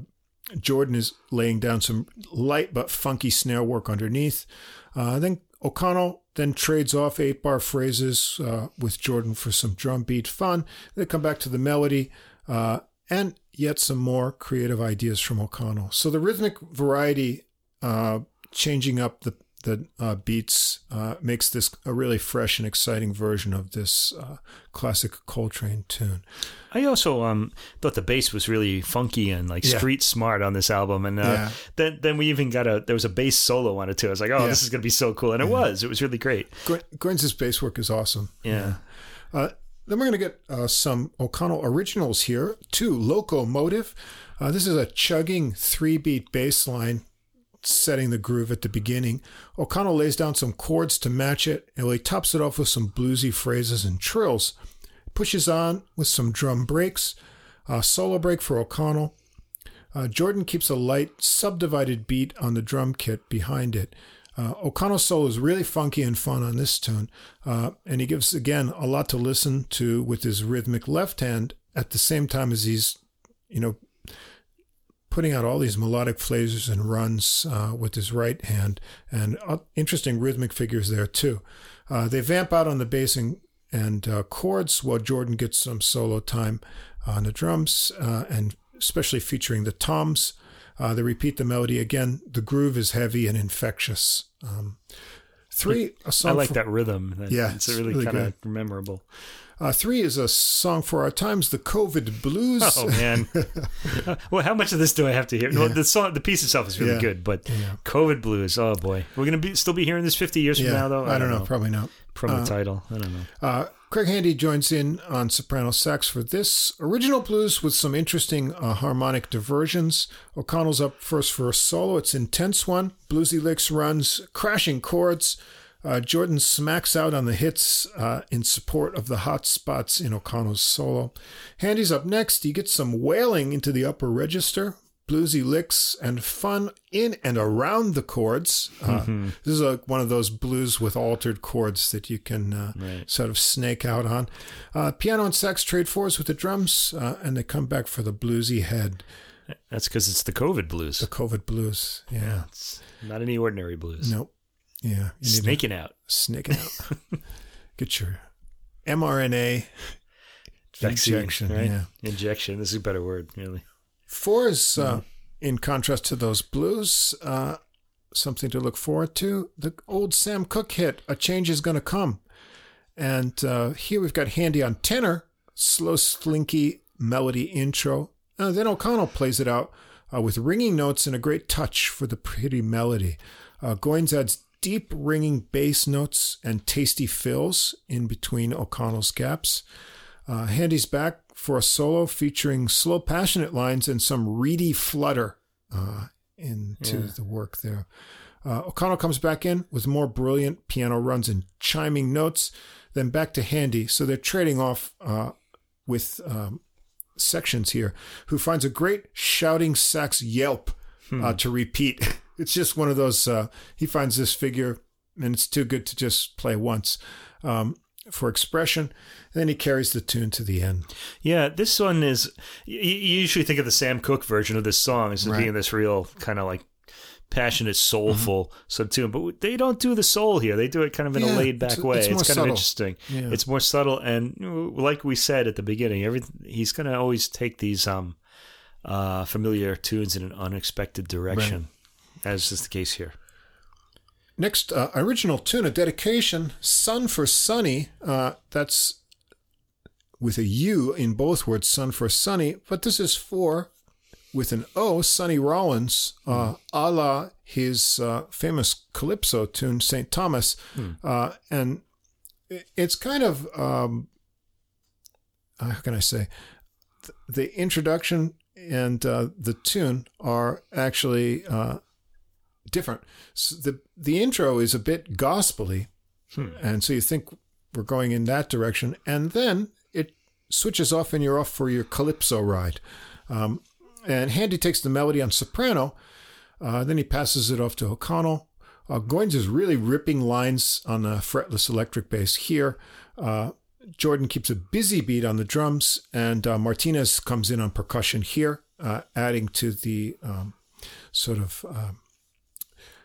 Jordan is laying down some light but funky snare work underneath. Uh, then O'Connell then trades off eight bar phrases uh, with Jordan for some drum beat fun. They come back to the melody uh, and yet some more creative ideas from O'Connell. So the rhythmic variety, uh, changing up the the uh, beats, uh, makes this a really fresh and exciting version of this uh, classic Coltrane tune. I also um thought the bass was really funky and like Yeah. street smart on this album, and uh, Yeah. then then we even got a there was a bass solo on it too. I was like, oh, Yeah. this is gonna be so cool, and it was. It was really great. Gwen- bass work is awesome. Yeah. Uh, then we're going to get uh, some O'Connell originals here. Two, Locomotive. Uh, this is a chugging three beat bass line setting the groove at the beginning. O'Connell lays down some chords to match it, and he tops it off with some bluesy phrases and trills. Pushes on with some drum breaks. a solo break for O'Connell. Uh, Jordan keeps a light, subdivided beat on the drum kit behind it. Uh, O'Connell's solo is really funky and fun on this tune, uh, and he gives again a lot to listen to with his rhythmic left hand at the same time as he's, you know, putting out all these melodic phrases and runs uh, with his right hand, and uh, interesting rhythmic figures there too. Uh, they vamp out on the bass and, and uh, chords while Jordan gets some solo time on the drums, uh, and especially featuring the toms. Uh, they repeat the melody again. The groove is heavy and infectious. Um, three, I like for- that rhythm. That- Yeah, it's, it's really, really kind of memorable. Uh, three is a song for our times, the COVID blues. Oh man, well, how much of this do I have to hear? Well, the song, the piece itself is really Yeah. good, but Yeah. COVID blues. Oh boy, we're gonna be still be hearing this fifty years from now, though. I, don't know, probably not. From the title, I don't know. Uh, Craig Handy joins in on soprano sax for this original blues with some interesting uh, harmonic diversions. O'Connell's up first for a solo. It's intense one. Bluesy licks runs, crashing chords. Uh, Jordan smacks out on the hits uh, in support of the hot spots in O'Connell's solo. Handy's up next. He gets some wailing into the upper register, bluesy licks, and fun in and around the chords. Uh, This is like one of those blues with altered chords that you can uh, Right. sort of snake out on. Uh, piano and sax trade fours with the drums, uh, and they come back for the bluesy head, That's because it's the COVID blues. the COVID blues. Yeah. It's not any ordinary blues. Nope. Yeah. To Snaking out. snake it out. Get your mRNA Vaccine, injection. right? Yeah. Injection. This is a better word, really. Four is, uh, in contrast to those blues, uh, something to look forward to. The old Sam Cooke hit, A Change is Gonna Come. And uh, here we've got Handy on tenor, slow, slinky melody intro. Uh, then O'Connell plays it out uh, with ringing notes and a great touch for the pretty melody. Uh, adds deep ringing bass notes and tasty fills in between O'Connell's gaps. Uh, Handy's back for a solo featuring slow, passionate lines and some reedy flutter uh, into Yeah. the work there. Uh, O'Connell comes back in with more brilliant piano runs and chiming notes, then back to Handy. So they're trading off uh, with um, sections here, who finds a great shouting sax yelp uh, to repeat. It's just one of those, uh, he finds this figure and it's too good to just play once um, for expression. And then he carries the tune to the end. Yeah, this one is. You usually think of the Sam Cooke version of this song as Right. Mm-hmm. being this real kind of like passionate, soulful sub tune, but they don't do the soul here. They do it kind of in Yeah, a laid back way. it's It's, kind subtle. of interesting. Yeah. It's more subtle, and like we said at the beginning, every he's going to always take these um uh familiar tunes in an unexpected direction, as is the case here. Next, uh, original tune, a dedication, Sun for Sunny. Uh, that's with a U in both words, Sun for Sunny, but this is for, with an O, Sonny Rollins, uh, a la his uh, famous Calypso tune, St. Thomas. Uh, and it's kind of, um, uh, how can I say, the introduction and uh, the tune are actually uh, different. So the the intro is a bit gospely, and so you think we're going in that direction, and then it switches off, and you're off for your calypso ride. Um, and Handy takes the melody on soprano, uh, then he passes it off to O'Connell. Uh, Goines is really ripping lines on the fretless electric bass here. Uh, Jordan keeps a busy beat on the drums, and uh, Martinez comes in on percussion here, uh, adding to the um, sort of um,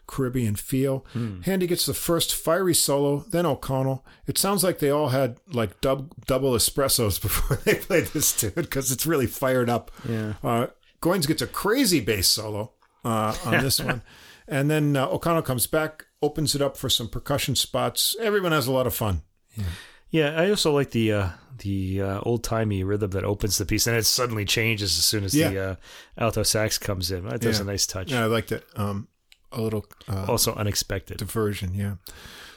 Caribbean feel. Handy gets the first fiery solo, then O'Connell. It sounds like they all had like dub- double espressos before they played this tune because it's really fired up. Yeah. Uh, Goines gets a crazy bass solo uh, on this one. And then uh, O'Connell comes back, opens it up for some percussion spots. Everyone has a lot of fun. Yeah, I also like the uh, the uh, old timey rhythm that opens the piece, and it suddenly changes as soon as the uh, alto sax comes in. That does Yeah. a nice touch. Yeah, I liked it. Um, a little uh, Also unexpected. diversion, yeah.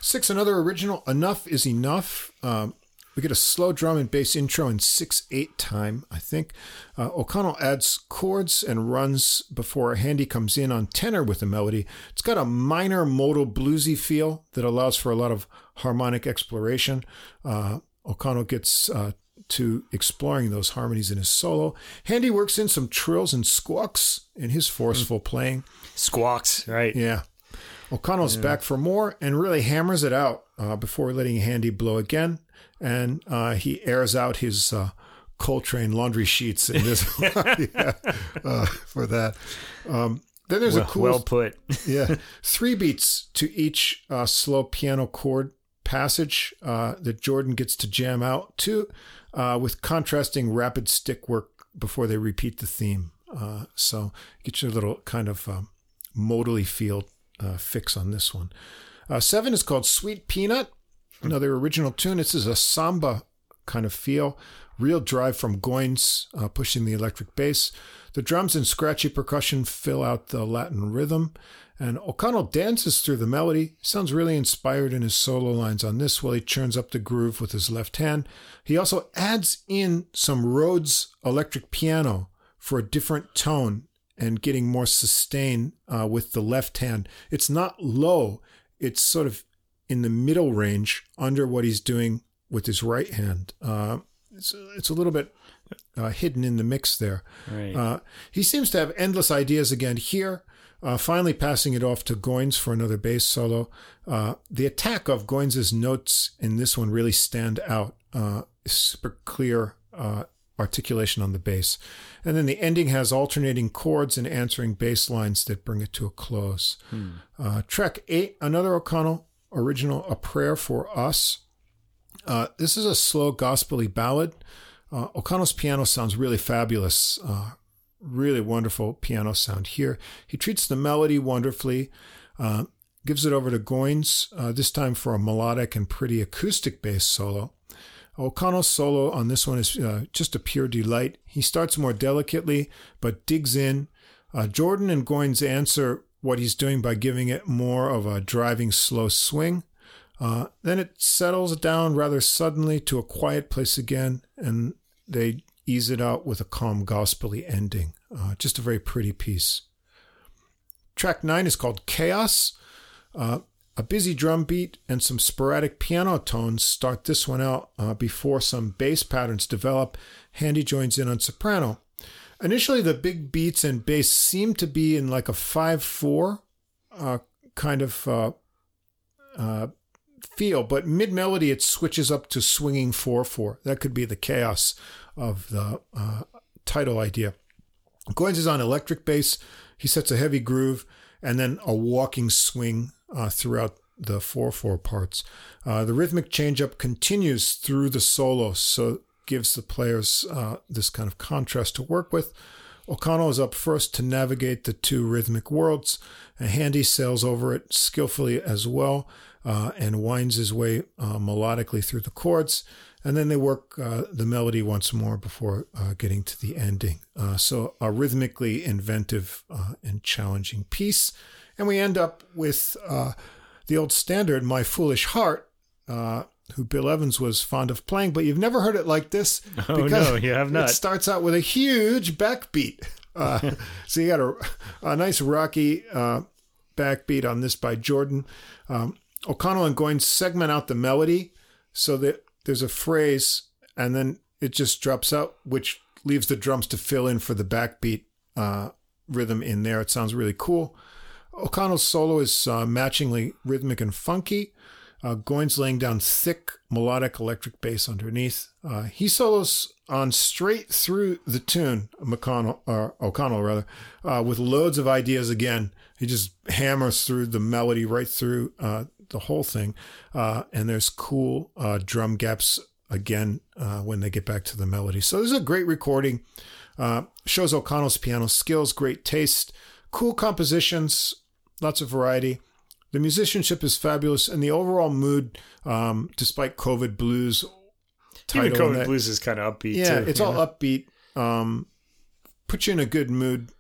Six, another original. Enough is enough. Um, we get a slow drum and bass intro in six eight time, I think. Uh, O'Connell adds chords and runs before Handy comes in on tenor with the melody. It's got a minor modal bluesy feel that allows for a lot of harmonic exploration. Uh, O'Connell gets uh, to exploring those harmonies in his solo. Handy works in some trills and squawks in his forceful playing. Squawks, right? Yeah. O'Connell's back for more and really hammers it out uh, before letting Handy blow again. And uh, he airs out his uh, Coltrane laundry sheets in this one yeah, uh, for that. Um, then there's a Well, cool, well put. yeah, three beats to each uh, slow piano chord passage uh, that Jordan gets to jam out to, uh, with contrasting rapid stick work before they repeat the theme. Uh, so get your little kind of um, modally feel uh, fix on this one. Uh, seven is called Sweet Peanut, another original tune. This is a samba kind of feel. Real drive from Goines uh, pushing the electric bass. The drums and scratchy percussion fill out the Latin rhythm. And O'Connell dances through the melody. Sounds really inspired in his solo lines on this while he churns up the groove with his left hand. He also adds in some Rhodes electric piano for a different tone and getting more sustain uh, with the left hand. It's not low, it's sort of in the middle range under what he's doing with his right hand. Uh, it's, it's a little bit uh, hidden in the mix there. Right. Uh, he seems to have endless ideas again here. Uh, finally, passing it off to Goines for another bass solo. Uh, the attack of Goines' notes in this one really stand out. Uh, super clear uh, articulation on the bass. And then the ending has alternating chords and answering bass lines that bring it to a close. Uh, track eight, another O'Connell original, A Prayer for Us. Uh, this is a slow gospely ballad. Uh, O'Connell's piano sounds really fabulous. Uh, really wonderful piano sound here. He treats the melody wonderfully, uh, gives it over to Goines, uh, this time for a melodic and pretty acoustic bass solo. O'Connell's solo on this one is uh, just a pure delight. He starts more delicately, but digs in. Uh, Jordan and Goines answer what he's doing by giving it more of a driving, slow swing. Uh, then it settles down rather suddenly to a quiet place again, and they ease it out with a calm, gospelly ending. Uh, just a very pretty piece. Track nine is called Chaos. A busy drum beat and some sporadic piano tones start this one out uh, before some bass patterns develop. Handy joins in on soprano. Initially, the big beats and bass seem to be in like a 5 4 uh, kind of uh, uh, feel, but mid melody it switches up to swinging 4 4. That could be the chaos of the uh, title idea. Goines is on electric bass. He sets a heavy groove and then a walking swing uh, throughout the 4 4 parts. Uh, the rhythmic changeup continues through the solo, so gives the players uh, this kind of contrast to work with. O'Connell is up first to navigate the two rhythmic worlds. And Handy sails over it skillfully as well uh, and winds his way uh, melodically through the chords. And then they work uh, the melody once more before uh, getting to the ending. Uh, so, a rhythmically inventive uh, and challenging piece. And we end up with the old standard, My Foolish Heart, who Bill Evans was fond of playing, but you've never heard it like this. Oh, no, you have not. It starts out with a huge backbeat. Uh, so you got a, a nice rocky uh, backbeat on this by Jordan. Um, O'Connell and Goines segment out the melody so that there's a phrase and then it just drops out, which leaves the drums to fill in for the backbeat uh, rhythm in there. It sounds really cool. O'Connell's solo is uh, matchingly rhythmic and funky. Uh, Goines laying down thick melodic electric bass underneath. Uh, he solos on straight through the tune, McConnell or O'Connell rather, uh, with loads of ideas. Again, he just hammers through the melody right through uh, the whole thing, uh, and there's cool uh, drum gaps again uh, when they get back to the melody. So this is a great recording. shows O'Connell's piano skills, great taste, cool compositions, lots of variety. The musicianship is fabulous, and the overall mood, um, despite COVID blues, even COVID that, blues is kind of upbeat. Yeah, too, it's all upbeat. Um, put you in a good mood.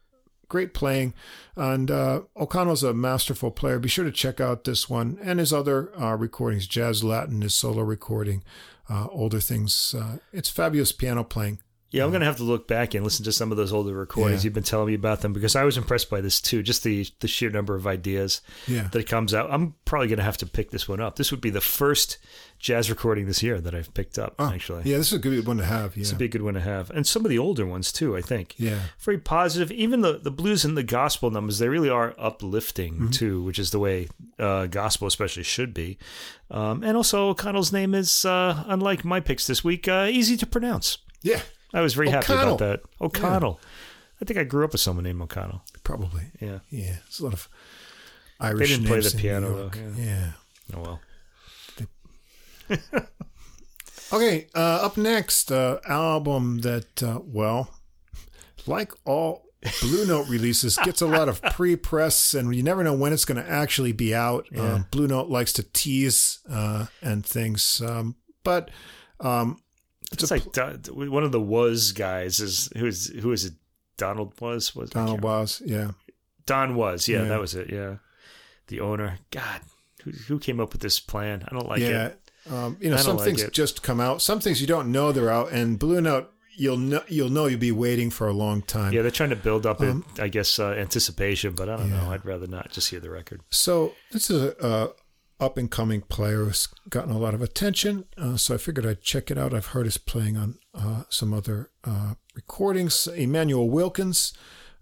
Great playing, and uh, O'Connell's a masterful player. Be sure to check out this one and his other uh, recordings, Jazz Latin, his solo recording, uh, older things. Uh, it's fabulous piano playing. Yeah, I'm gonna have to look back and listen to some of those older recordings. Yeah. You've been telling me about them because I was impressed by this too. Just the the sheer number of ideas yeah. that comes out. I'm probably gonna have to pick this one up. This would be the first jazz recording this year that I've picked up. Oh, actually, yeah, this is a good one to have. Yeah, it's a big good one to have, and some of the older ones too. I think. Yeah, very positive. Even the the blues and the gospel numbers, they really are uplifting mm-hmm. too, which is the way uh, gospel especially should be. Um, and also, O'Connell's name is uh, unlike my picks this week, uh, easy to pronounce. Yeah, I was very O'Connell. happy about that. O'Connell. Yeah. I think I grew up with someone named O'Connell. Probably. Yeah. Yeah. It's a lot of Irish. They didn't play the piano though. Yeah. yeah. Oh well. okay. Uh, up next, uh, album that uh, well, like all Blue Note releases, gets a lot of pre-press, and you never know when it's going to actually be out. Yeah. Um, Blue Note likes to tease uh, and things, um, but. Um, it's, it's like pl- one of the was guys is who is who is it? Donald was was Donald was yeah. Don was yeah, yeah, that was it yeah. The owner, God, who, who came up with this plan? I don't like yeah. it. Um, you know, some like things it. just come out. Some things you don't know they're out. And Blue Note, you'll know you'll know you'll be waiting for a long time. Yeah, they're trying to build up, um, it, I guess, uh, anticipation. But I don't yeah. know. I'd rather not just hear the record. So this is a, up and coming player who's gotten a lot of attention. Uh, so I figured I'd check it out. I've heard his playing on uh, some other uh, recordings. Immanuel Wilkins,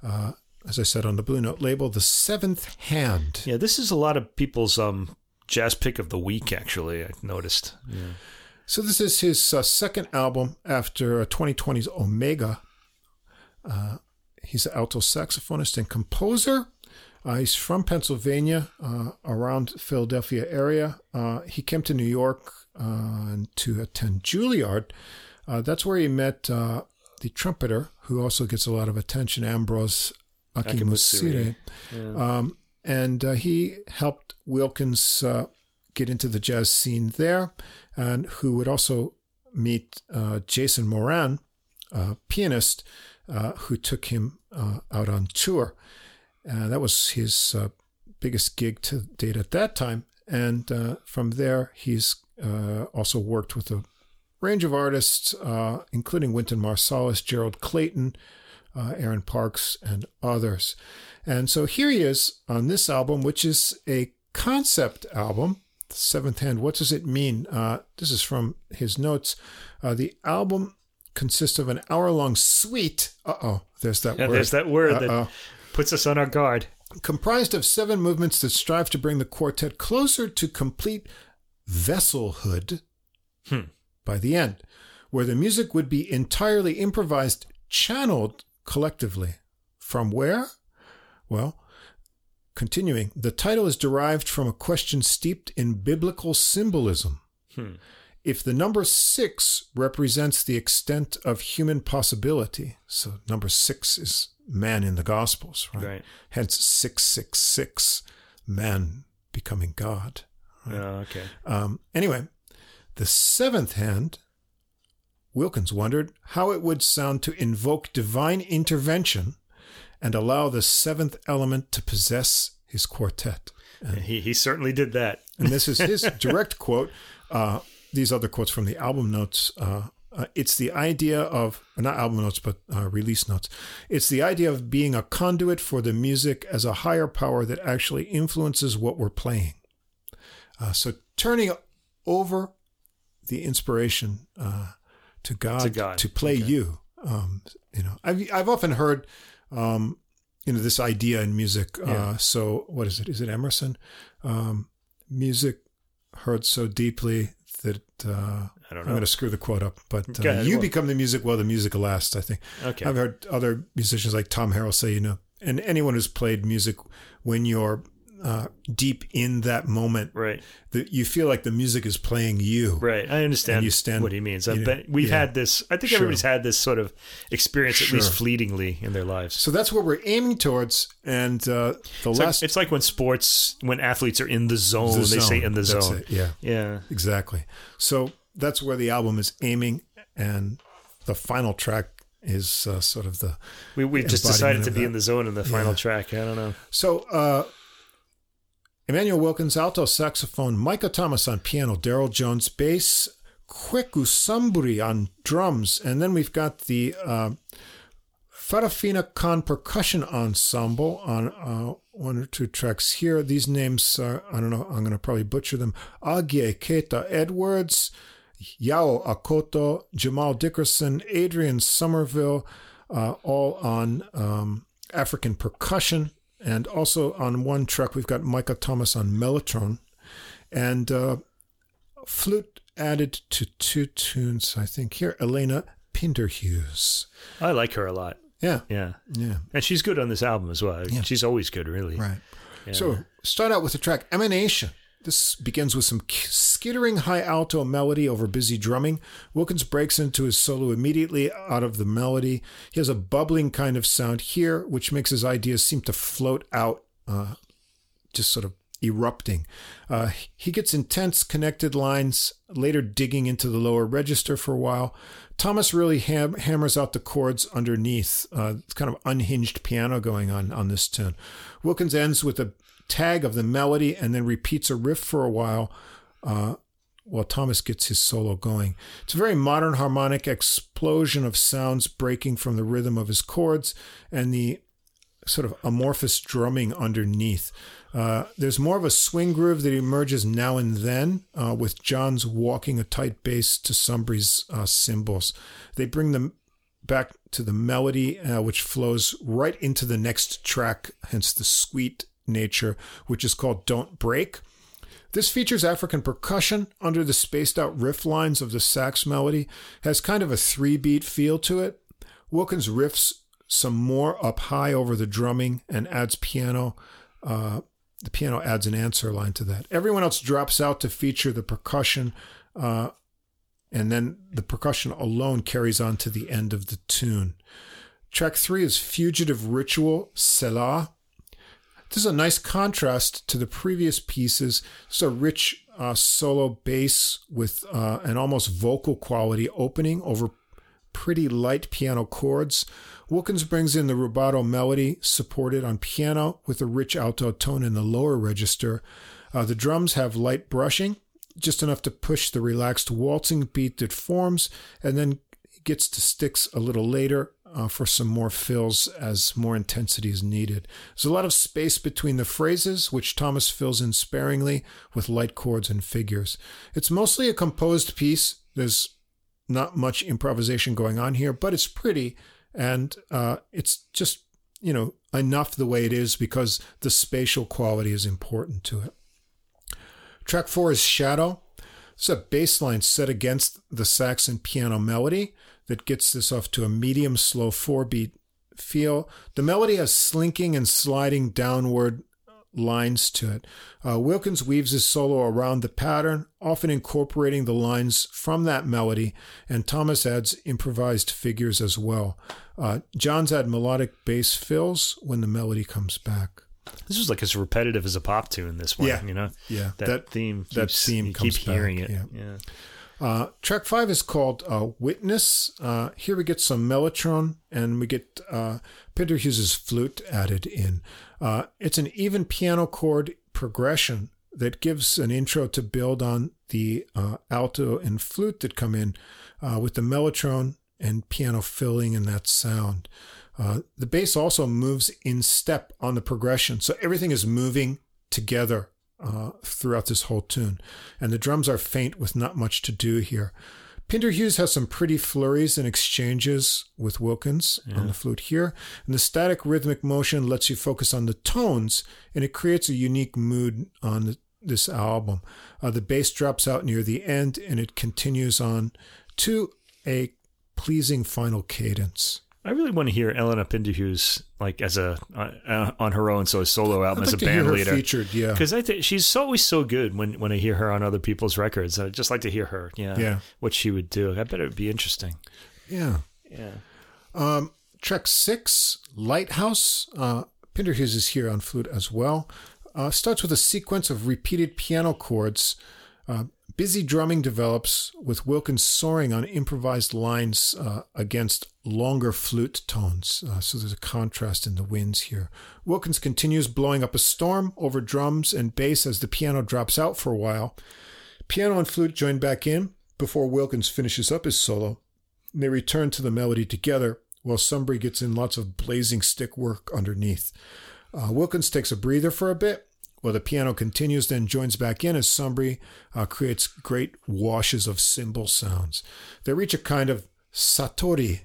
uh, as I said on the Blue Note label, The Seventh Hand. Yeah, this is a lot of people's um, jazz pick of the week, actually, I noticed. Yeah. So this is his uh, second album after 2020's uh, Omega. he's an alto saxophonist and composer. Uh, he's from Pennsylvania, uh, around Philadelphia area. Uh, he came to New York uh, to attend Juilliard. Uh, that's where he met uh, the trumpeter, who also gets a lot of attention, Ambrose Akinmusire. Yeah. Um, and he helped Wilkins get into the jazz scene there, and who would also meet uh, Jason Moran, a pianist uh, who took him uh, out on tour. Uh, that was his uh, biggest gig to date at that time. And uh, from there, he's also worked with a range of artists, including Wynton Marsalis, Gerald Clayton, Aaron Parks, and others. And so here he is on this album, which is a concept album. Seventh Hand, what does it mean? Uh, this is from his notes. Uh, the album consists of an hour long suite. Uh oh, there's that yeah, word. There's that word that puts us on our guard. Comprised of seven movements that strive to bring the quartet closer to complete vesselhood hmm. by the end, where the music would be entirely improvised, channeled collectively. From where? Well, continuing, the title is derived from a question steeped in biblical symbolism. Hmm. If the number six represents the extent of human possibility, so number six is man in the Gospels, right? right. Hence 666, man becoming God. Right? Oh, okay. Um, anyway, the seventh hand, Wilkins wondered how it would sound to invoke divine intervention and allow the seventh element to possess his quartet. And, he, he certainly did that. and this is his direct quote. Uh, these other quotes from the album notes. Uh, uh, it's the idea of, not album notes, but uh, release notes. It's the idea of being a conduit for the music as a higher power that actually influences what we're playing. Uh, so turning over the inspiration uh, to God, to, God. to play okay. you. Um, you know, I've I've often heard um, you know this idea in music. Uh, yeah. Uh, so what is it? Is it Emerson? Um, music heard so deeply that uh, I am going to screw the quote up, but uh, you become the music while the music lasts. I think. Okay. I've heard other musicians like Tom Harrell say, you know, and anyone who's played music when you're uh, deep in that moment. Right. That you feel like the music is playing you. Right. I understand you stand, what he means. You know, we've yeah. had this, I think sure. everybody's had this sort of experience, at sure. least fleetingly, in their lives. So that's what we're aiming towards. And uh, the it's last. Like, it's like when sports, when athletes are in the zone, the they zone. say in the that's zone. It. Yeah. Yeah. Exactly. So that's where the album is aiming. And the final track is uh, sort of the. We, we just decided to be in the zone in the final yeah. track. I don't know. So, uh, Immanuel Wilkins, alto saxophone, Micah Thomas on piano, Daryl Johns bass, Kweku Sumbry on drums, and then we've got the uh, Farafina Kan percussion ensemble on uh, one or two tracks here. These names are, I don't know, I'm going to probably butcher them. Agyei Keita Edwards, Yao Akoto, Jamal Dickerson, Adrian Somerville, uh, all on um, African percussion. And also on one track, we've got Micah Thomas on mellotron and uh, flute added to two tunes, I think. Here, Elena Pinderhughes. I like her a lot. Yeah. Yeah. Yeah. And she's good on this album as well. Yeah. She's always good, really. Right. Yeah. So start out with the track Emanation. This begins with some skittering high alto melody over busy drumming. Wilkins breaks into his solo immediately out of the melody. He has a bubbling kind of sound here, which makes his ideas seem to float out, uh, just sort of erupting. Uh, he gets intense connected lines, later digging into the lower register for a while. Thomas really ham- hammers out the chords underneath. Uh, it's kind of unhinged piano going on on this tune. Wilkins ends with a tag of the melody and then repeats a riff for a while uh, while Thomas gets his solo going. It's a very modern harmonic explosion of sounds breaking from the rhythm of his chords and the sort of amorphous drumming underneath. Uh, there's more of a swing groove that emerges now and then, uh, with Johns walking a tight bass to Sumbry's uh, cymbals. They bring them back to the melody, uh, which flows right into the next track, hence the suite nature, which is called Don't Break. This features African percussion under the spaced out riff lines of the sax melody, has kind of a three beat feel to it. Wilkins riffs some more up high over the drumming and adds piano. Uh, the piano adds an answer line to that. Everyone else drops out to feature the percussion, uh, and then the percussion alone carries on to the end of the tune. Track three is Fugitive Ritual, Selah. This is a nice contrast to the previous pieces. It's a rich uh, solo bass with uh, an almost vocal quality opening over pretty light piano chords. Wilkins brings in the rubato melody supported on piano with a rich alto tone in the lower register. Uh, the drums have light brushing, just enough to push the relaxed waltzing beat that forms, and then gets to sticks a little later uh, for some more fills as more intensity is needed. There's a lot of space between the phrases, which Thomas fills in sparingly with light chords and figures. It's mostly a composed piece. There's not much improvisation going on here, but it's pretty and uh, it's just you know enough the way it is because the spatial quality is important to it. Track four is Shadow. It's a bass line set against the sax and piano melody that gets this off to a medium slow four beat feel. The melody has slinking and sliding downward lines to it. Uh, Wilkins weaves his solo around the pattern, often incorporating the lines from that melody, and Thomas adds improvised figures as well. Uh, Johns add melodic bass fills when the melody comes back. This was like as repetitive as a pop tune. This one, Yeah. you know, Yeah, that, that- theme, that theme you comes keep hearing it. yeah. yeah. Uh, track five is called uh, Witness. Uh, here we get some mellotron and we get uh, Pinderhughes's flute added in. Uh, it's an even piano chord progression that gives an intro to build on the uh, alto and flute that come in uh, with the mellotron and piano filling in that sound. The bass also moves in step on the progression, so everything is moving together uh, throughout this whole tune. And the drums are faint with not much to do here. Pinderhughes has some pretty flurries and exchanges with Wilkins on the flute here. And the static rhythmic motion lets you focus on the tones and it creates a unique mood on the, this album. Uh, the bass drops out near the end and it continues on to a pleasing final cadence. I really want to hear Elena Pinderhughes like as a uh, on her own, so a solo album I'd as like a band leader. featured, yeah. Because I think she's always so good when, when I hear her on other people's records. I'd just like to hear her. Yeah, Yeah. what she would do. I bet it would be interesting. Yeah. Yeah. Um, track six, Lighthouse. Uh, Pinderhughes is here on flute as well. Uh, starts with a sequence of repeated piano chords. Uh, busy drumming develops with Wilkins soaring on improvised lines uh, against longer flute tones. Uh, so there's a contrast in the winds here. Wilkins continues blowing up a storm over drums and bass as the piano drops out for a while. Piano and flute join back in before Wilkins finishes up his solo. They return to the melody together while Sumbry gets in lots of blazing stick work underneath. Uh, Wilkins takes a breather for a bit while the piano continues, then joins back in as Sumbry uh, creates great washes of cymbal sounds. They reach a kind of satori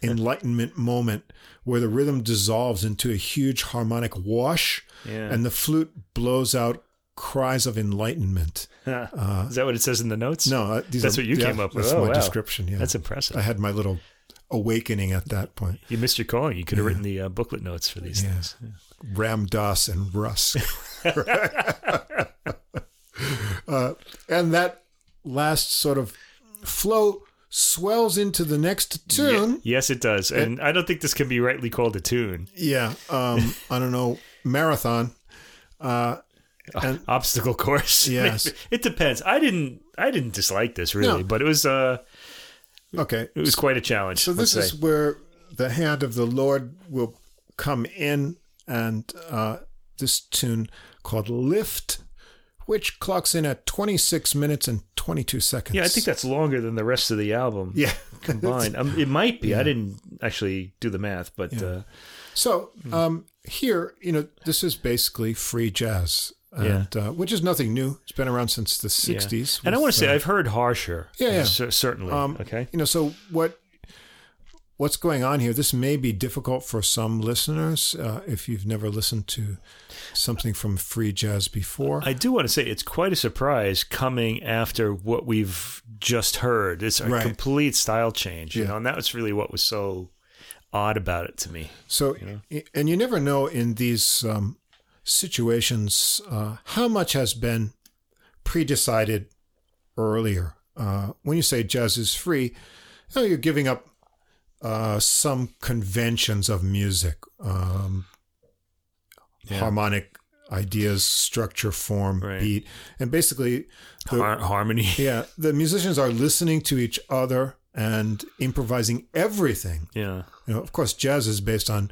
enlightenment moment where the rhythm dissolves into a huge harmonic wash Yeah. and the flute blows out cries of enlightenment. Is that what it says in the notes? No, uh, these That's are- what you yeah, came up with. That's Oh, my wow. description. Yeah, That's impressive. I had my little awakening at that point. you missed your calling. You could have written the uh, booklet notes for these Yeah. things. Ram Dass and Russ. uh, and that last sort of flow swells into the next tune. Ye- yes, it does. And I don't think this can be rightly called a tune. Yeah. um, I don't know. Marathon. Uh, and Obstacle course. Yes. Maybe. It depends. I didn't I didn't dislike this really, No. but it was uh okay. it was quite a challenge. So this is where the hand of the Lord will come in, and uh, this tune called "Lift," which clocks in at 26 minutes and 22 seconds. Yeah, I think that's longer than the rest of the album yeah. combined. um, it might be. I didn't actually do the math, but uh, So um, here, you know, this is basically free jazz, and uh, which is nothing new. It's been around since the yeah. 60s. And I want to say uh, I've heard harsher. Yeah, yeah. cer- certainly. Um, okay. You know, so what what's going on here? This may be difficult for some listeners uh, if you've never listened to something from free jazz before. I do want to say it's quite a surprise coming after what we've just heard. It's a Right. complete style change, you Yeah. know, and that was really what was so odd about it to me. So, and you never know in these um, situations uh, how much has been pre-decided earlier. Uh, when you say jazz is free, you know, you're giving up uh, some conventions of music, um, Yeah. harmonic ideas, structure, form, Right. beat, and basically, the, Har- harmony. yeah, the musicians are listening to each other and improvising everything. Yeah. You know, of course, jazz is based on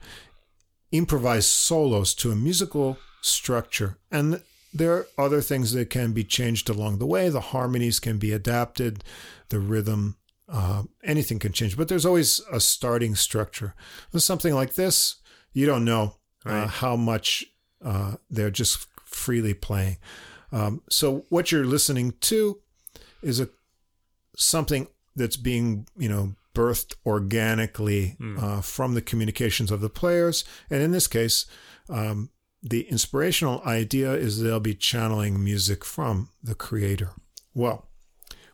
improvised solos to a musical structure, and there are other things that can be changed along the way. The harmonies can be adapted, the rhythm, uh, anything can change, but there's always a starting structure. With something like this, you don't know uh, Right. how much uh, they're just freely playing. Um, so what you're listening to is a something that's being you know birthed organically uh, from the communications of the players, and in this case. Um, the inspirational idea is they'll be channeling music from the creator. Well,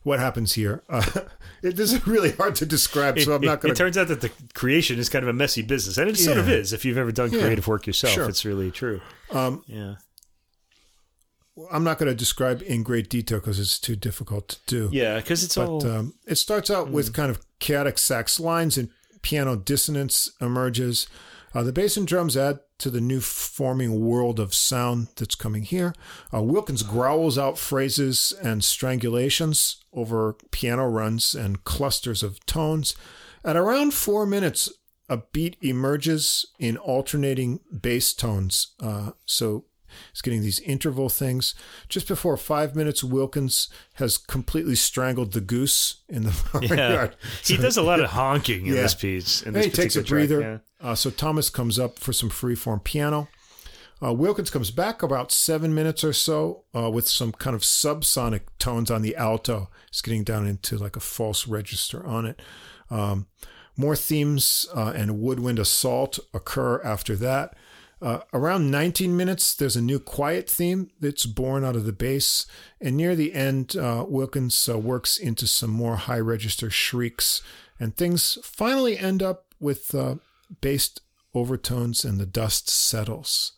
what happens here? Uh, it, this is really hard to describe, so I'm not it- going It turns out that the creation is kind of a messy business, and it sort of is. If you've ever done Yeah. creative work yourself, Sure. it's really true. Um, Yeah. I'm not going to describe in great detail because it's too difficult to do. Yeah, because it's but all. um, it starts out with kind of chaotic sax lines and piano dissonance emerges. Uh, the bass and drums add to the new forming world of sound that's coming here. Uh, Wilkins growls out phrases and strangulations over piano runs and clusters of tones. At around four minutes, a beat emerges in alternating bass tones. Uh, so it's getting these interval things. Just before five minutes, Wilkins has completely strangled the goose in the yeah. barnyard. he does a lot of honking in Yeah. this piece. In this he takes a track, breather. Uh, so Thomas comes up for some freeform piano. Uh, Wilkins comes back about seven minutes or so uh, with some kind of subsonic tones on the alto. It's getting down into like a false register on it. Um, more themes uh, and woodwind assault occur after that. Uh, around 19 minutes, there's a new quiet theme that's born out of the bass. And near the end, uh, Wilkins uh, works into some more high register shrieks. And things finally end up with uh, bass overtones and the dust settles.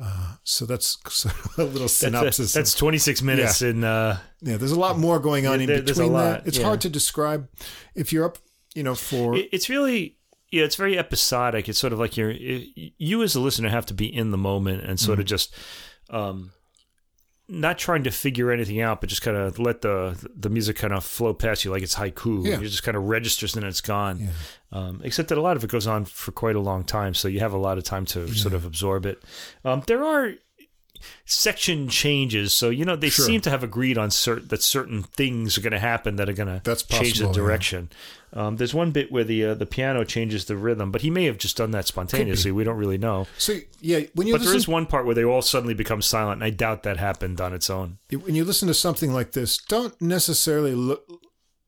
Uh, so that's a little That's, synopsis. that's 26 minutes in. Uh, yeah, there's a lot more going on Yeah, in there- there's a between lot, that. It's yeah. hard to describe. If you're up, you know, for it- it's really. Yeah, it's very episodic. It's sort of like you're you as a listener have to be in the moment and sort Mm-hmm. of just um, not trying to figure anything out, but just kind of let the the music kind of flow past you like it's haiku. Yeah. It just kind of registers and it's gone. Yeah. Um, except that a lot of it goes on for quite a long time, so you have a lot of time to sort of absorb it. Um, there are section changes, so you know they Sure. seem to have agreed on certain that certain things are going to happen that are going to That's change the possible, yeah. direction. Um, there's one bit where the uh, the piano changes the rhythm, but he may have just done that spontaneously. We don't really know. so yeah, when you But there listen is one part where they all suddenly become silent, and I doubt that happened on its own. when you listen to something like this, don't necessarily look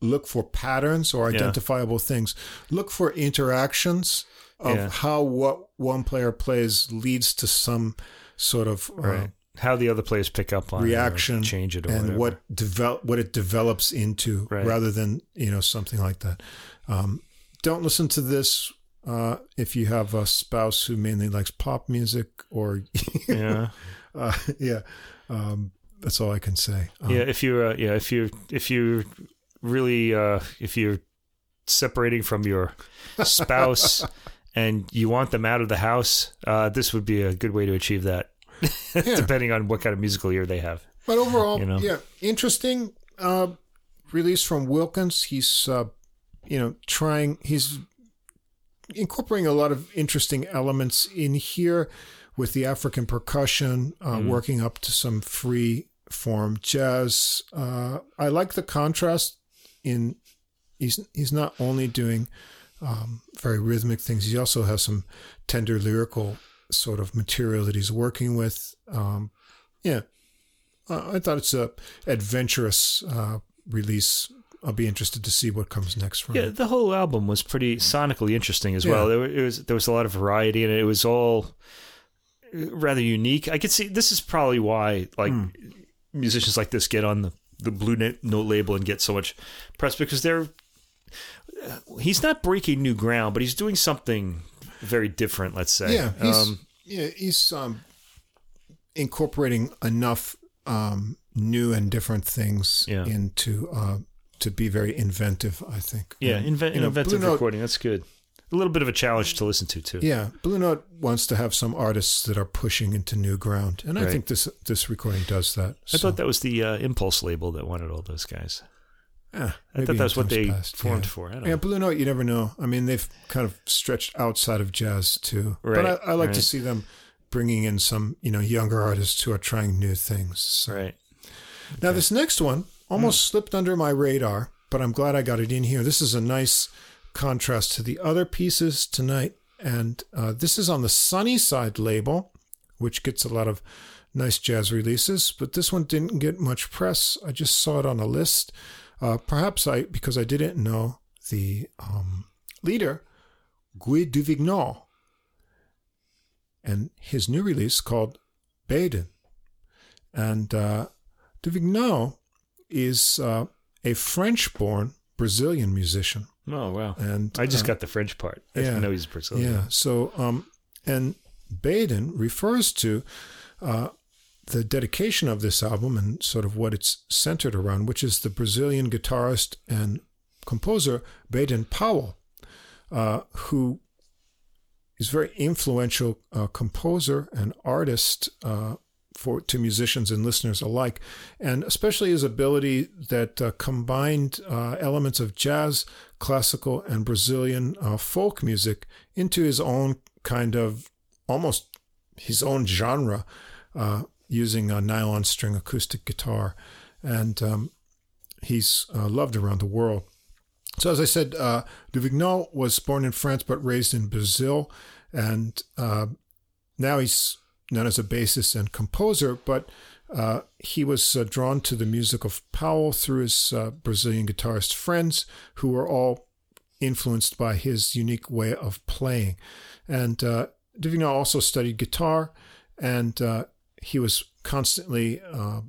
look for patterns or identifiable things. Look for interactions of Yeah. how what one player plays leads to some sort of uh, How the other players pick up on it reaction change it, or and whatever. what develop what it develops into Right. rather than you know something like that um, don't listen to this uh, if you have a spouse who mainly likes pop music or yeah. uh, yeah um, that's all i can say um, yeah if you're uh, yeah if you if you really uh if you're separating from your spouse and you want them out of the house uh this would be a good way to achieve that Yeah. depending on what kind of musical ear they have but overall You know? yeah interesting uh, release from wilkins he's uh, you know trying he's incorporating a lot of interesting elements in here with the African percussion, uh, working up to some free form jazz. Uh, I like the contrast in he's he's not only doing um, very rhythmic things, he also has some tender lyrical sort of material that he's working with. Um, yeah, uh, I thought it's a adventurous uh, release. I'll be interested to see what comes next from yeah it. the whole album was pretty sonically interesting as Yeah. well there, it was there was a lot of variety and it was all rather unique i could see this is probably why like Hmm. musicians like this get on the the blue note label and get so much press because they're he's not breaking new ground but he's doing something very different let's say Yeah, he's um, yeah he's um, incorporating enough um, new and different things Yeah. into uh, to be very inventive. I think. yeah And, inve- you know, inventive Blue Note, recording that's good a little bit of a challenge to listen to too. Yeah, Blue Note wants to have some artists that are pushing into new ground, and I think this this recording does that. I thought that was the uh, Impulse label that wanted all those guys. Yeah, I thought that's what they formed yeah. for. I don't Yeah, know. Blue Note, you never know. I mean, they've kind of stretched outside of jazz too. Right, but I, I like to see them bringing in some, you know, younger artists who are trying new things. So- Right. Now, this next one almost Hmm. slipped under my radar, but I'm glad I got it in here. This is a nice contrast to the other pieces tonight. And uh, this is on the Sunnyside label, which gets a lot of nice jazz releases. But this one didn't get much press. I just saw it on a list. Uh, perhaps I, because I didn't know the um, leader, Gui Duvignau, and his new release called Baden. And uh, Duvignau is uh, a French born Brazilian musician. Oh wow. And I just uh, got the French part. I yeah. know he's Brazilian. Yeah. So, um, and Baden refers to uh, the dedication of this album and sort of what it's centered around, which is the Brazilian guitarist and composer Baden Powell, uh, who is very influential uh, composer and artist uh, for to musicians and listeners alike, and especially his ability that uh, combined uh, elements of jazz, classical, and Brazilian uh, folk music into his own kind of almost his own genre, uh, using a nylon string acoustic guitar, and um, he's uh, loved around the world. So, as I said, uh, Duvignau was born in France but raised in Brazil, and uh, now he's known as a bassist and composer. But uh, he was uh, drawn to the music of Powell through his uh, Brazilian guitarist friends, who were all influenced by his unique way of playing. And uh, Duvignau also studied guitar, and he was constantly uh,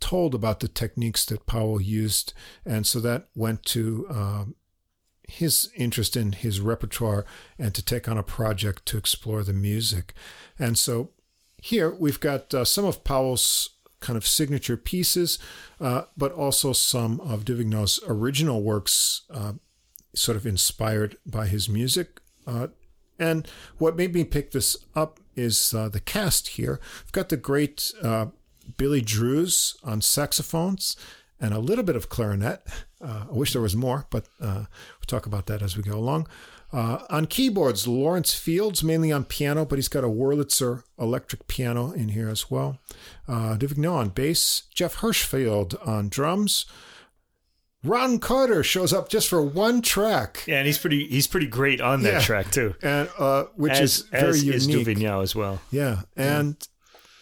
told about the techniques that Powell used, and so that went to um, his interest in his repertoire and to take on a project to explore the music. And so here we've got uh, some of Powell's kind of signature pieces, uh, but also some of Duvignau's original works, uh, sort of inspired by his music. Uh, and what made me pick this up is uh, the cast here. We've got the great uh, Billy Drewes on saxophones and a little bit of clarinet. Uh, I wish there was more, but uh, we'll talk about that as we go along. Uh, on keyboards, Lawrence Fields, mainly on piano, but he's got a Wurlitzer electric piano in here as well. Uh, Duvignau on bass, Jeff Hirshfield on drums. Ron Carter shows up just for one track, Yeah, and he's pretty he's pretty great on that Yeah. track too. and uh, which as, is very as is unique. Duvignau as well. Yeah, and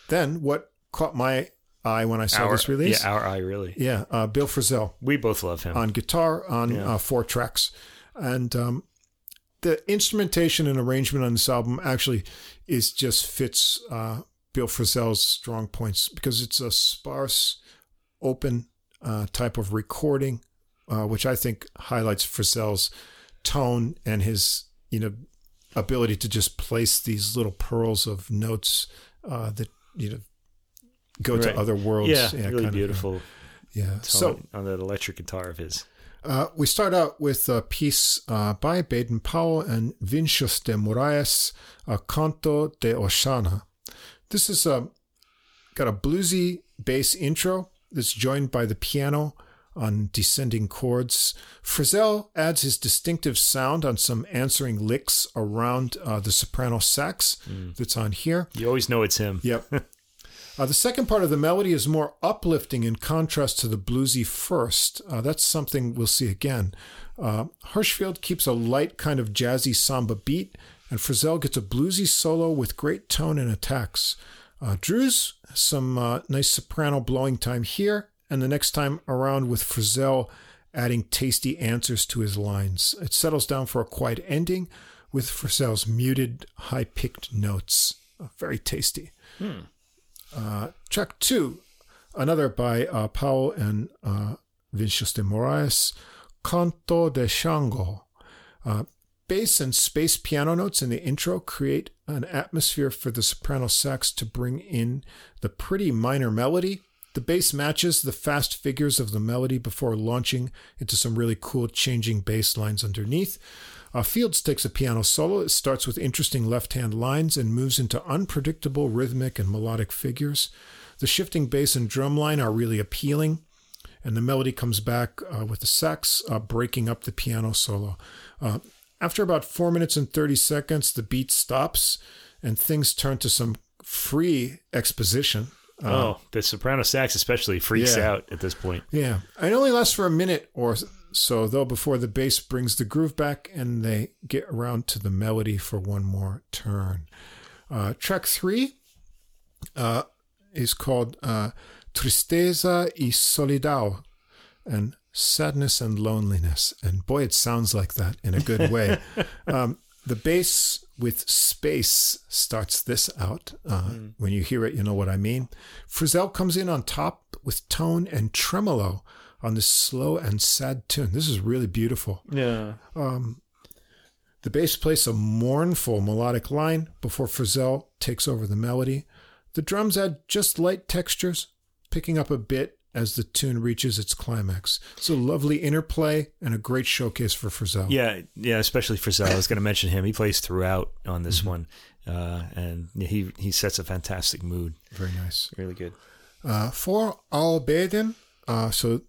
then what caught my eye when I saw Our, this release? yeah, our eye really. Yeah, uh, Bill Frisell We both love him. on guitar on Yeah. uh, four tracks, and um, the instrumentation and arrangement on this album actually is just fits uh, Bill Frisell's strong points because it's a sparse, open uh, type of recording, uh, which I think highlights Frisell's tone and his you know ability to just place these little pearls of notes uh, that you know go Right. to other worlds. yeah, kind really of, beautiful. yeah. tone So on that electric guitar of his. uh, we start out with a piece uh, by Baden Powell and Vinicius de Moraes, a Canto de Ossanha. This is a, got a bluesy bass intro that's joined by the piano on descending chords. Frisell adds his distinctive sound on some answering licks around uh, the soprano sax that's on here. You always know it's him. Yep. Uh, the second part of the melody is more uplifting in contrast to the bluesy first. Uh, that's something we'll see again. Uh, Hirshfield keeps a light kind of jazzy samba beat, and Frisell gets a bluesy solo with great tone and attacks. Uh, Drewes some uh, nice soprano blowing time here, and the next time around with Frisell adding tasty answers to his lines. It settles down for a quiet ending with Frisell's muted, high picked notes. Uh, very tasty. Uh, track two, another by uh, Powell and uh, Vinicius de Moraes, Canto de Xangô. Uh, bass and space piano notes in the intro create an atmosphere for the soprano sax to bring in the pretty minor melody. The bass matches the fast figures of the melody before launching into some really cool changing bass lines underneath. Uh, Fields takes a piano solo. It starts with interesting left hand lines and moves into unpredictable rhythmic and melodic figures. The shifting bass and drum line are really appealing, and the melody comes back uh, with the sax uh, breaking up the piano solo. Uh, after about four minutes and 30 seconds, the beat stops and things turn to some free exposition. Uh, oh, the soprano sax especially freaks Yeah. out at this point. Yeah, it only lasts for a minute or so, though, before the bass brings the groove back and they get around to the melody for one more turn. Uh, track three uh, is called uh, Tristeza y Solidão, and sadness and loneliness. And boy, it sounds like that in a good way. um, the bass with space starts this out. Uh, When you hear it, you know what I mean. Frisell comes in on top with tone and tremolo on this slow and sad tune. This is really beautiful. Yeah. The bass plays a mournful melodic line before Frisell takes over the melody. The drums add just light textures, picking up a bit as the tune reaches its climax. It's a lovely interplay and a great showcase for Frisell. Yeah, yeah, especially Frisell. I was going to mention him. He plays throughout on this one, uh, and he he sets a fantastic mood. Very nice. Really good. Uh, for Al Baden, uh, so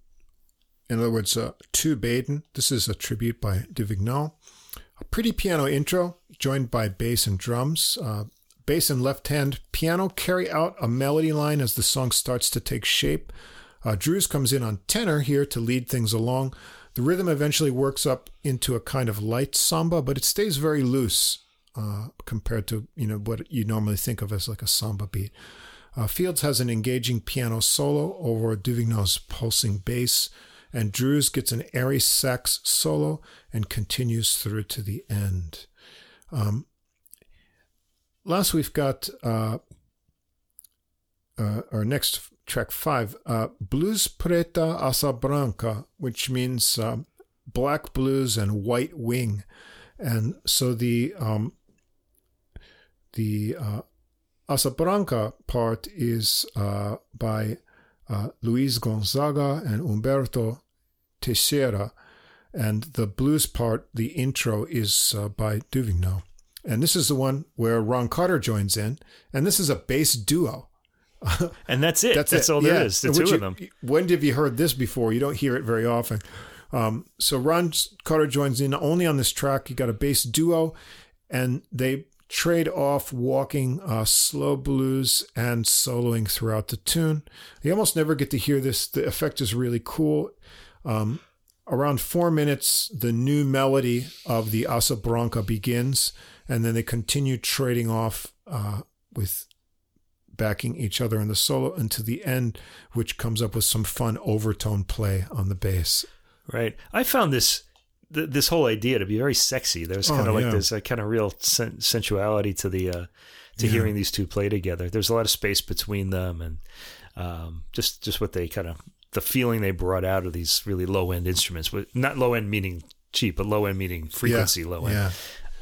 in other words, uh, to Baden, this is a tribute by Duvignau. A pretty piano intro, joined by bass and drums. Uh, bass and left hand piano carry out a melody line as the song starts to take shape. Uh, Drewes comes in on tenor here to lead things along. The rhythm eventually works up into a kind of light samba, but it stays very loose uh, compared to you know what you normally think of as like a samba beat. Uh, Fields has an engaging piano solo over Duvignau's pulsing bass, and Drewes gets an airy sax solo and continues through to the end. Um, last, we've got uh, uh, our next track five, uh, Blues Preta Asa Branca, which means um, black blues and white wing. And so the um, the uh, Asa Branca part is uh, by uh, Luiz Gonzaga and Humberto Teixeira, and the blues part, the intro, is uh, by Duvignau. And this is the one where Ron Carter joins in, and this is a bass duo. And that's it. That's, it. all there Yeah. is. The Which two you- of them. When have you heard this before? You don't hear it very often. Um, so Ron Carter joins in only on this track. You got a bass duo, and they trade off walking uh, slow blues and soloing throughout the tune. You almost never get to hear this. The effect is really cool. Um, around four minutes, the new melody of the Asa Branca begins, and then they continue trading off uh, with backing each other in the solo until the end, which comes up with some fun overtone play on the bass. Right. I found this th- this whole idea to be very sexy. There's Oh, kind of like yeah. this uh, kind of real sen- sensuality to the uh, to Yeah. hearing these two play together. There's a lot of space between them, and um, just just what they kind of the feeling they brought out of these really low end instruments. Not low end meaning cheap, but low end meaning frequency low end.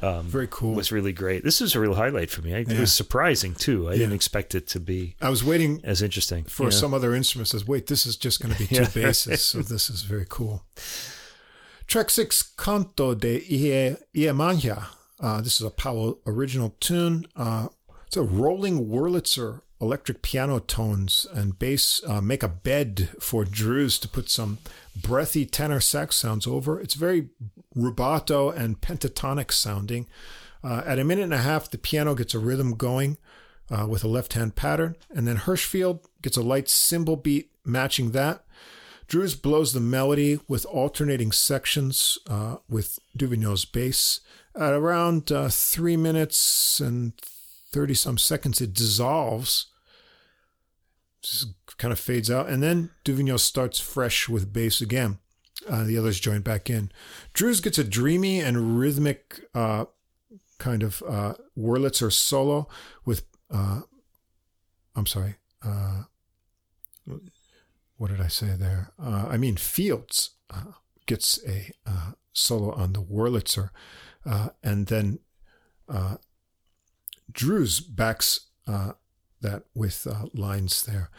Yeah, Um, very cool. was really great. This was a real highlight for me. I, It was surprising too. I didn't expect it to be I was waiting as interesting for Yeah. some other instrument. Says, wait, this is just going to be two Yeah. basses, so this is very cool. Track six, Canto de Ie Iemanja. Uh, this is a Powell original tune. Uh, it's a rolling Wurlitzer electric piano tones and bass uh, make a bed for Drewes to put some breathy tenor sax sounds over. It's very rubato and pentatonic sounding. Uh, at a minute and a half, the piano gets a rhythm going uh, with a left hand pattern, and then Hirshfield gets a light cymbal beat matching that. Drewes blows the melody with alternating sections uh, with Duvignau's bass. At around uh, three minutes and 30 some seconds, it dissolves, just kind of fades out, and then Duvignau starts fresh with bass again. Uh, the others join back in. Drewes gets a dreamy and rhythmic uh, kind of uh, Wurlitzer solo with, uh, I'm sorry, uh, what did I say there? Uh, I mean, Fields uh, gets a solo on the Wurlitzer, and then Drewes backs that with lines there.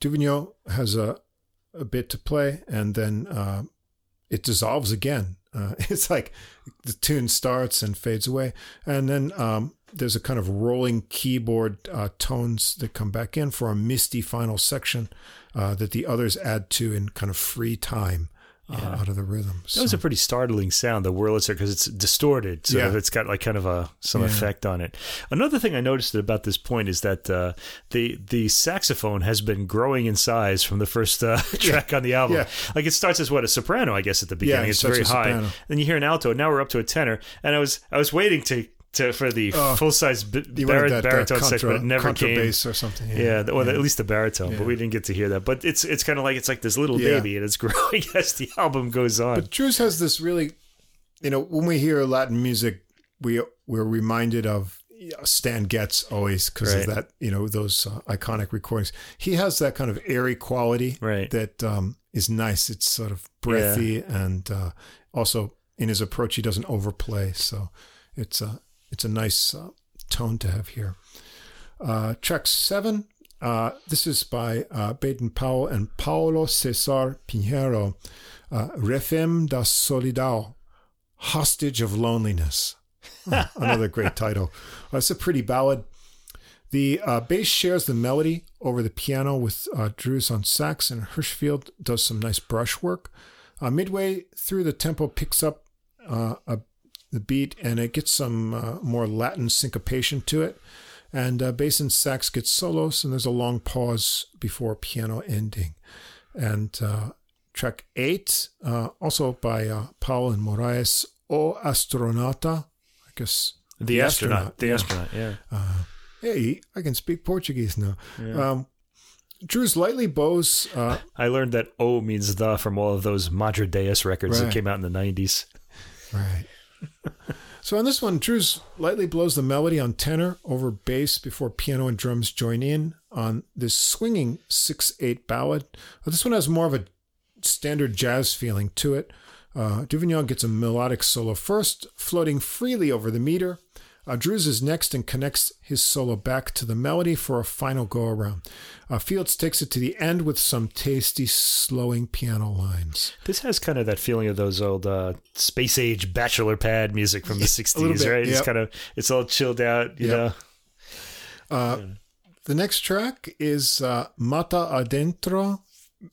Duvignau has a, a bit to play, and then uh, it dissolves again. Uh, it's like the tune starts and fades away, and then um, there's a kind of rolling keyboard uh, tones that come back in for a misty final section uh, that the others add to in kind of free time uh, Yeah. out of the rhythm. That was a pretty startling sound, the Wurlitzer, because it's distorted. So Yeah. it's got like kind of a some Yeah. effect on it. Another thing I noticed about this point is that uh, the the saxophone has been growing in size from the first uh, track on the album. Like it starts as what a soprano, I guess, at the beginning. it it's very high. Then you hear an alto. and Now we're up to a tenor, and I was I was waiting to. To, for the Oh. full size b- bar- that, baritone section, but it never came. contrabass or something. Yeah, th- well, yeah. at least the baritone, Yeah. but we didn't get to hear that. But it's it's kind of like it's like this little Yeah. baby, and it's growing as the album goes on. But Drewes has this really, you know, when we hear Latin music, we we're reminded of Stan Getz always because Right. of that, you know, those uh, iconic recordings. He has that kind of airy quality Right. that um, is nice. It's sort of breathy and uh, also in his approach, he doesn't overplay. So it's a it's a nice uh, tone to have here. Uh, track seven. Uh, this is by uh, Baden Powell and Paulo Cesar Pinheiro. Uh, Refem da Solidão, Hostage of Loneliness. Another great title. Uh, it's a pretty ballad. The uh, bass shares the melody over the piano with uh, Drewes on sax, and Hirshfield does some nice brushwork. Uh, midway through, the tempo picks up uh, a, the beat, and it gets some uh, more Latin syncopation to it. And uh, bass and sax get solos, and there's a long pause before piano ending. And uh, track eight, uh, also by uh, Paul and Moraes, O Astronauta. I guess The, astronaut, The yeah. astronaut, yeah. Hey, I can speak Portuguese now. Um, Drewes lightly bows. Uh, I learned that O means the from all of those Madredeus records that came out in the 90s. right. So on this one, Drewes lightly blows the melody on tenor over bass before piano and drums join in on this swinging six-eight ballad. Uh, this one has more of a standard jazz feeling to it. Uh, Duvignau gets a melodic solo first, floating freely over the meter. Uh, Drewes is next and connects his solo back to the melody for a final go around. Uh, Fields takes it to the end with some tasty, slowing piano lines. This has kind of that feeling of those old uh, space age bachelor pad music from the 60s, bit, right? It's kind of it's all chilled out, you Yep. know. Uh, The next track is uh, Mata Adentro,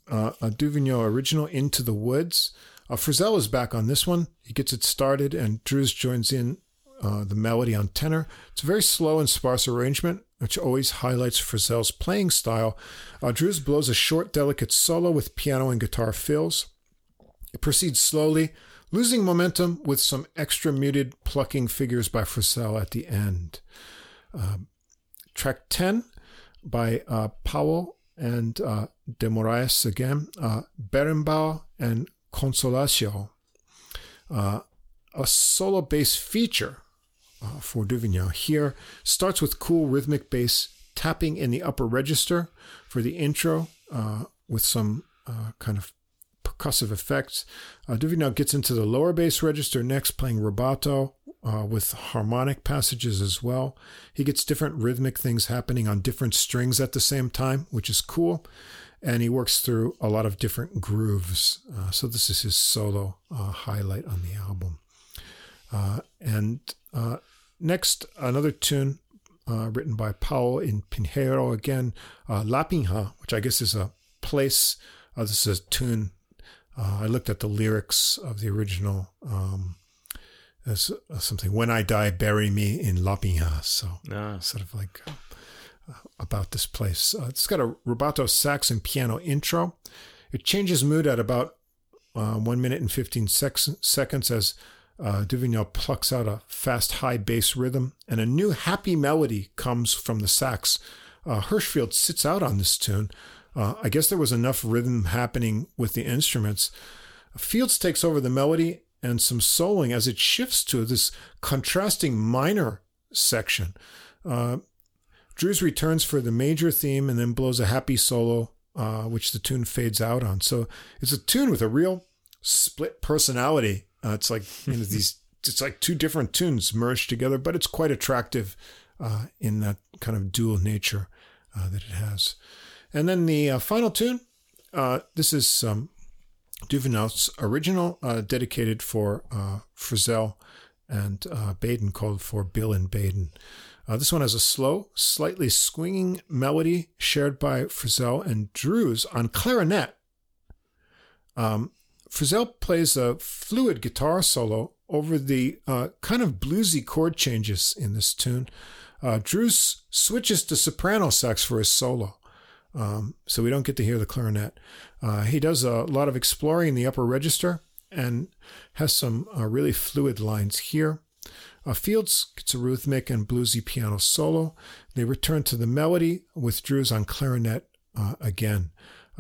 uh, a Duvignau original, Into the Woods. Uh, Frisell is back on this one. He gets it started, and Drewes joins in uh, the melody on tenor. It's a very slow and sparse arrangement, which always highlights Frisell's playing style. Uh, Drewes blows a short, delicate solo with piano and guitar fills. It proceeds slowly, losing momentum with some extra muted plucking figures by Frisell at the end. Um, track 10 by uh, Powell and uh, De Moraes again, uh, Berimbau and Consolação. Uh, a solo bass feature uh, for Duvignau here starts with cool rhythmic bass tapping in the upper register for the intro uh, with some uh, kind of percussive effects. Uh, Duvignau gets into the lower bass register next, playing rubato uh, with harmonic passages as well. He gets different rhythmic things happening on different strings at the same time, which is cool. And he works through a lot of different grooves. Uh, so this is his solo uh, highlight on the album. Uh, and uh, next, another tune uh, written by Paulo in Pinheiro again, uh, Lapinha, which I guess is a place. Uh, this is a tune. Uh, I looked at the lyrics of the original. Um, as something, when I die, bury me in Lapinha. So Ah. sort of like uh, about this place. Uh, it's got a rubato sax and piano intro. It changes mood at about uh, one minute and 15 sex- seconds as uh, plucks out a fast high bass rhythm, and a new happy melody comes from the sax. Uh, Hirshfield sits out on this tune. Uh, I guess there was enough rhythm happening with the instruments. Fields takes over the melody and some soloing as it shifts to this contrasting minor section. Uh, Drewes returns for the major theme and then blows a happy solo, uh, which the tune fades out on. So it's a tune with a real split personality. Uh, it's like you know, these. It's like two different tunes merged together, but it's quite attractive uh, in that kind of dual nature uh, that it has. And then the uh, final tune. Uh, this is um, Duvignau's original, uh, dedicated for uh, Frisell, and uh, Baden called for Bill and Baden. Uh, this one has a slow, slightly swinging melody shared by Frisell and Drewes on clarinet. Um, Frisell plays a fluid guitar solo over the uh, kind of bluesy chord changes in this tune. Uh, Drewes switches to soprano sax for his solo, um, so we don't get to hear the clarinet. Uh, he does a lot of exploring in the upper register and has some uh, really fluid lines here. Uh, Fields gets a rhythmic and bluesy piano solo. They return to the melody with Drewes on clarinet uh, again.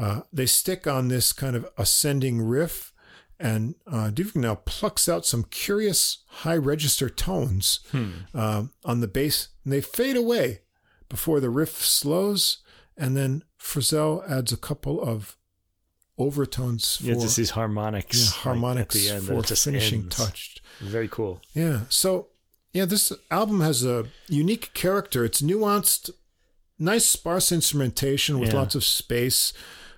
Uh, they stick on this kind of ascending riff, and uh, Duvignau plucks out some curious high register tones uh, on the bass, and they fade away before the riff slows, and then Frisell adds a couple of overtones for Yeah, just these harmonics. yeah, like, harmonics at the end for finishing ends. touch. Very cool. Yeah. So, yeah, this album has a unique character. It's nuanced, nice, sparse instrumentation with Yeah. lots of space.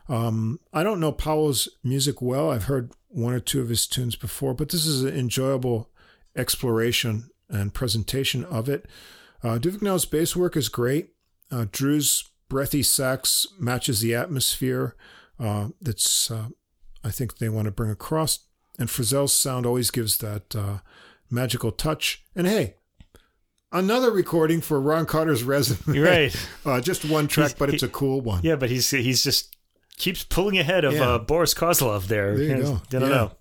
Um, I don't know Powell's music well. I've heard one or two of his tunes before, but this is an enjoyable exploration and presentation of it. Uh, Duvignau's bass work is great. Uh, Drewes' breathy sax matches the atmosphere uh, that's, uh, I think, they want to bring across. And Frisell's sound always gives that uh, magical touch. And hey, another recording for Ron Carter's resume. You're right. uh, just one track, He's- but it's he- a cool one. Yeah, but he's he's just keeps pulling ahead of Yeah. uh, Boris Kozlov there. There you go. I don't Yeah. know.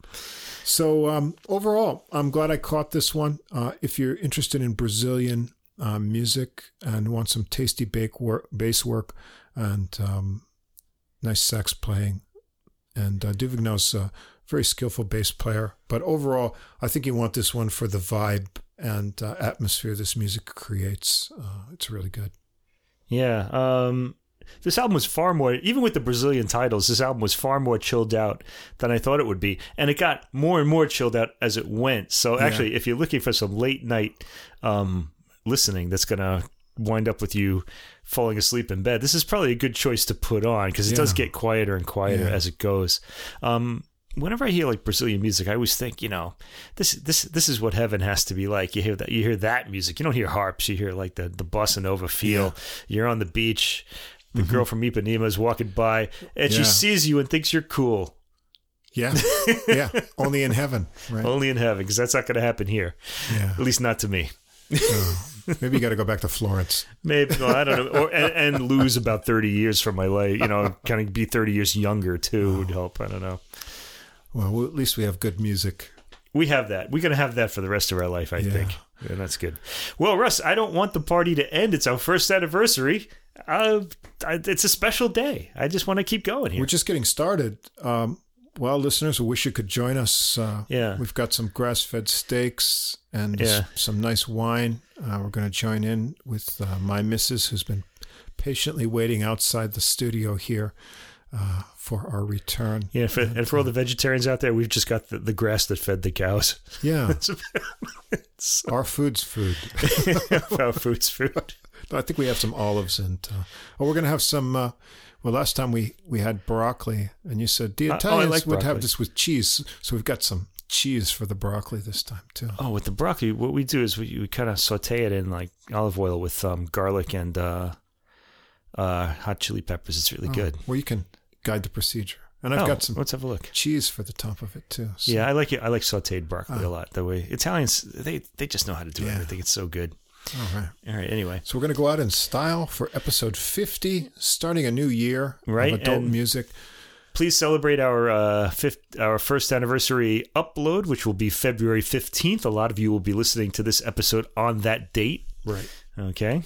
So um, overall, I'm glad I caught this one. Uh, if you're interested in Brazilian uh, music and want some tasty bake work, bass work and um, nice sax playing, and uh, Duvignau's a very skillful bass player. But overall, I think you want this one for the vibe and uh, atmosphere this music creates. Uh, it's really good. Yeah. Um, this album was far more, even with the Brazilian titles, this album was far more chilled out than I thought it would be. And it got more and more chilled out as it went. So Yeah. actually, if you're looking for some late night um, listening that's going to wind up with you falling asleep in bed, this is probably a good choice to put on because it does get quieter and quieter Yeah. as it goes. Um, whenever I hear like Brazilian music, I always think, you know, this this this is what heaven has to be like. You hear that you hear that music. You don't hear harps. You hear like the the bossa nova feel. You're on the beach. The girl from Ipanema is walking by, and she Mm-hmm. Sees you and thinks you're cool. Yeah, yeah. Only in heaven, right? Only in heaven, because that's not going to happen here. Yeah. At least not to me. Maybe you got to go back to Florence. Maybe well, I don't know, or and, and lose about thirty years from my life. You know, kind of be thirty years younger too would help. I don't know. Well, at least we have good music. We have that. We're gonna have that for the rest of our life, I Yeah. think. Yeah, that's good. Well, Russ, I don't want the party to end. It's our first anniversary. Uh, it's a special day. I just want to keep going here. We're just getting started. Um, well, listeners, we wish you could join us. Uh, Yeah. We've got some grass fed steaks and Yeah. some nice wine. Uh, we're going to join in with uh, my missus, who's been patiently waiting outside the studio here uh, for our return. yeah, for, and for all the vegetarians out there, we've just got the, the grass that fed the cows. Yeah. It's our food's food. our food's food. I think we have some olives and uh, oh, we're going to have some. Uh, well, last time we we had broccoli, and you said the Uh, oh, Italians like would have this with cheese, so we've got some cheese for the broccoli this time too. Oh, with the broccoli, what we do is we, we kind of saute it in like olive oil with um, garlic and uh, uh, hot chili peppers. It's really Oh, good. Well, you can guide the procedure, and I've Oh, got some Let's have a look. cheese for the top of it too. So, Yeah, I like it. I like sautéed broccoli Ah. a lot. The way Italians, they they just know how to do Yeah. everything. It's so good. All right. All right. Anyway, So we're going to go out in style for episode 50, starting a new year Right, of adult and- music. please celebrate our uh, fifth, our first anniversary upload, which will be February fifteenth. A lot of you will be listening to this episode on that date. Right. Okay.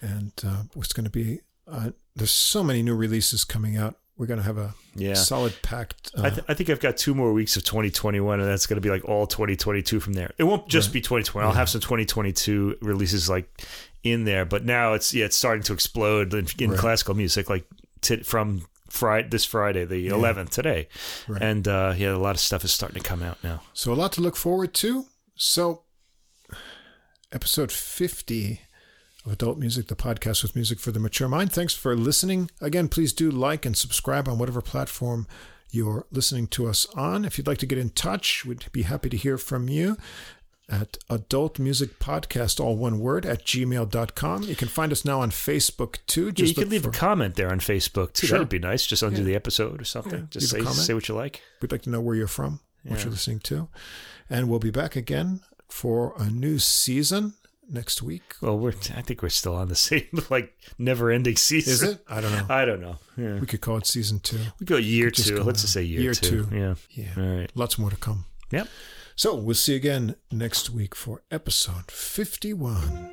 And uh, it's going to be, uh, there's so many new releases coming out. We're going to have a Yeah. solid packed. Uh, I, th- I think I've got two more weeks of 2021, and that's going to be like all 2022 from there. It won't just Right. be 2020. I'll have some 2022 releases like in there, but now it's yeah, it's starting to explode in, in Right. classical music, like t- from Friday this Friday, the 11th today, Right. and uh, yeah, a lot of stuff is starting to come out now. So a lot to look forward to. So episode 50 of Adult Music, the podcast with music for the mature mind. Thanks for listening. Again, please do like and subscribe on whatever platform you're listening to us on. If you'd like to get in touch, we'd be happy to hear from you at adult music podcast all one word at gmail.com you can find us now on facebook too yeah, you can leave for, a comment there on facebook too sure. that would be nice just under yeah. the episode or something yeah, just say, say what you like we'd like to know where you're from what you're listening to and we'll be back again for a new season next week? Well, we're I think we're still on the same like never-ending season. Is it? I don't know. I don't know. Yeah. We could call it season two. We could go year two. Let's just say year, year two. two. Yeah. Yeah. All right. Lots more to come. Yep. So we'll see you again next week for episode fifty-one.